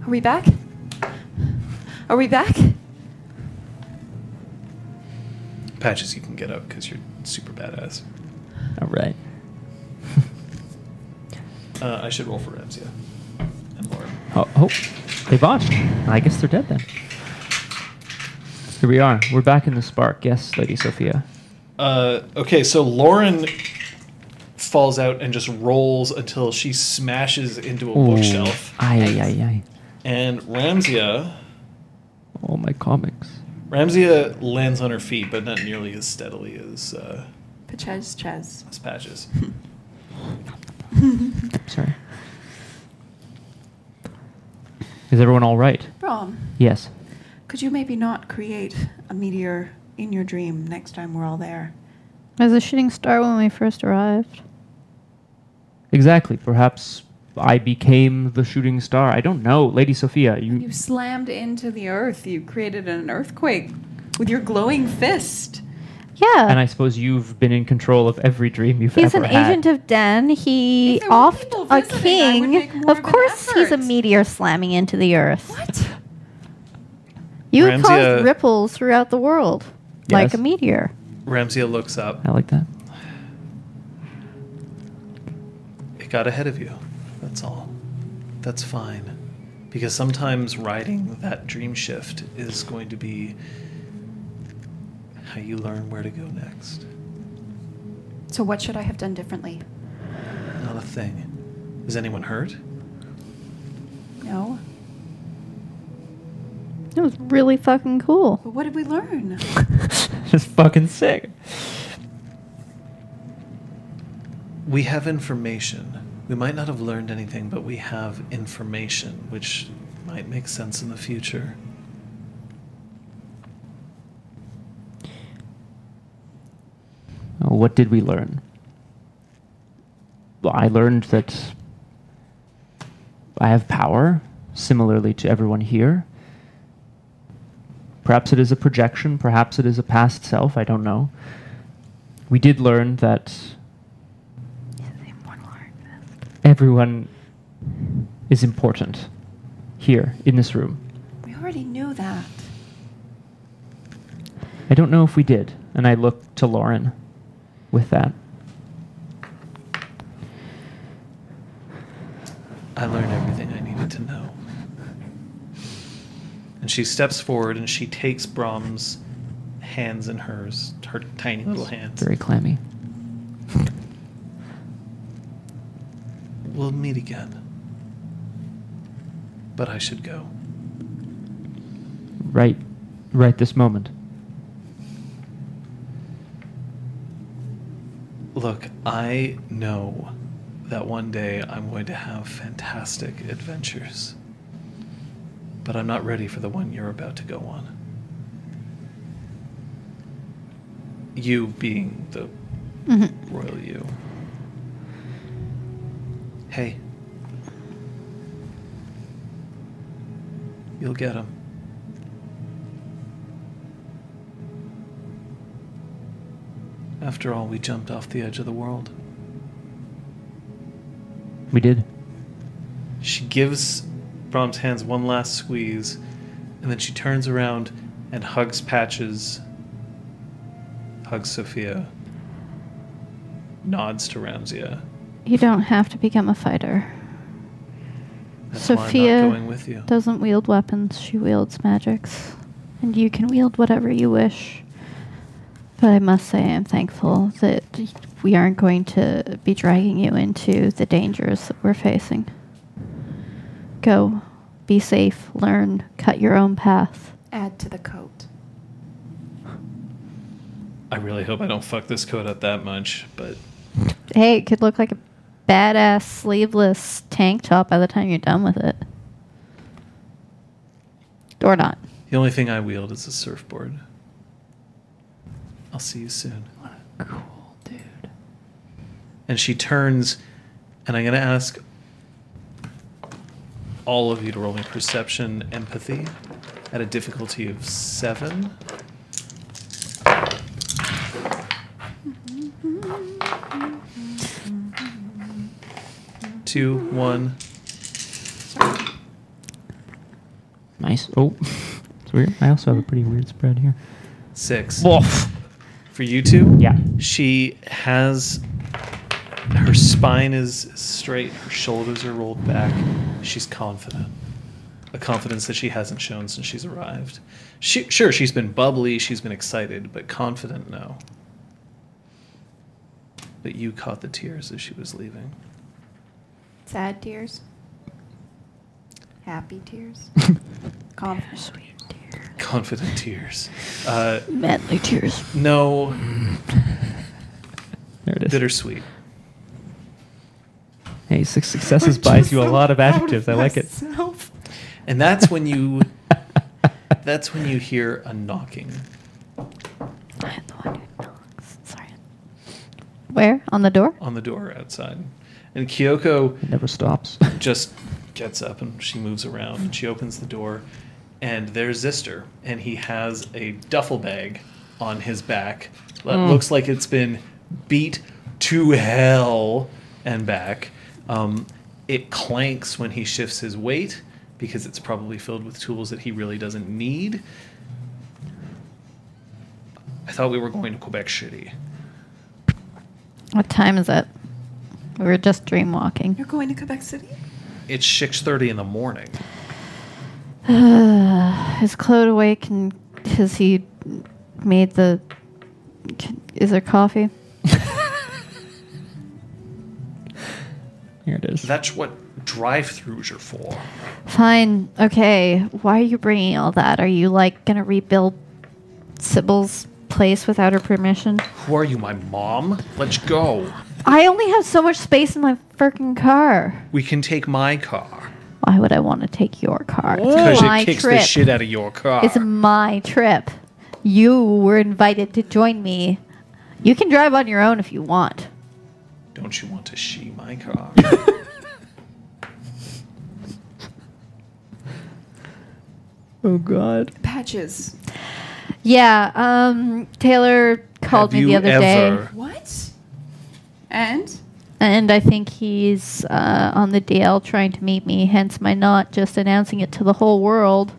Are we back? Are we back? Patches, you can get up because you're super badass. All right. Uh, I should roll for Ramsia and Lauren. Oh, oh, they botched. I guess they're dead then. Here we are. We're back in the spark. Yes, Lady Sophia. Uh, okay, so Lauren falls out and just rolls until she smashes into a bookshelf, Aye, aye, aye, aye. and Ramsia All my comics. Ramsia lands on her feet, but not nearly as steadily as uh, Pachez Chez. as Patches. Sorry. Is everyone all right? Brahm, Yes. could you maybe not create a meteor in your dream next time we're all there? As a shooting star when we first arrived. Exactly. Perhaps I became the shooting star. I don't know. Lady Sophia, you. You slammed into the earth. You created an earthquake with your glowing fist. Yeah. And I suppose you've been in control of every dream you've He's ever an agent of Den. He If there were offed a visiting, king. make more Of of an course, he's a meteor slamming into the earth. What? You Ramsey, would uh, cause ripples throughout the world, like a meteor. Ramsia looks up. I like that. It got ahead of you. That's all. That's fine. Because sometimes riding that dream shift is going to be how you learn where to go next. So what should I have done differently? Not a thing. Is anyone hurt? No. It was really fucking cool. But what did we learn? Just fucking sick. We have information. We might not have learned anything, but we have information, which might make sense in the future. Uh, what did we learn? Well, I learned that I have power, similarly to everyone here. Perhaps it is a projection, perhaps it is a past self, I don't know. We did learn that everyone is important here in this room. We already knew that. I don't know if we did, and I look to Lauren with that. I learned everything I needed to know. And she steps forward and she takes Brahm's hands in hers, her tiny little hands. Very clammy. We'll meet again. But I should go. Right, right this moment. Look, I know that one day I'm going to have fantastic adventures. But I'm not ready for the one you're about to go on. You being the Mhm. royal you. Hey. You'll get him. After all, we jumped off the edge of the world. We did. She gives Brahm's hands one last squeeze, and then she turns around and hugs Patches, hugs Sophia, nods to Ramsia. You don't have to become a fighter. That's why Sophia I'm not going with you. doesn't wield weapons, she wields magics. And you can wield whatever you wish. But I must say, I'm thankful that we aren't going to be dragging you into the dangers that we're facing. Go, be safe, learn, cut your own path. Add to the coat. I really hope I don't fuck this coat up that much, but Hey, it could look like a badass sleeveless tank top by the time you're done with it. Or not. the only thing I wield is a surfboard. I'll see you soon. What a cool, dude. And she turns, and I'm going to ask all of you to roll me perception, empathy. at a difficulty of seven. Two, one. Nice. Oh, it's weird. I also have a pretty weird spread here. Six. Woof. For you two, Yeah. she has her spine is straight, her shoulders are rolled back. She's confident. A confidence that she hasn't shown since she's arrived. She, sure, she's been bubbly, she's been excited, but confident, no. But you caught the tears as she was leaving. Sad tears. Happy tears. Confident. Confident tears. Uh, Manly tears. no, There it is. bittersweet. Hey, six successes buys you a lot of adjectives. I like it. And that's when you that's when you hear a knocking. I am the one who knocks. Sorry. Where? On the door? on the door outside. And Kyoko It never stops. just gets up and she moves around and she opens the door and there's Zister and he has a duffel bag on his back that Mm. looks like it's been beat to hell and back. Um, it clanks when he shifts his weight because it's probably filled with tools that he really doesn't need. I thought we were going to Quebec City. What time is it? We were just dream walking. You're going to Quebec City? It's 6:30 in the morning. is Claude awake and has he made the. Is there coffee? Here it is. That's what drive-throughs are for. Fine. Okay. Why are you bringing all that? Are you like gonna rebuild Sybil's place without her permission? Who are you, my mom? Let's go. I only have so much space in my freaking car. We can take my car. Why would I want to take your car? It's Because my it kicks trip. the shit out of your car. It's my trip. You were invited to join me. You can drive on your own if you want. Don't you want to she my car? Oh God. Patches. Yeah, um, Taylor called Have me the you other ever- day, What? And? And I think he's uh, on the DL trying to meet me, hence my not just announcing it to the whole world.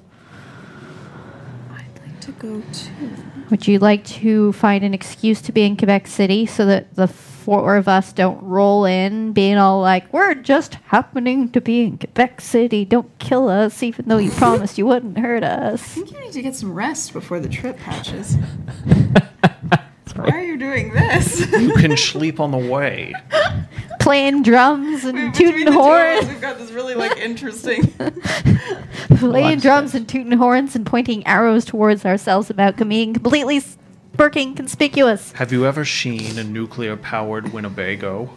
I'd like to go too. Would you like to find an excuse to be in Quebec City so that the four of us don't roll in being all like, we're just happening to be in Quebec City. Don't kill us, even though you promised you wouldn't hurt us. I think you need to get some rest before the trip, Patches. Why are you doing this? you can sleep on the way. Playing drums and Between tooting the two of us, horns. We've got this really like interesting. Playing Watch drums this. and tooting horns and pointing arrows towards ourselves about being completely s- freaking conspicuous. Have you ever seen a nuclear-powered Winnebago?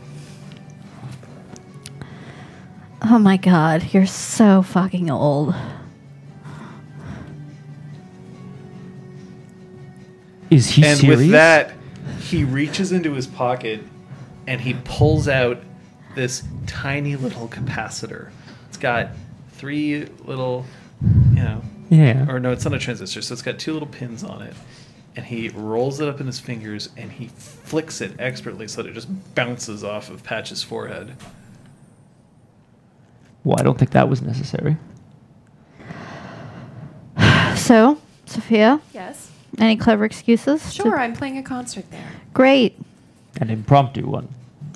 Oh my god, you're so fucking old. Is he and serious? with that, he reaches into his pocket and he pulls out this tiny little capacitor. It's got three little, you know, yeah. or no, it's not a transistor, so it's got two little pins on it. And he rolls it up in his fingers and he flicks it expertly so that it just bounces off of Patch's forehead. Well, I don't think that was necessary. So, Sophia, yes. Any clever excuses? to- Sure, I'm playing a concert there. Great. An impromptu one.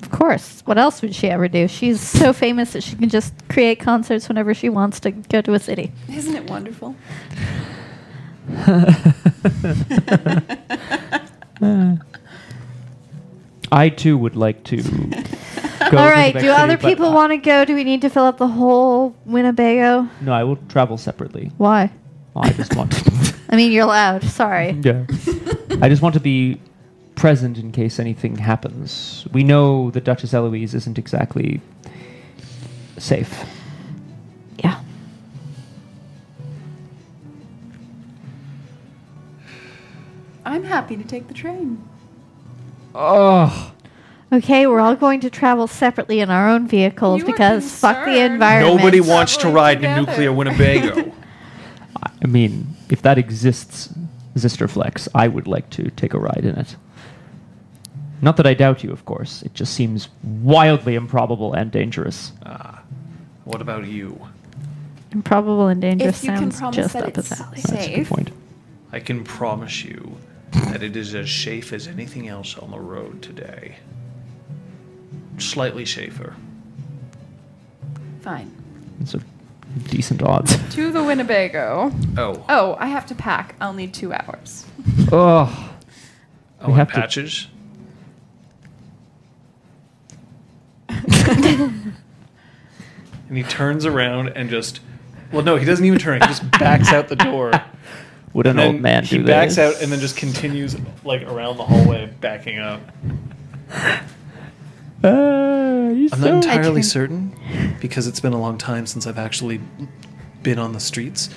Of course. What else would she ever do? She's so famous that she can just create concerts whenever she wants to go to a city. Isn't it wonderful? I too would like to. Go All to Do City, other people want to go? Do we need to fill up the whole Winnebago? No, I will travel separately. Why? I just want. To, I mean, you're loud. Sorry. yeah. I just want to be present in case anything happens. We know the Duchess Eloise isn't exactly safe. Yeah. I'm happy to take the train. Oh. Okay, we're all going to travel separately in our own vehicles You were because fuck the concerned. environment. Nobody wants to Traveling ride in a together. nuclear Winnebago. I mean, if that exists, Zisterflex, I would like to take a ride in it. Not that I doubt you, of course. It just seems wildly improbable and dangerous. Ah, what about you? Improbable and dangerous If you can sounds promise just that up his it's alley. That's a good Safe. point. I can promise you that it is as safe as anything else on the road today. Slightly safer. Fine. It's a decent odds. To the Winnebago. Oh, Oh, I have to pack. I'll need two hours. oh, oh, we and have to- patches. and he turns around and just, well, no, he doesn't even turn. He just backs out the door. would an And old then man he do backs this? out and then just continues like around the hallway, backing up. Uh, he's I'm so- not entirely certain because it's been a long time since I've actually been on the streets.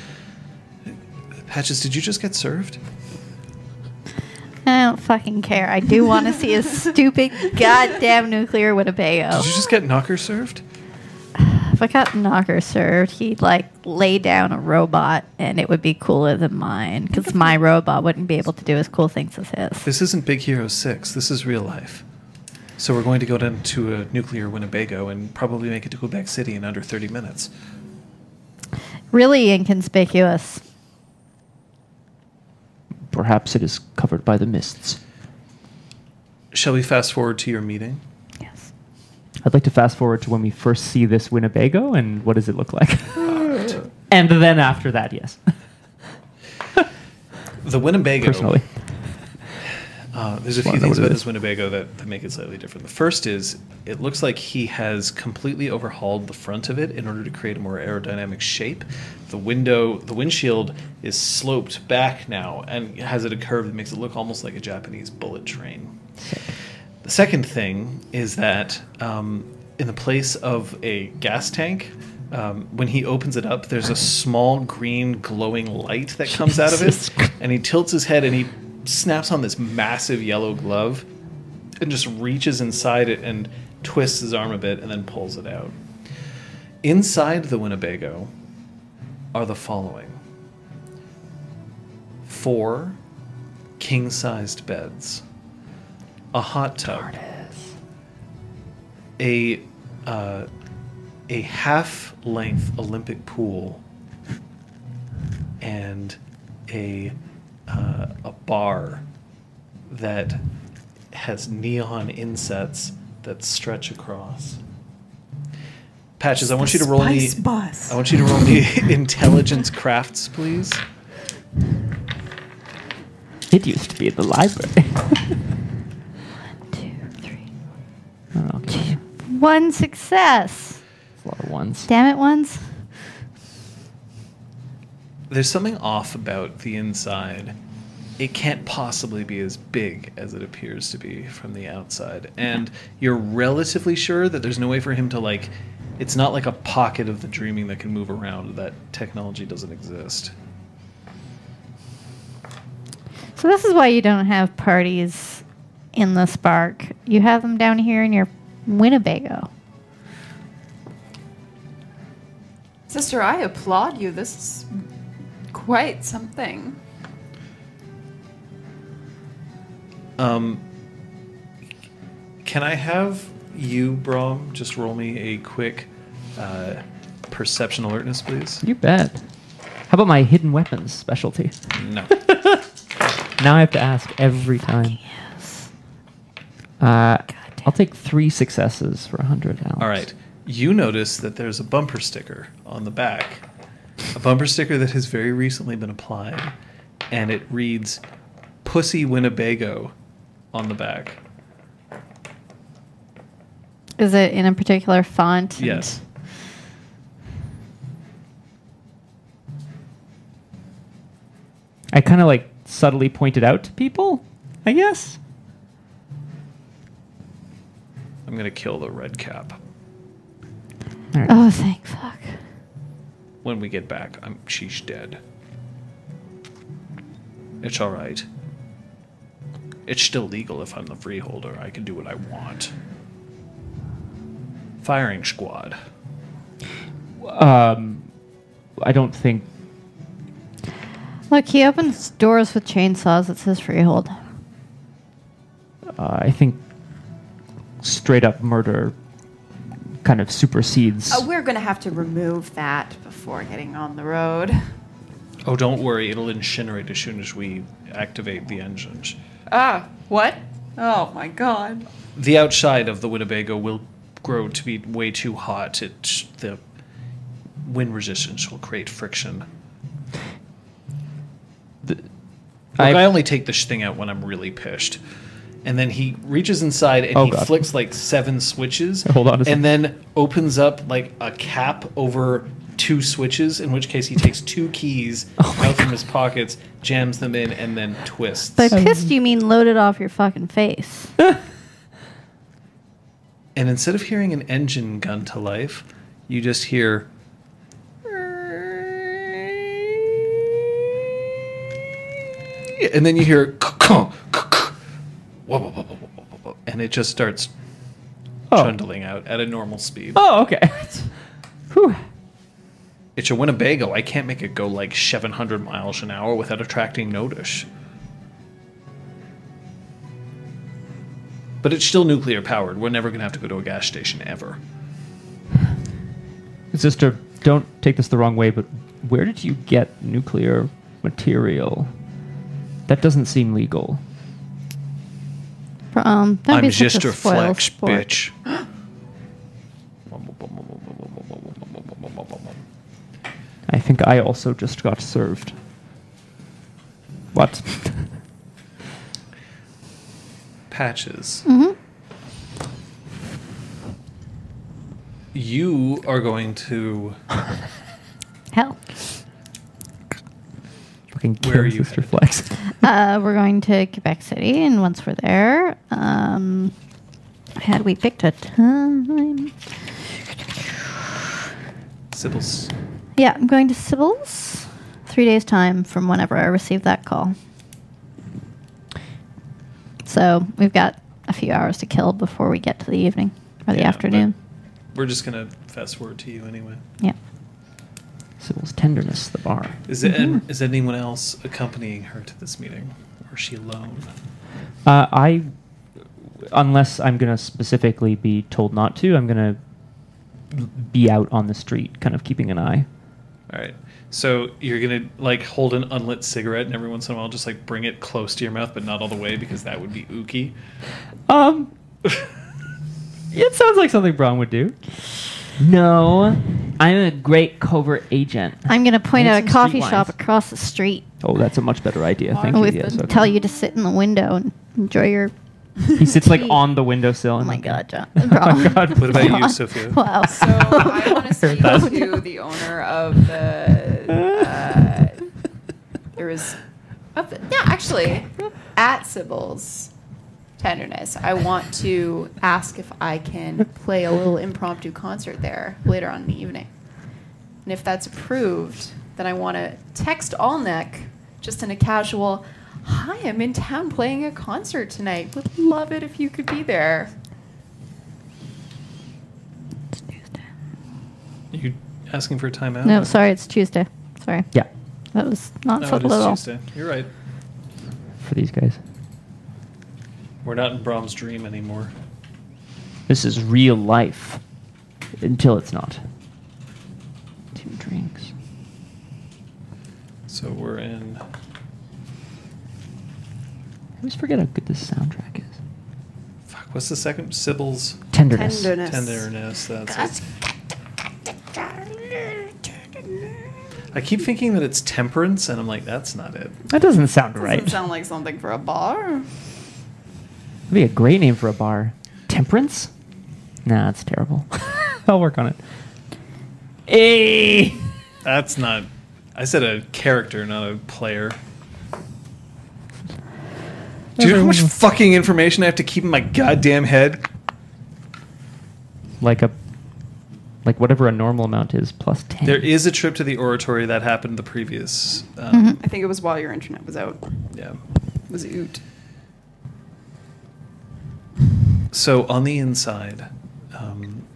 Patches, did you just get served? I don't fucking care. I do want to see a stupid goddamn nuclear Winnebago. Did you just get nocker served? If I got Nocker served, he'd like lay down a robot and it would be cooler than mine because my robot wouldn't be able to do as cool things as his. This isn't Big Hero 6. This is real life. So we're going to go down to a nuclear Winnebago and probably make it to Quebec City in under 30 minutes. Really inconspicuous. Perhaps it is covered by the mists. Shall we fast forward to your meeting? Yes. I'd like to fast forward to when we first see this Winnebago and what does it look like? and then after that, yes. The Winnebago. Personally. Uh, there's a few things about is. this Winnebago that, that make it slightly different. The first is it looks like he has completely overhauled the front of it in order to create a more aerodynamic shape. The window, the windshield is sloped back now and has it a curve that makes it look almost like a Japanese bullet train. The second thing is that um, in the place of a gas tank, um, when he opens it up, there's a small green glowing light that comes out of it, and he tilts his head and he snaps on this massive yellow glove and just reaches inside it and twists his arm a bit and then pulls it out. Inside the Winnebago are the following four king sized beds, a hot tub, a, uh, a half length Olympic pool, and a, uh, a bar that has neon insets that stretch across. Patches, I want you to roll me. Spice bus. I want you to roll me intelligence crafts, please. It used to be in the library. Two, three. oh, okay. One success. It's a lot of ones. Damn it, ones. There's something off about the inside. It can't possibly be as big as it appears to be from the outside. And you're relatively sure that there's no way for him to like it's not like a pocket of the dreaming that can move around. That technology doesn't exist. So this is why you don't have parties in the Spark. You have them down here in your Winnebago. Sister, I applaud you. This is quite something. Um can I have you, Brahm, just roll me a quick uh, perception alertness, please? You bet. How about my hidden weapons specialty? No. Now I have to ask every time. Uh, I'll take three successes for 100 Alex. All right. You notice that there's a bumper sticker on the back. A bumper sticker that has very recently been applied. And it reads Pussy Winnebago on the back. Is it in a particular font? Yes. I kind of like subtly pointed out to people, I guess. I'm going to kill the red cap. All right. Oh, thank fuck. When we get back, I'm she's dead. It's all right. It's still legal if I'm the freeholder. I can do what I want. Firing squad. Um, I don't think Look, he opens doors with chainsaws. It says freehold. Uh, I think straight up murder kind of supersedes. Uh, we're gonna have to remove that before getting on the road. Oh, don't worry. It'll incinerate as soon as we activate the engines. Ah, what? Oh my god. The outside of the Winnebago will grow to be way too hot. It the wind resistance will create friction. The- Look, I, I- only take this thing out when I'm really pissed. And then he reaches inside and Oh, he God. flicks like seven switches. Hold on a And then opens up like a cap over two switches, in which case he takes two keys Oh out from his pockets, jams them in, and then twists. By pissed, you mean loaded off your fucking face. And instead of hearing an engine gun to life, you just hear. And then you hear. And it just starts Oh. trundling out at a normal speed. Oh, okay. Whew. It's a Winnebago. I can't make it go like 700 miles an hour without attracting notice. But it's still nuclear powered. We're never going to have to go to a gas station ever. Sister, don't take this the wrong way, but where did you get nuclear material? That doesn't seem legal. Um, don't I'm be such just a a flex, sport. bitch. I think I also just got served. What? Patches. Mm-hmm. You are going to. Hell. Fucking Where are kill you Sister? Flex. Uh, we're going to Quebec City, and once we're there, um, had we picked a time? Sybil's. Yeah, I'm going to Sybil's. Three days' time from whenever I received that call. So we've got a few hours to kill before we get to the evening or the Yeah, afternoon. We're just going to fast forward to you anyway. Yeah. Sybil's tenderness, the bar. Is, it, Mm-hmm. is anyone else accompanying her to this meeting? Or is she alone? Uh, I, unless I'm gonna specifically be told not to, I'm gonna be out on the street, kind of keeping an eye. All right. So you're gonna like hold an unlit cigarette, and every once in a while, just like bring it close to your mouth, but not all the way because that would be ooky. Um, it sounds like something Brahm would do. No, I'm a great covert agent. I'm going to point Need out a coffee streetwise. shop across the street Oh, that's a much better idea. Thank you. with Yes, okay. tell you to sit in the window and enjoy your. He sits like on the windowsill. Oh and my like- god, John. Oh my God. What about you, Sophia? Wow. So I want to speak that. to the owner of the. Uh, there was, of the, yeah, actually, at Sybil's tenderness. I want to ask if I can play a little impromptu concert there later on in the evening, and if that's approved, then I want to text Alnek just in a casual. Hi, I'm in town playing a concert tonight. Would love it if you could be there. It's Tuesday. You asking for a timeout? No, sorry, it's Tuesday. Sorry. Yeah, That was not No, it subtle is at all. Tuesday. You're right. for these guys. We're not in Brahm's dream anymore. This is real life until it's not. Two drinks. So we're in. I always forget how good this soundtrack is. Fuck. What's the second? Sybil's Tenderness. Tenderness. tenderness. That's it. I keep thinking that it's temperance, and I'm like, that's not it. That doesn't sound right. Doesn't sound like something for a bar. That'd be a great name for a bar. Temperance? Nah, that's terrible. I'll work on it. Hey! That's not. I said a character, not a player. Do you know how much fucking information I have to keep in my goddamn head? Like a, like whatever a normal amount is plus ten. There is a trip to the oratory that happened the previous. Um, I think it was while your internet was out. Yeah. It was oot. So on the inside, um,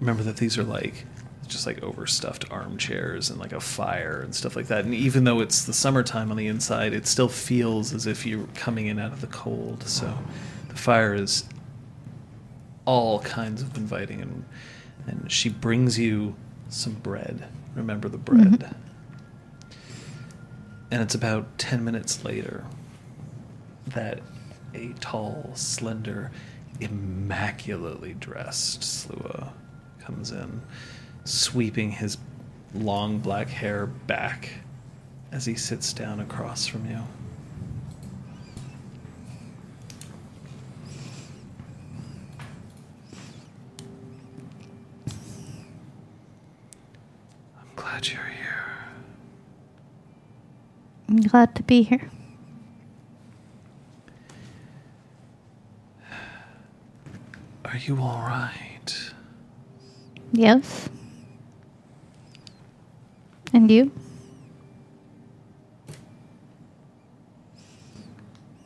remember that these are like just like overstuffed armchairs and like a fire and stuff like that. And even though it's the summertime on the inside, it still feels as if you're coming in out of the cold. So the fire is all kinds of inviting and and she brings you some bread. Remember the bread. And it's about 10 minutes later that a tall, slender, immaculately dressed Sluagh comes in, sweeping his long black hair back as he sits down across from you. I'm glad you're here. I'm glad to be here. Are you all right? Yes. And you?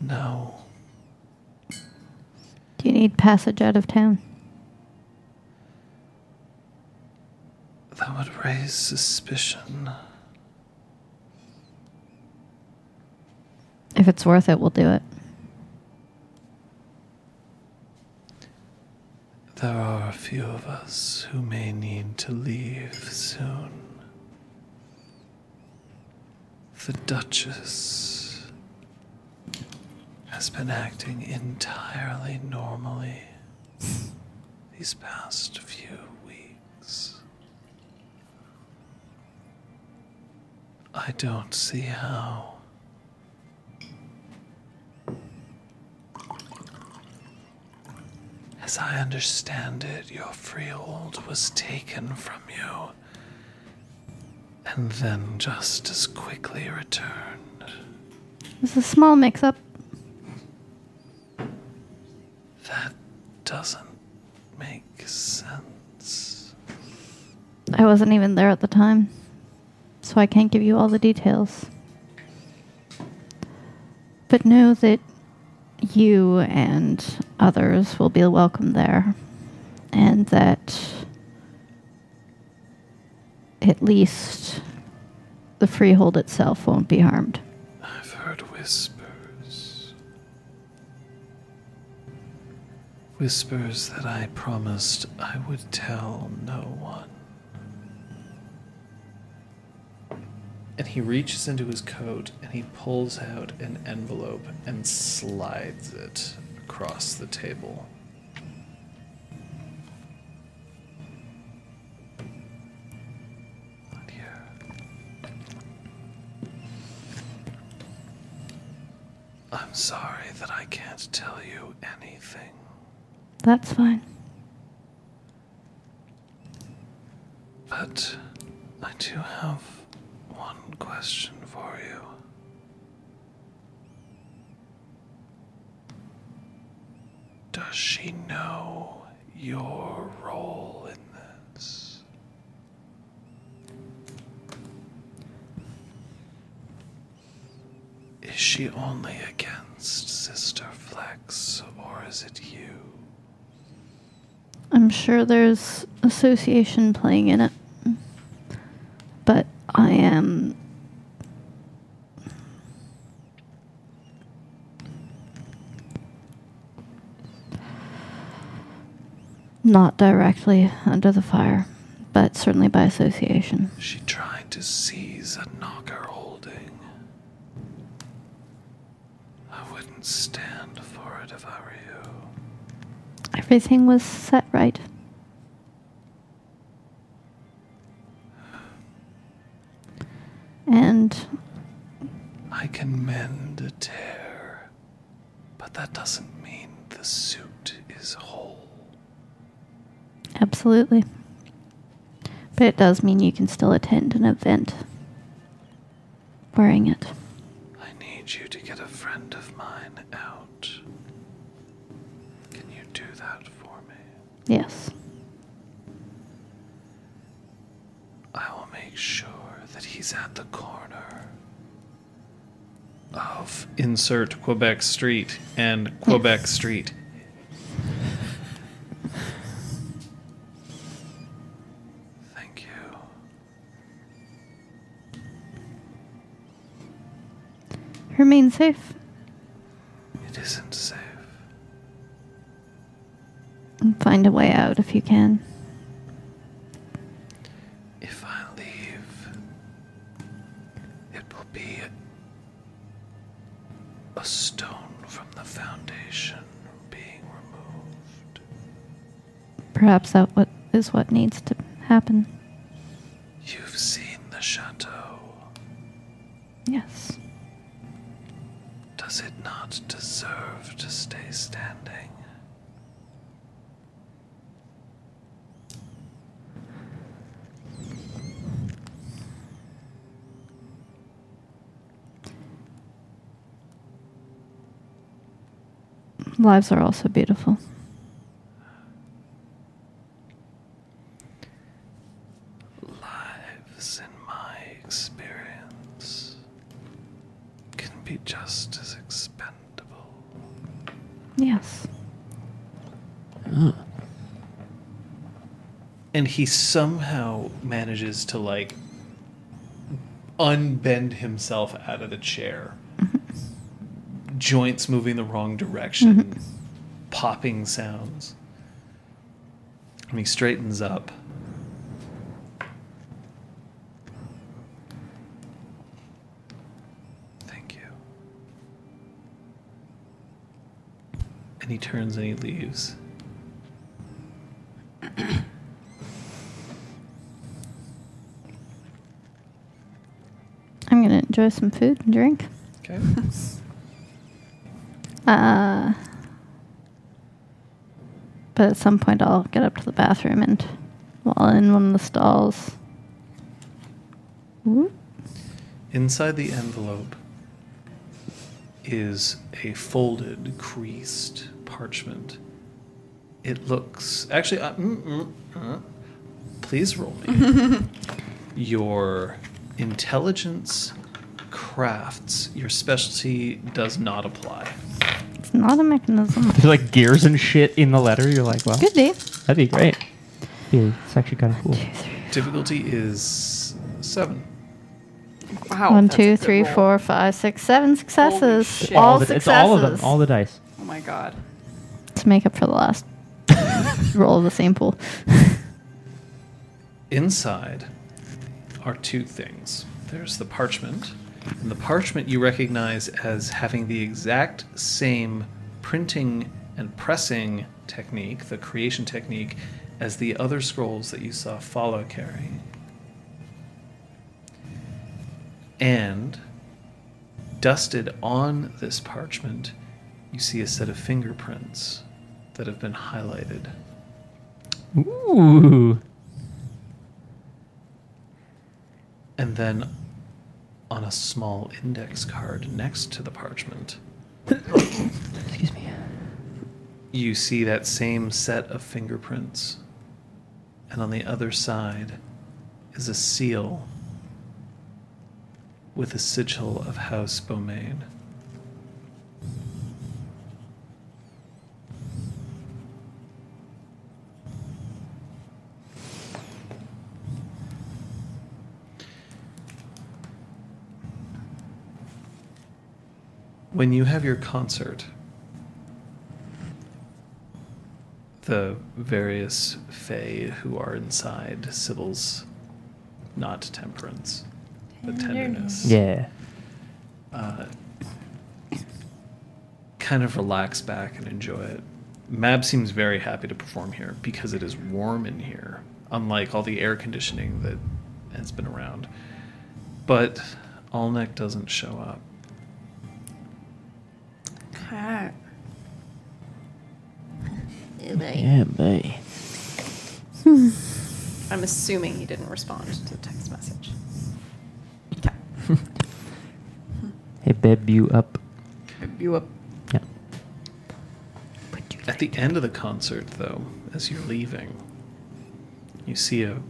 No. Do you need passage out of town? That would raise suspicion. If it's worth it, we'll do it. There are a few of us who may need to leave soon. The Duchess has been acting entirely normally these past few weeks. I don't see how. As I understand it, your freehold was taken from you and then just as quickly returned. It's a small mix up. That doesn't make sense. I wasn't even there at the time, so I can't give you all the details. But know that you and others will be welcome there, and that at least the freehold itself won't be harmed. I've heard whispers. Whispers that I promised I would tell no one. And he reaches into his coat and he pulls out an envelope and slides it across the table. I'm sorry that I can't tell you anything. That's fine. But I do have question for you. Does she know your role in this? Is she only against Sister Flex, or is it you? I'm sure there's association playing in it. But I am not directly under the fire, but certainly by association. She tried to seize a nocker holding. I wouldn't stand for it if I were you. Everything was set right. And I can mend a tear, but that doesn't mean the suit is whole. Absolutely. But it does mean you can still attend an event wearing it. I need you to get a friend of mine out. Can you do that for me? Yes. I will make sure that he's at the corner of insert Quebec Street and Quebec Street. Remain safe. It isn't safe. And find a way out if you can. If I leave, it will be a stone from the foundation being removed. Perhaps that what is what needs to happen. You've seen the chateau. Yes. Does it not deserve to stay standing? Lives are also beautiful. Lives, in my experience, can be just as expendable. Yes. and he somehow manages to like unbend himself out of the chair joints moving the wrong direction mm-hmm. popping sounds. And he straightens up. Thank you. And he turns and he leaves. I'm gonna enjoy some food and drink. okay Uh, but at some point, I'll get up to the bathroom and, while in one of the stalls, whoop, Inside the envelope is a folded, creased parchment. It looks actually. Uh, mm, mm, uh, please roll me. your intelligence crafts. Your specialty does not apply. it's not a mechanism. There's like gears and shit in the letter. You're like, well, Could be. that'd be great. Yeah, it's actually kind of cool. Difficulty is seven. Wow. One, that's a two, good three, roll. four, five, six, seven successes. shit. All all the, successes. it's all of them. All the dice. Oh my god. to make up for the last roll of the same pool. Inside are two things. There's the parchment, and the parchment you recognize as having the exact same printing and pressing technique, the creation technique, as the other scrolls that you saw Follow carrying. And dusted on this parchment, you see a set of fingerprints that have been highlighted. Ooh. And then on a small index card next to the parchment, Excuse me. you see that same set of fingerprints. And on the other side is a seal with a sigil of House Beaumayn. When you have your concert, the various fae who are inside Sybil's not temperance, but tenderness. Yeah. Uh, kind of relax back and enjoy it. Mab seems very happy to perform here because it is warm in here, unlike all the air conditioning that has been around. But Alnek doesn't show up. Okay. Yeah, boy. Hmm. I'm assuming he didn't respond to the text message. Okay. Hey, babe, you up? You up? Yeah. At the end of the concert, though, as you're leaving, you see a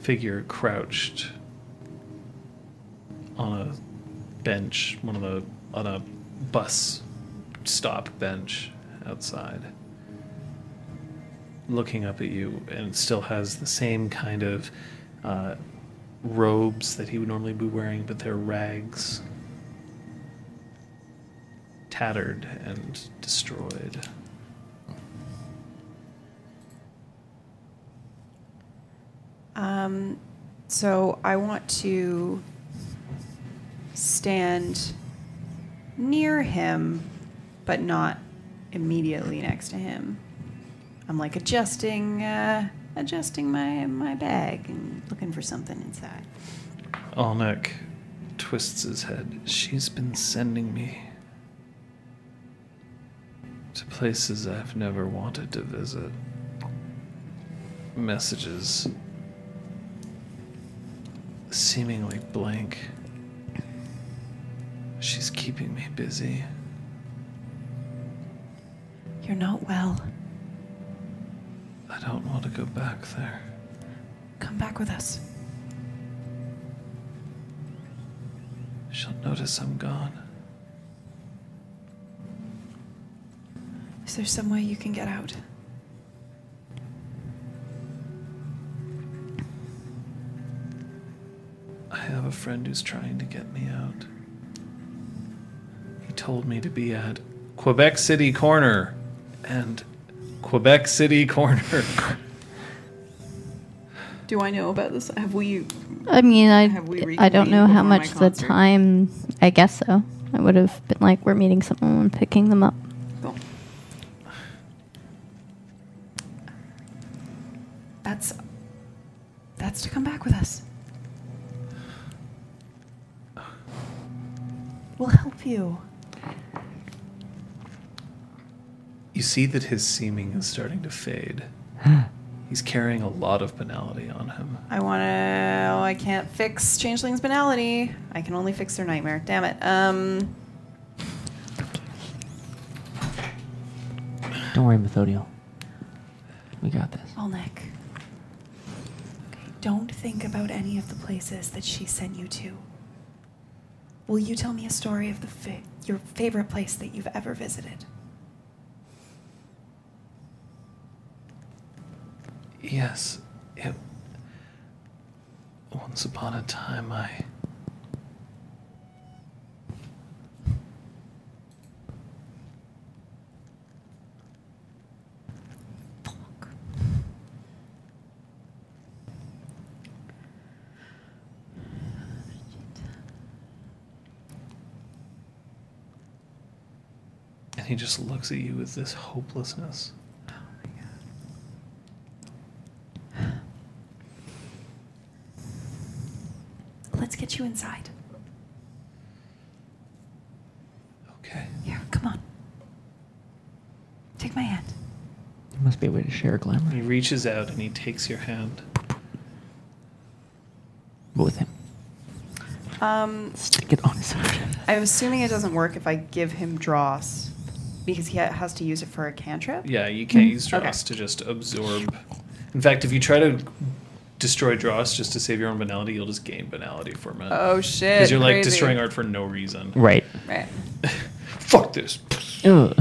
figure crouched on a bench, one of the on a bus stop bench outside, looking up at you, and still has the same kind of uh, robes that he would normally be wearing, but they're rags. tattered and destroyed. Um, so I want to stand near him, but not immediately next to him. I'm like adjusting, uh, adjusting my my bag and looking for something inside. Alnek twists his head. She's been sending me to places I've never wanted to visit. Messages seemingly blank. She's keeping me busy. You're not well. I don't want to go back there. Come back with us. She'll notice I'm gone. Is there some way you can get out? I have a friend who's trying to get me out. He told me to be at Quebec City Corner and Quebec City Corner. Do I know about this? Have we? I mean, I Have we I don't know how before my much the concert? time. I guess so. I would have been like, we're meeting someone and picking them up. Cool. That's that's to come back with us. We'll help you. You see that his seeming is starting to fade. He's carrying a lot of banality on him. I want to. Oh, I can't fix changelings' banality. I can only fix their nightmare. Damn it. Um. Don't worry, Methodiel. We got this. Olnek. Okay, don't think about any of the places that she sent you to. Will you tell me a story of the fa- your favorite place that you've ever visited? Yes, it. Once upon a time, I. And he just looks at you with this hopelessness. Let's get you inside. Okay. Here, come on. Take my hand. There must be a way to share glamour He reaches out and he takes your hand. with him. Um, Stick it on his heart. I'm assuming it doesn't work if I give him dross because he ha- has to use it for a cantrip. Yeah, you can't use Okay. Dross to just absorb. In fact, if you try to destroy Dross just to save your own banality, you'll just gain banality from it. Oh shit! Because you're like crazy. destroying art for no reason. Right. Right. Fuck this. Ugh.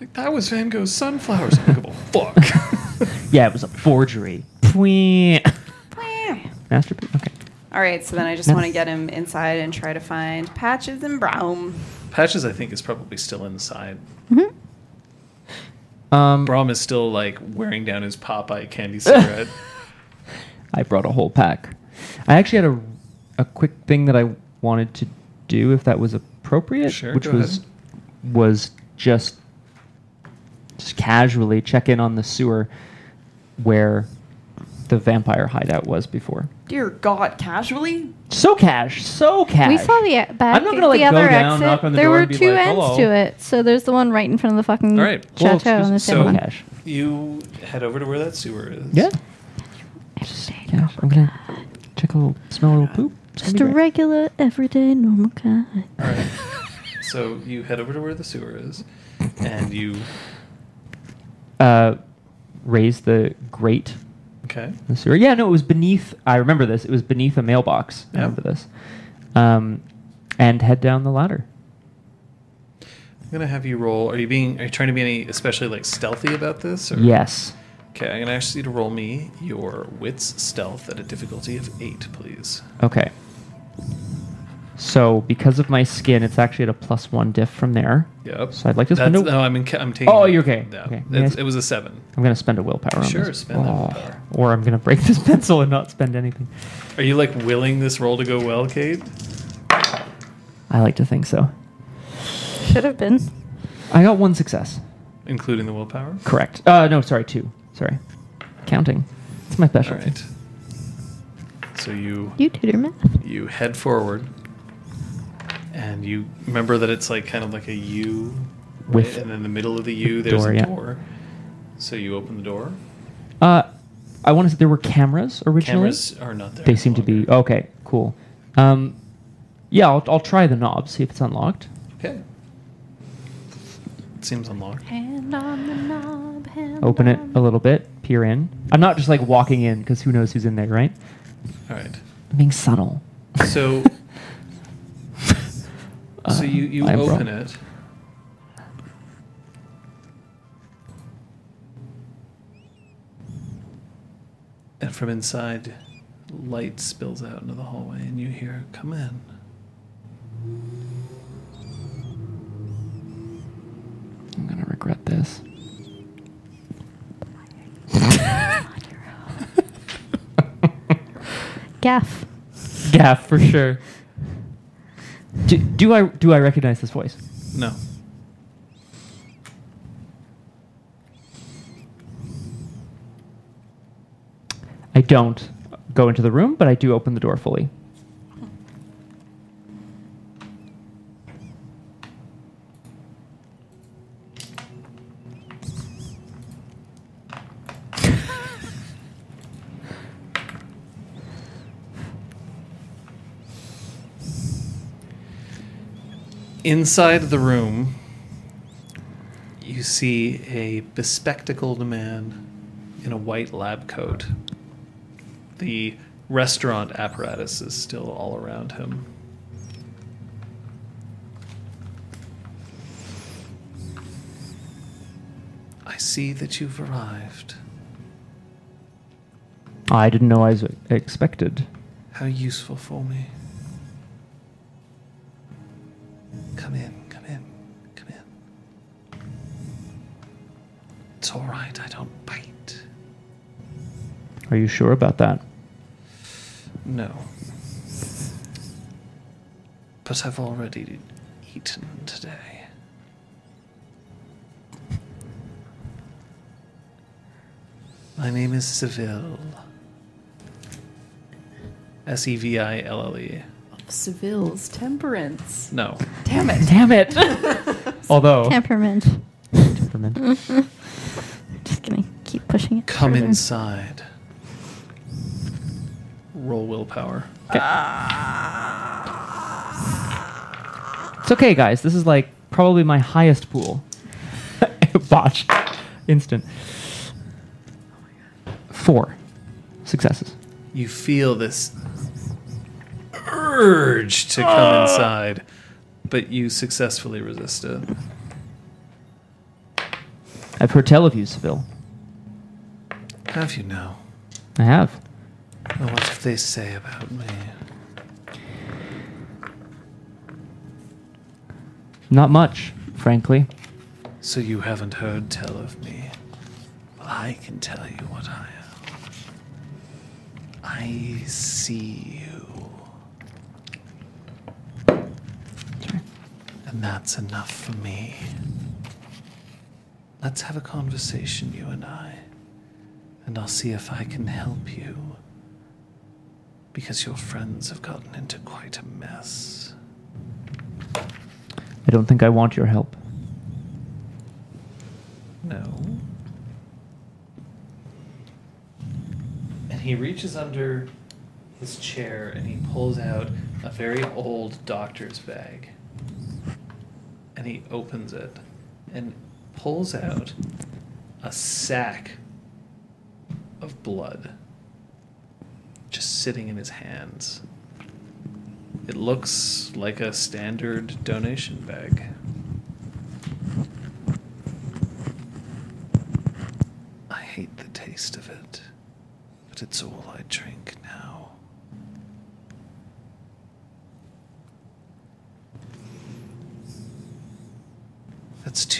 Like, that was Van Gogh's sunflowers. I don't give a fuck. Yeah, it was a forgery. Pwee. Masterpiece. Okay. All right, so then I just Yeah. want to get him inside and try to find Patches and Brahm. Patches, I think, is probably still inside. Mm-hmm. Um, Brahm is still like wearing down his Popeye candy cigarette. I brought a whole pack. I actually had a, a quick thing that I wanted to do, if that was appropriate, Sure, which go was ahead. was just just casually check in on the sewer where the vampire hideout was before. Dear God, casually? So cash, so cash. We saw the e- back. I'm not gonna, like, the go other down, exit. knock on the there door were and be two like, ends "Hello." to it. So there's the one right in front of the fucking All right. Well, chateau, and the excuse- same so one. cash. you head over to where that sewer is. Yeah. Just cash. I'm gonna check a little, smell a little poop. It's gonna Just be a great. regular, everyday, normal guy. All right. so you head over to where the sewer is, and you. uh, raise the grate Okay. the sewer. Yeah, no, it was beneath. I remember this. It was beneath a mailbox. I remember this. Um, and head down the ladder. I'm gonna have you roll. Are you being? Are you trying to be any especially like stealthy about this? Or? Yes. Okay, I'm gonna ask you to roll me your wits stealth at a difficulty of eight, please. Okay. So because of my skin, it's actually at a plus one diff from there. Yep. So I'd like to That's, spend a- no, I'm in, I'm taking. Oh, you're okay. Yeah. Okay. It's- It was a seven. I'm gonna spend a willpower. Sure, on this. spend that Oh, willpower. Or I'm gonna break this pencil and not spend anything. Are you like willing this roll to go well, Kate? I like to think so. Should have been. I got one success. Including the willpower? Correct. Uh, no, sorry, two. Sorry. Counting. It's my All specialty. right. So you You tutor math. you head forward, and you remember that it's like kind of like a U, right? With and in the middle of the U with there's door, a yeah. door. So you open the door. Uh, I want to say there were cameras originally. Cameras are not there. They any seem to be okay. Cool. Um, yeah, I'll, I'll try the knob, see if it's unlocked. Okay. It seems unlocked. Hand on the knob. Hand Open it a little bit, peer in. I'm not just like walking in because who knows who's in there, right? All right. I'm being subtle. So so you you I'm open wrong. it. And from inside, light spills out into the hallway, and you hear, "Come in." I'm gonna regret this. Gaff. Gaff for sure. Do, do I do I recognize this voice? No. I don't go into the room, but I do open the door fully. Inside the room, you see a bespectacled man in a white lab coat. The restaurant apparatus is still all around him. I see that you've arrived. I didn't know I was expected. How useful for me. Come in, come in, come in. It's all right, I don't bite. Are you sure about that? No. But I've already eaten today. My name is Seville. S E V I L L E. Seville's temperance. No. Damn it. Damn it! Although Temperament. temperament. Just gonna keep pushing it. Come further. inside. Roll willpower. Ah. It's okay, guys. This is like probably my highest pool. Botch. Instant. Four successes. You feel this urge to come uh. inside, but you successfully resist it. I've heard tell of you, Seville. Have you now? I have. Well, what do they say about me? Not much, frankly. So you haven't heard tell of me? Well, I can tell you what I am. I see you. Sorry. And that's enough for me. Let's have a conversation, you and I. And I'll see if I can help you. Because your friends have gotten into quite a mess. I don't think I want your help. No. And he reaches under his chair and he pulls out a very old doctor's bag. And he opens it and pulls out a sack of blood just sitting in his hands. It looks like a standard donation bag. I hate the taste of it, but it's all I drink now.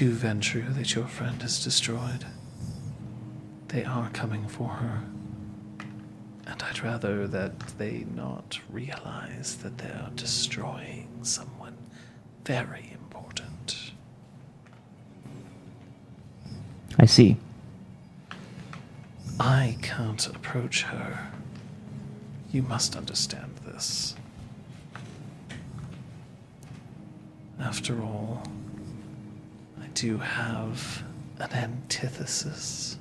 Too Ventrue that your friend has destroyed. They are coming for her. And I'd rather that they not realize that they are destroying someone very important. I see. I can't approach her. You must understand this. After all, do have an antithesis.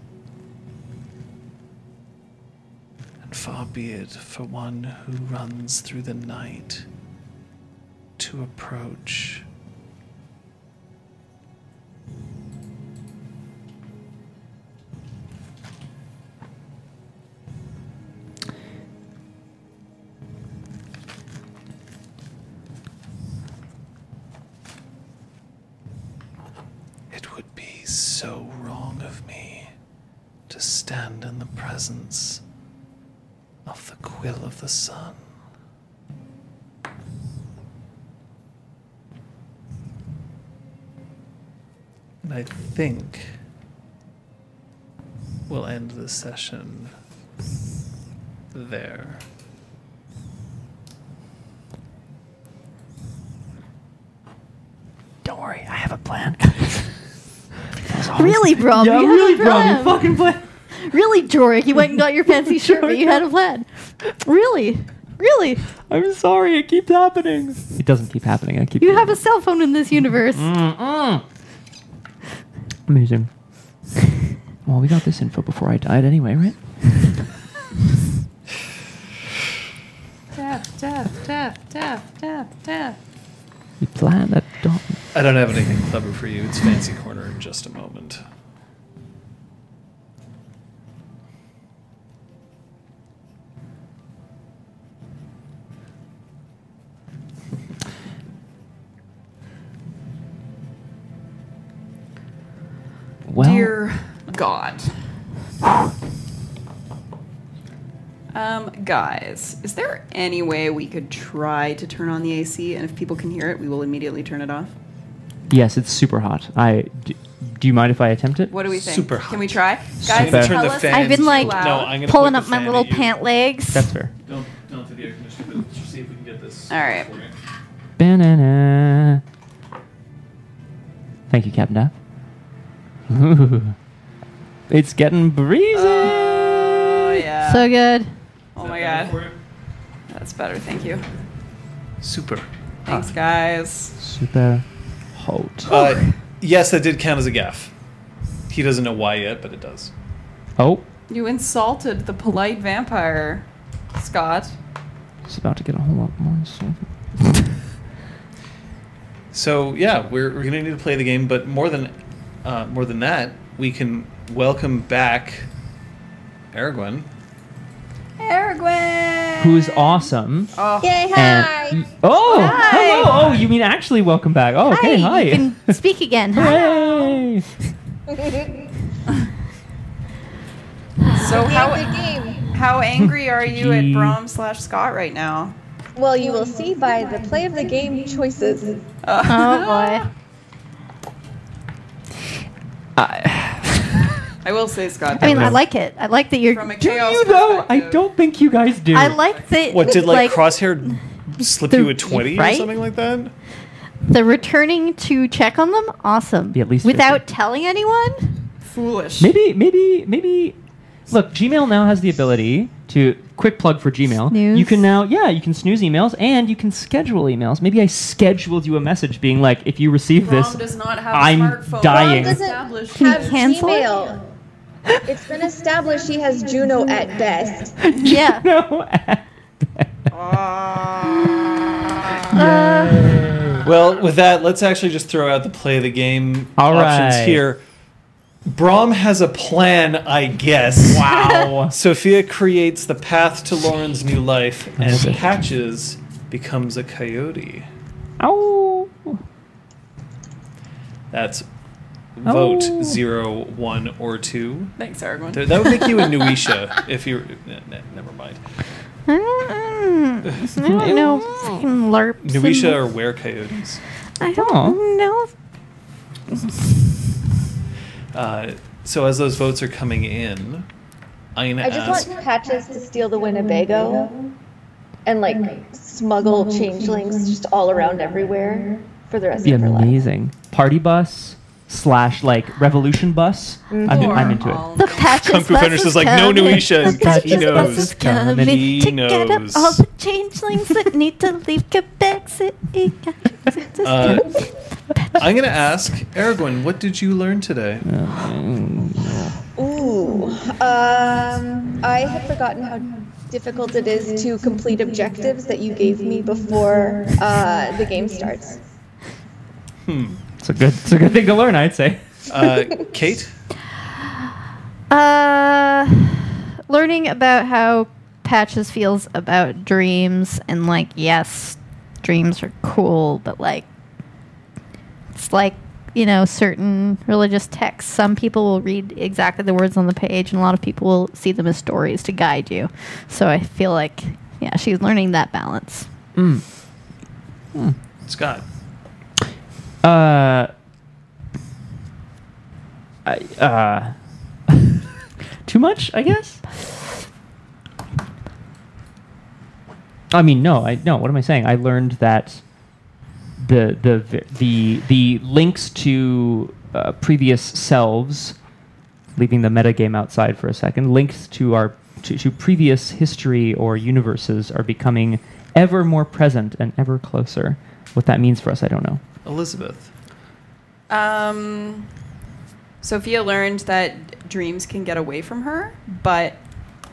And far be it for one who runs through the night to approach. Think we'll end the session there. Don't worry, I have a plan. Really, Brahm? yeah, you really, a bro. You fucking plan. Really, Jorik, you went and got your fancy shirt, but you had a plan. Really? Really? I'm sorry, it keeps happening. It doesn't keep happening. I keep. You have a cell phone in this universe. Mm-mm. Amazing. Well, we got this info before I died anyway, right? Tap, tap, tap, tap, tap, tap. You planned that. Don't. I don't have anything clever for you. It's fancy corner in just a moment. Well, Dear God. Um, guys, is there any way we could try to turn on the AC, and if people can hear it, we will immediately turn it off? yes, it's super hot. I. Do, do you mind if I attempt it? What do we think? Super hot. Can we try? Guys, Super. tell the us fan I've been like loud. No, I'm gonna pulling point up the my fan little at you. pant legs. That's fair. Don't don't do the air conditioner, but let's see if we can get this. All right. Banana. Thank you, Captain Daff. Ooh. It's getting breezy. Oh yeah. So good. oh my god. That's better. Thank you. Super. Thanks, guys. Super hot. Uh, yes, that did count as a gaff. He doesn't know why yet, but it does. Oh, You insulted the polite vampire, Scott. it's about to get a whole lot more. insulting. So yeah, we're, we're gonna need to play the game, but more than uh, more than that, we can welcome back Aragorn. Aragorn. Who's awesome. Oh, Yay, And hi! oh, Hi. hello. Oh, you mean actually welcome back? Oh, okay. Hi. You can speak again. Hooray. so how Good game. how angry are you at Brahm slash Scott right now? Well, you will see by the play of the game choices. Oh boy. I will say, Scott. I mean, I like it. I like that you're. from a Do chaos you though? I perspective. don't think you guys do. I like that. What did like, like Crosshair slip the- you a twenty or right? something like that? the returning to check on them. Awesome. Be at least without 50. telling anyone. foolish. Maybe, maybe, maybe. Look, Gmail now has the ability to quick plug for Gmail. Snooze. You can now, yeah, you can snooze emails and you can schedule emails. Maybe I scheduled you a message being like, if you receive Brahm this, does not have I'm a smartphone. dying. Brahm doesn't Can you have cancel it? Gmail. It's been established she has Juno at best. Yeah. no. Uh, Well, with that, let's actually just throw out the play of the game All options right. here. Brahm has a plan, I guess. wow. Sophia creates the path to Lauren's new life, and Okay. Patches becomes a coyote. Ow. That's vote Oh. zero, one, or two. Thanks, Aragorn. Th- That would make you a Nuwisha if you're. ne- ne- never mind. I don't, I don't know. Fucking LARPs. Nuwisha and- or were coyotes. I don't know. Uh, so as those votes are coming in, I'm gonna I just ask. want Patches to steal the Winnebago and like smuggle changelings just all around everywhere for the rest Be of her life. amazing. Party bus slash like revolution bus. I'm, in- I'm into it. All The night. patches Kung Fu bus Fender's is is like, no, coming. Nuwisha, The he patches knows. bus is coming He to get up knows. all the changelings that need to leave Quebec City. Uh, I'm gonna ask Aragwen, what did you learn today? Ooh, um, I had forgotten how difficult it is to complete objectives that you gave me before uh, the game starts. Hmm. It's a good. It's a good thing to learn, I'd say. Uh, Kate. Uh, learning about how Patches feels about dreams and like, yes, dreams are cool, but like, it's like you know certain religious texts. Some people will read exactly the words on the page, and a lot of people will see them as stories to guide you. So I feel like, yeah, she's learning that balance. Mm. Scott. Uh. I, uh. too much, I guess. I mean, no, I no. What am I saying? I learned that the the the the links to uh, previous selves, leaving the metagame outside for a second, links to our to, to previous history or universes are becoming ever more present and ever closer. What that means for us, I don't know. Elizabeth. Um, Sophia learned that dreams can get away from her, but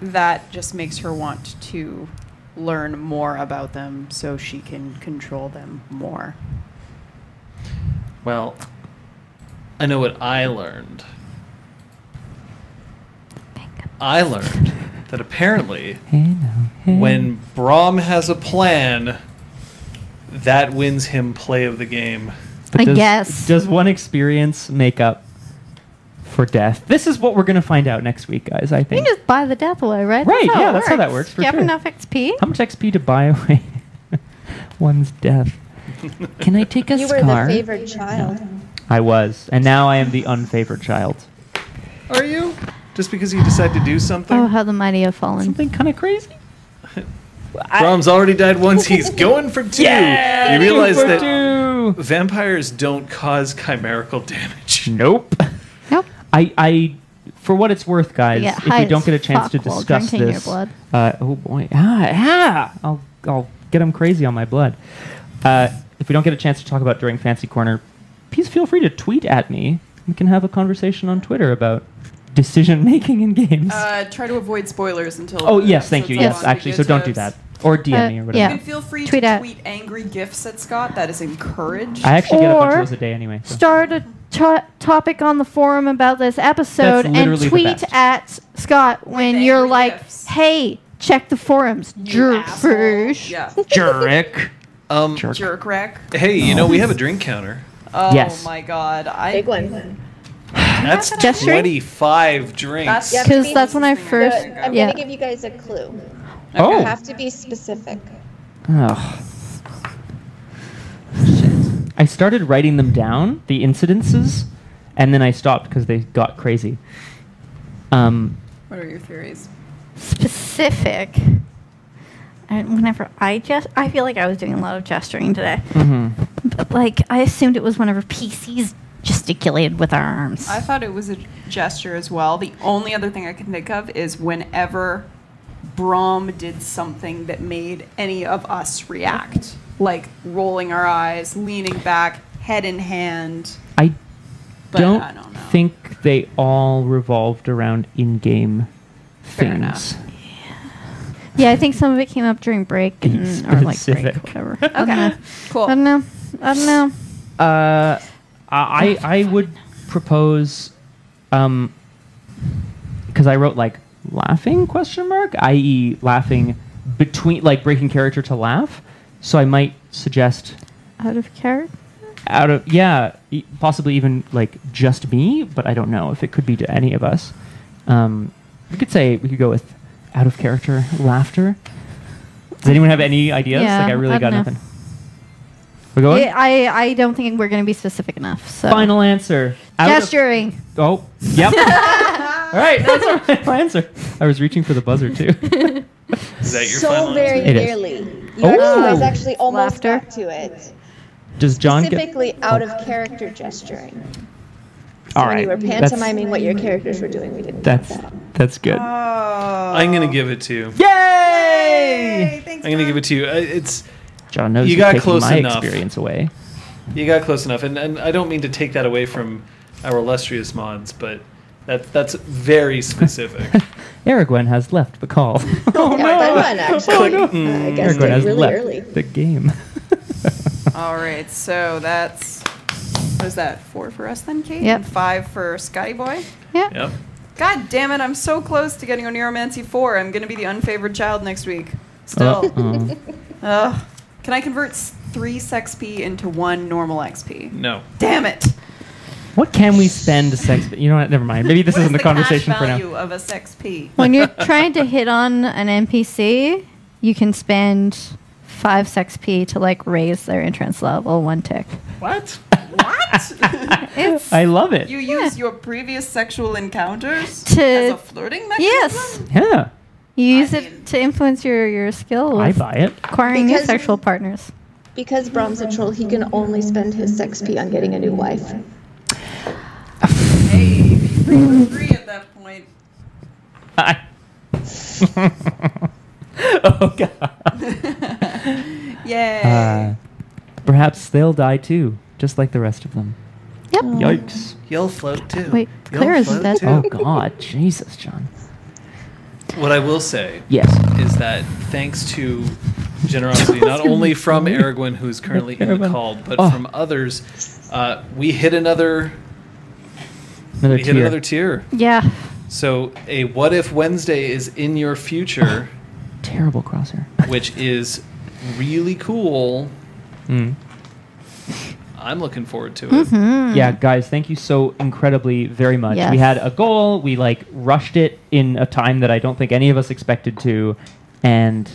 that just makes her want to learn more about them so she can control them more. Well, I know what I learned. I learned that apparently Hey now, hey. when Brahm has a plan, that wins him play of the game. But I does, guess. Does one experience make up for death? This is what we're going to find out next week, guys, I think. can just buy the death away, right? Right, how yeah, that's how that works, for you sure. have enough XP. How much XP to buy away one's death? Can I take a scar? You were the favored child. I was, and now I am the unfavored child. Are you? Just because you decide to do something? Oh, how the mighty have fallen. Something kind of crazy. Brahm's already died once. He's going for two. Yeah, you realize two for that two. vampires don't cause chimerical damage. Nope. Nope. I, I, for what it's worth, guys, get if high we don't get a chance fuck to while discuss drinking your this, blood. Uh, oh boy, ah, ah, I'll, I'll get them crazy on my blood. Uh, if we don't get a chance to talk about during Fancy Corner, please feel free to tweet at me. We can have a conversation on Twitter about decision making in games. Uh, try to avoid spoilers until. oh the yes, thank you. episode's Yes, on to actually, get so don't do tips. that. Or DM Uh, me or whatever. yeah. You can feel free Tweet to at- tweet angry gifts at Scott. That is encouraged. I actually get a bunch Or of those a day anyway. so. Start a to- topic on the forum about this episode That's and literally the tweet best. at Scott when you're angry like, gifs. "Hey, check the forums, You jerk asshole. fish." Yeah. Jerk. Um, Jerk. Jerk wreck. hey, you know we have a drink counter. Oh Yes. my god. I Big one. That's Gesturing? twenty-five drinks. That's Yeah, Because that's when I this first. I'm yeah. gonna give you guys a clue. Oh. You have to be specific. Ugh. I started writing them down, the incidences, and then I stopped because they got crazy. Um, What are your theories? specific. And whenever I just, I feel like I was doing a lot of gesturing today. mhm. But like, I assumed it was whenever PCs gesticulated with our arms. I thought it was a gesture as well. The only other thing I can think of is whenever Brahm did something that made any of us react, like rolling our eyes, leaning back, head in hand. I But don't, I don't know. think they all revolved around in-game Fair things. enough. yeah, I think some of it came up during break and, or like break, whatever. I. Cool. I don't know. I don't know. Uh, I I would propose, um, because I wrote like laughing question mark, i.e. laughing between like breaking character to laugh. So I might suggest Out of character. out of yeah, e- possibly even like just me, but I don't know if it could be to any of us. Um, we could say we could go with out of character laughter. Does anyone have any ideas? Yeah, like I really I got don't know. nothing. We're going. I, I don't think we're going to be specific enough. So Final answer. Out of- gesturing. oh, yep. All right, that's our final answer. I was reaching for the buzzer too. Is that your so final very answer? It is. nearly. You Oh. guys actually almost Laughter. got to it. Does John get? Specifically out of oh. character gesturing. So All when you right, were that's- pantomiming what your characters were doing, we didn't That's that. that's good. Oh. I'm gonna give it to you. Yay! thanks. I'm gonna give it to you. It's John knows You he's got taking close my enough. experience away. you got close enough, and, and I don't mean to take that away from our illustrious mods, but that that's very specific. Aragwen has left the call. oh yeah, fun one, actually. no. Uh, I guess Aragwen has really left early. the game. All right, so that's what is that? Four for us then, Kate. Yep. And Five for Scotty Boy. Yeah. yep. God damn it! I'm so close to getting a Oneiromancy four. I'm gonna be the unfavored child next week. Still. Uh-oh. Ugh. Can I convert three sex P into one normal XP? No. Damn it! What can we spend a sex? You know what? Never mind. Maybe this What is isn't the, conversation cash for now. of a sex P? When you're trying to hit on an NPC, you can spend five sex P to like raise their entrance level one tick. What? what? It's I love it. you use your previous sexual encounters To- as a flirting mechanism? yes. yeah, You use I it mean- to influence your your skill I buy it. acquiring new sexual partners. Because Brahm's a troll, he can only spend his sex P on getting a new wife. Hey, three for three at that point. I- oh god. Yay. Uh, perhaps they'll die too, just like the rest of them. Yep. Yikes. You'll float too. Wait, You'll Claire is float dead. too. Oh god, Jesus, John. What I will say Yes. is that thanks to generosity, not only from Aragwen, who's currently in the Aragwen. call, but Oh. from others, uh, we hit another. Another we hit tier. another tier. Yeah. So a what if Wednesday is in your future, Terrible crosshair. which is really cool. Mm. I'm looking forward to it. Mm-hmm. Yeah, guys, thank you so incredibly very much. Yes. We had a goal. We like rushed it in a time that I don't think any of us expected to, and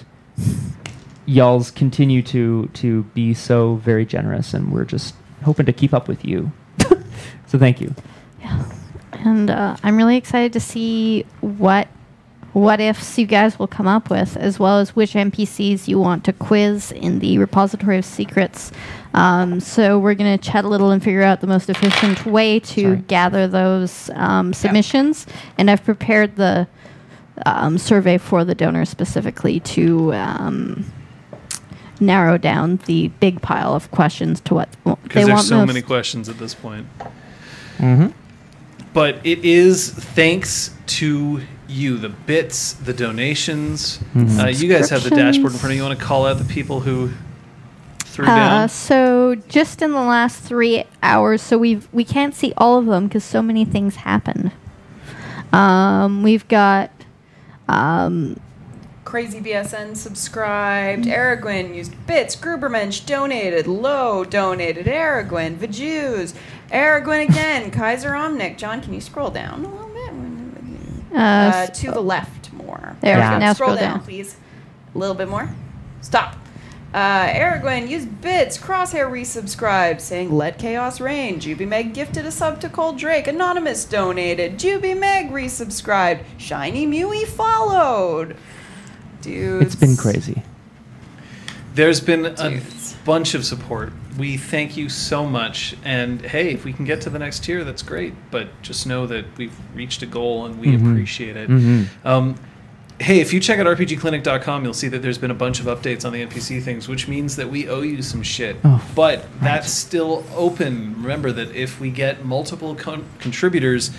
y'all's continue to to be so very generous, and we're just hoping to keep up with you. so thank you. And uh, I'm really excited to see what what ifs you guys will come up with, as well as which NPCs you want to quiz in the repository of secrets. Um, so we're going to chat a little and figure out the most efficient way to Sorry. gather those um, submissions. And I've prepared the um, survey for the donors specifically to um, narrow down the big pile of questions to what w- they Because want there's so most. many questions at this point. Mm-hmm. But it is thanks to you, the bits, the donations. Mhm. Uh, you guys have the dashboard in front of you. You want to call out the people who threw Uh, down? so just in the last three hours, so we've we can't see all of them because so many things happened. Um, we've got um, Crazy BSN subscribed. Aragwin used bits. Grubermensch donated. Low donated. Aragwin. Vajuz. Aragwin again. Kaiser Omnic. John, can you scroll down a little bit? uh, Uh, to the left more. There, Yeah. now scroll, scroll down, down. please. A little bit more. Stop. Uh, Aragwin used bits. Crosshair resubscribed, saying "Let chaos reign." Juby Meg gifted a sub to Cold Drake. Anonymous donated. Juby Meg resubscribed. Shiny Mewy followed. Dude, It's been crazy. There's been a bunch of support. We thank you so much. And hey, if we can get to the next tier, that's great. But just know that we've reached a goal and we Mhm. appreciate it. Mhm. Um, hey, if you check out rpgclinic.com, you'll see that there's been a bunch of updates on the NPC things, which means that we owe you some shit. Oh, but that's still open. Remember that if we get multiple con- contributors,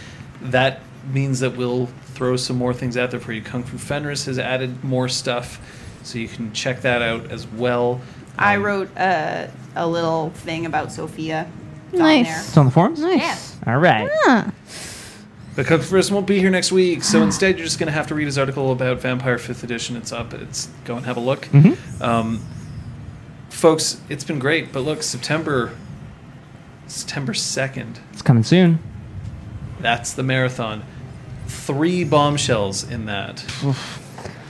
that means that we'll throw some more things out there for you. Kung Fu Fenris has added more stuff, so you can check that out as well. I Um, wrote uh, a little thing about Sophia. It's Nice. On there. It's on the forums. nice. All right. Ah, But Kung Fu Fenris won't be here next week, so instead you're just going to have to read his article about Vampire 5th Edition. It's up. It's go and have a look. Mhm. Um, folks, it's been great, but look, September September 2nd, It's coming soon. that's the marathon. Three bombshells in that.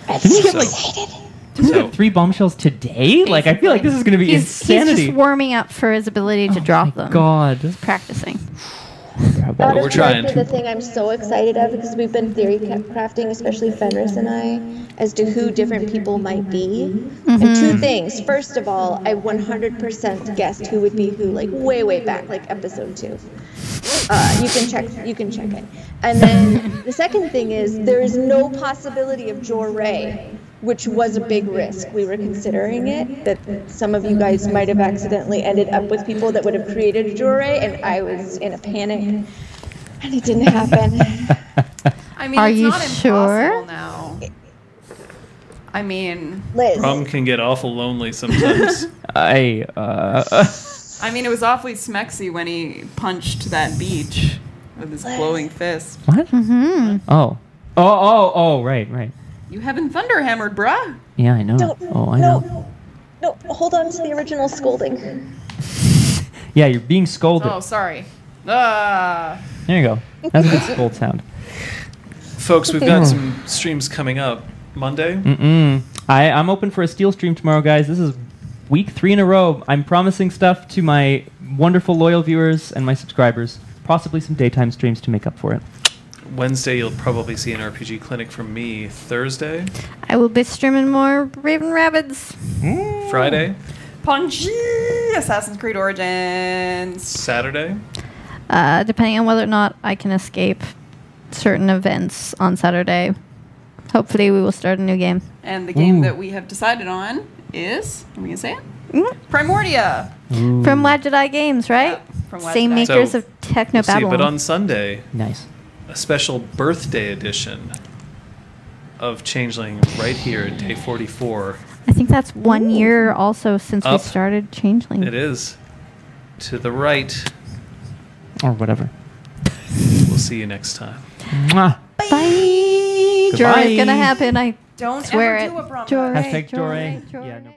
Didn't we get So- like So Three bombshells today? Like I feel like this is going to be He's, he's insanity. just warming up for his ability to oh drop them. God. Practicing. That we're is trying. likely the thing I'm so excited of because we've been theory ca- crafting, especially Fenris and I, as to who different people might be. And two mm-hmm. things. First of all, I 100% guessed who would be who, like way, way back, like episode two. Uh, you can check. You can check it. And then the second thing is there is no possibility of Jor Ray, which was a big risk. We were considering it that some of you guys might have accidentally ended up with people that would have created a Jor Ray, and I was in a panic, and it didn't happen. I mean, Are it's you not sure? impossible now. I mean, Liz, Brahm can get awful lonely sometimes. I uh, I mean, it was awfully smexy when he punched that beach with his glowing fist. what? Mm-hmm. Oh. Oh, oh, oh, right, right. You haven't thunderhammered, bruh. Yeah, I know. don't. Oh, I no, know. no, hold on to the original scolding. Yeah, you're being scolded. Oh, sorry. Ah. There you go. That's a good scold sound. Folks, we've got some streams coming up. Monday, Mm-mm. I, I'm open for a steel stream tomorrow, guys. This is week three in a row. I'm promising stuff to my wonderful loyal viewers and my subscribers. Possibly some daytime streams to make up for it. Wednesday you'll probably see an RPG clinic from me. Thursday, I will be streaming more Raving Rabbids. Friday, Punchy! Assassin's Creed Origins. Saturday, Uh, depending on whether or not I can escape certain events on Saturday. Hopefully, we will start a new game. And the game Ooh. that we have decided on is. Are we gonna say it? Mm. Primordia. From Wadjet Eye Games, right? Yeah, from Wad Same Jedi. makers So, of Techno we'll see. Babylon. But on Sunday, Nice. a special birthday edition of Changeling right here at day 44. I think that's one year also since we started Changeling. It is to the right. Or whatever. We'll see you next time. Mwah. Bye. Joy is gonna happen. I Don't swear ever it. do a Brahma. Joy. Hashtag Joy, Joray. Joy. Yeah, no.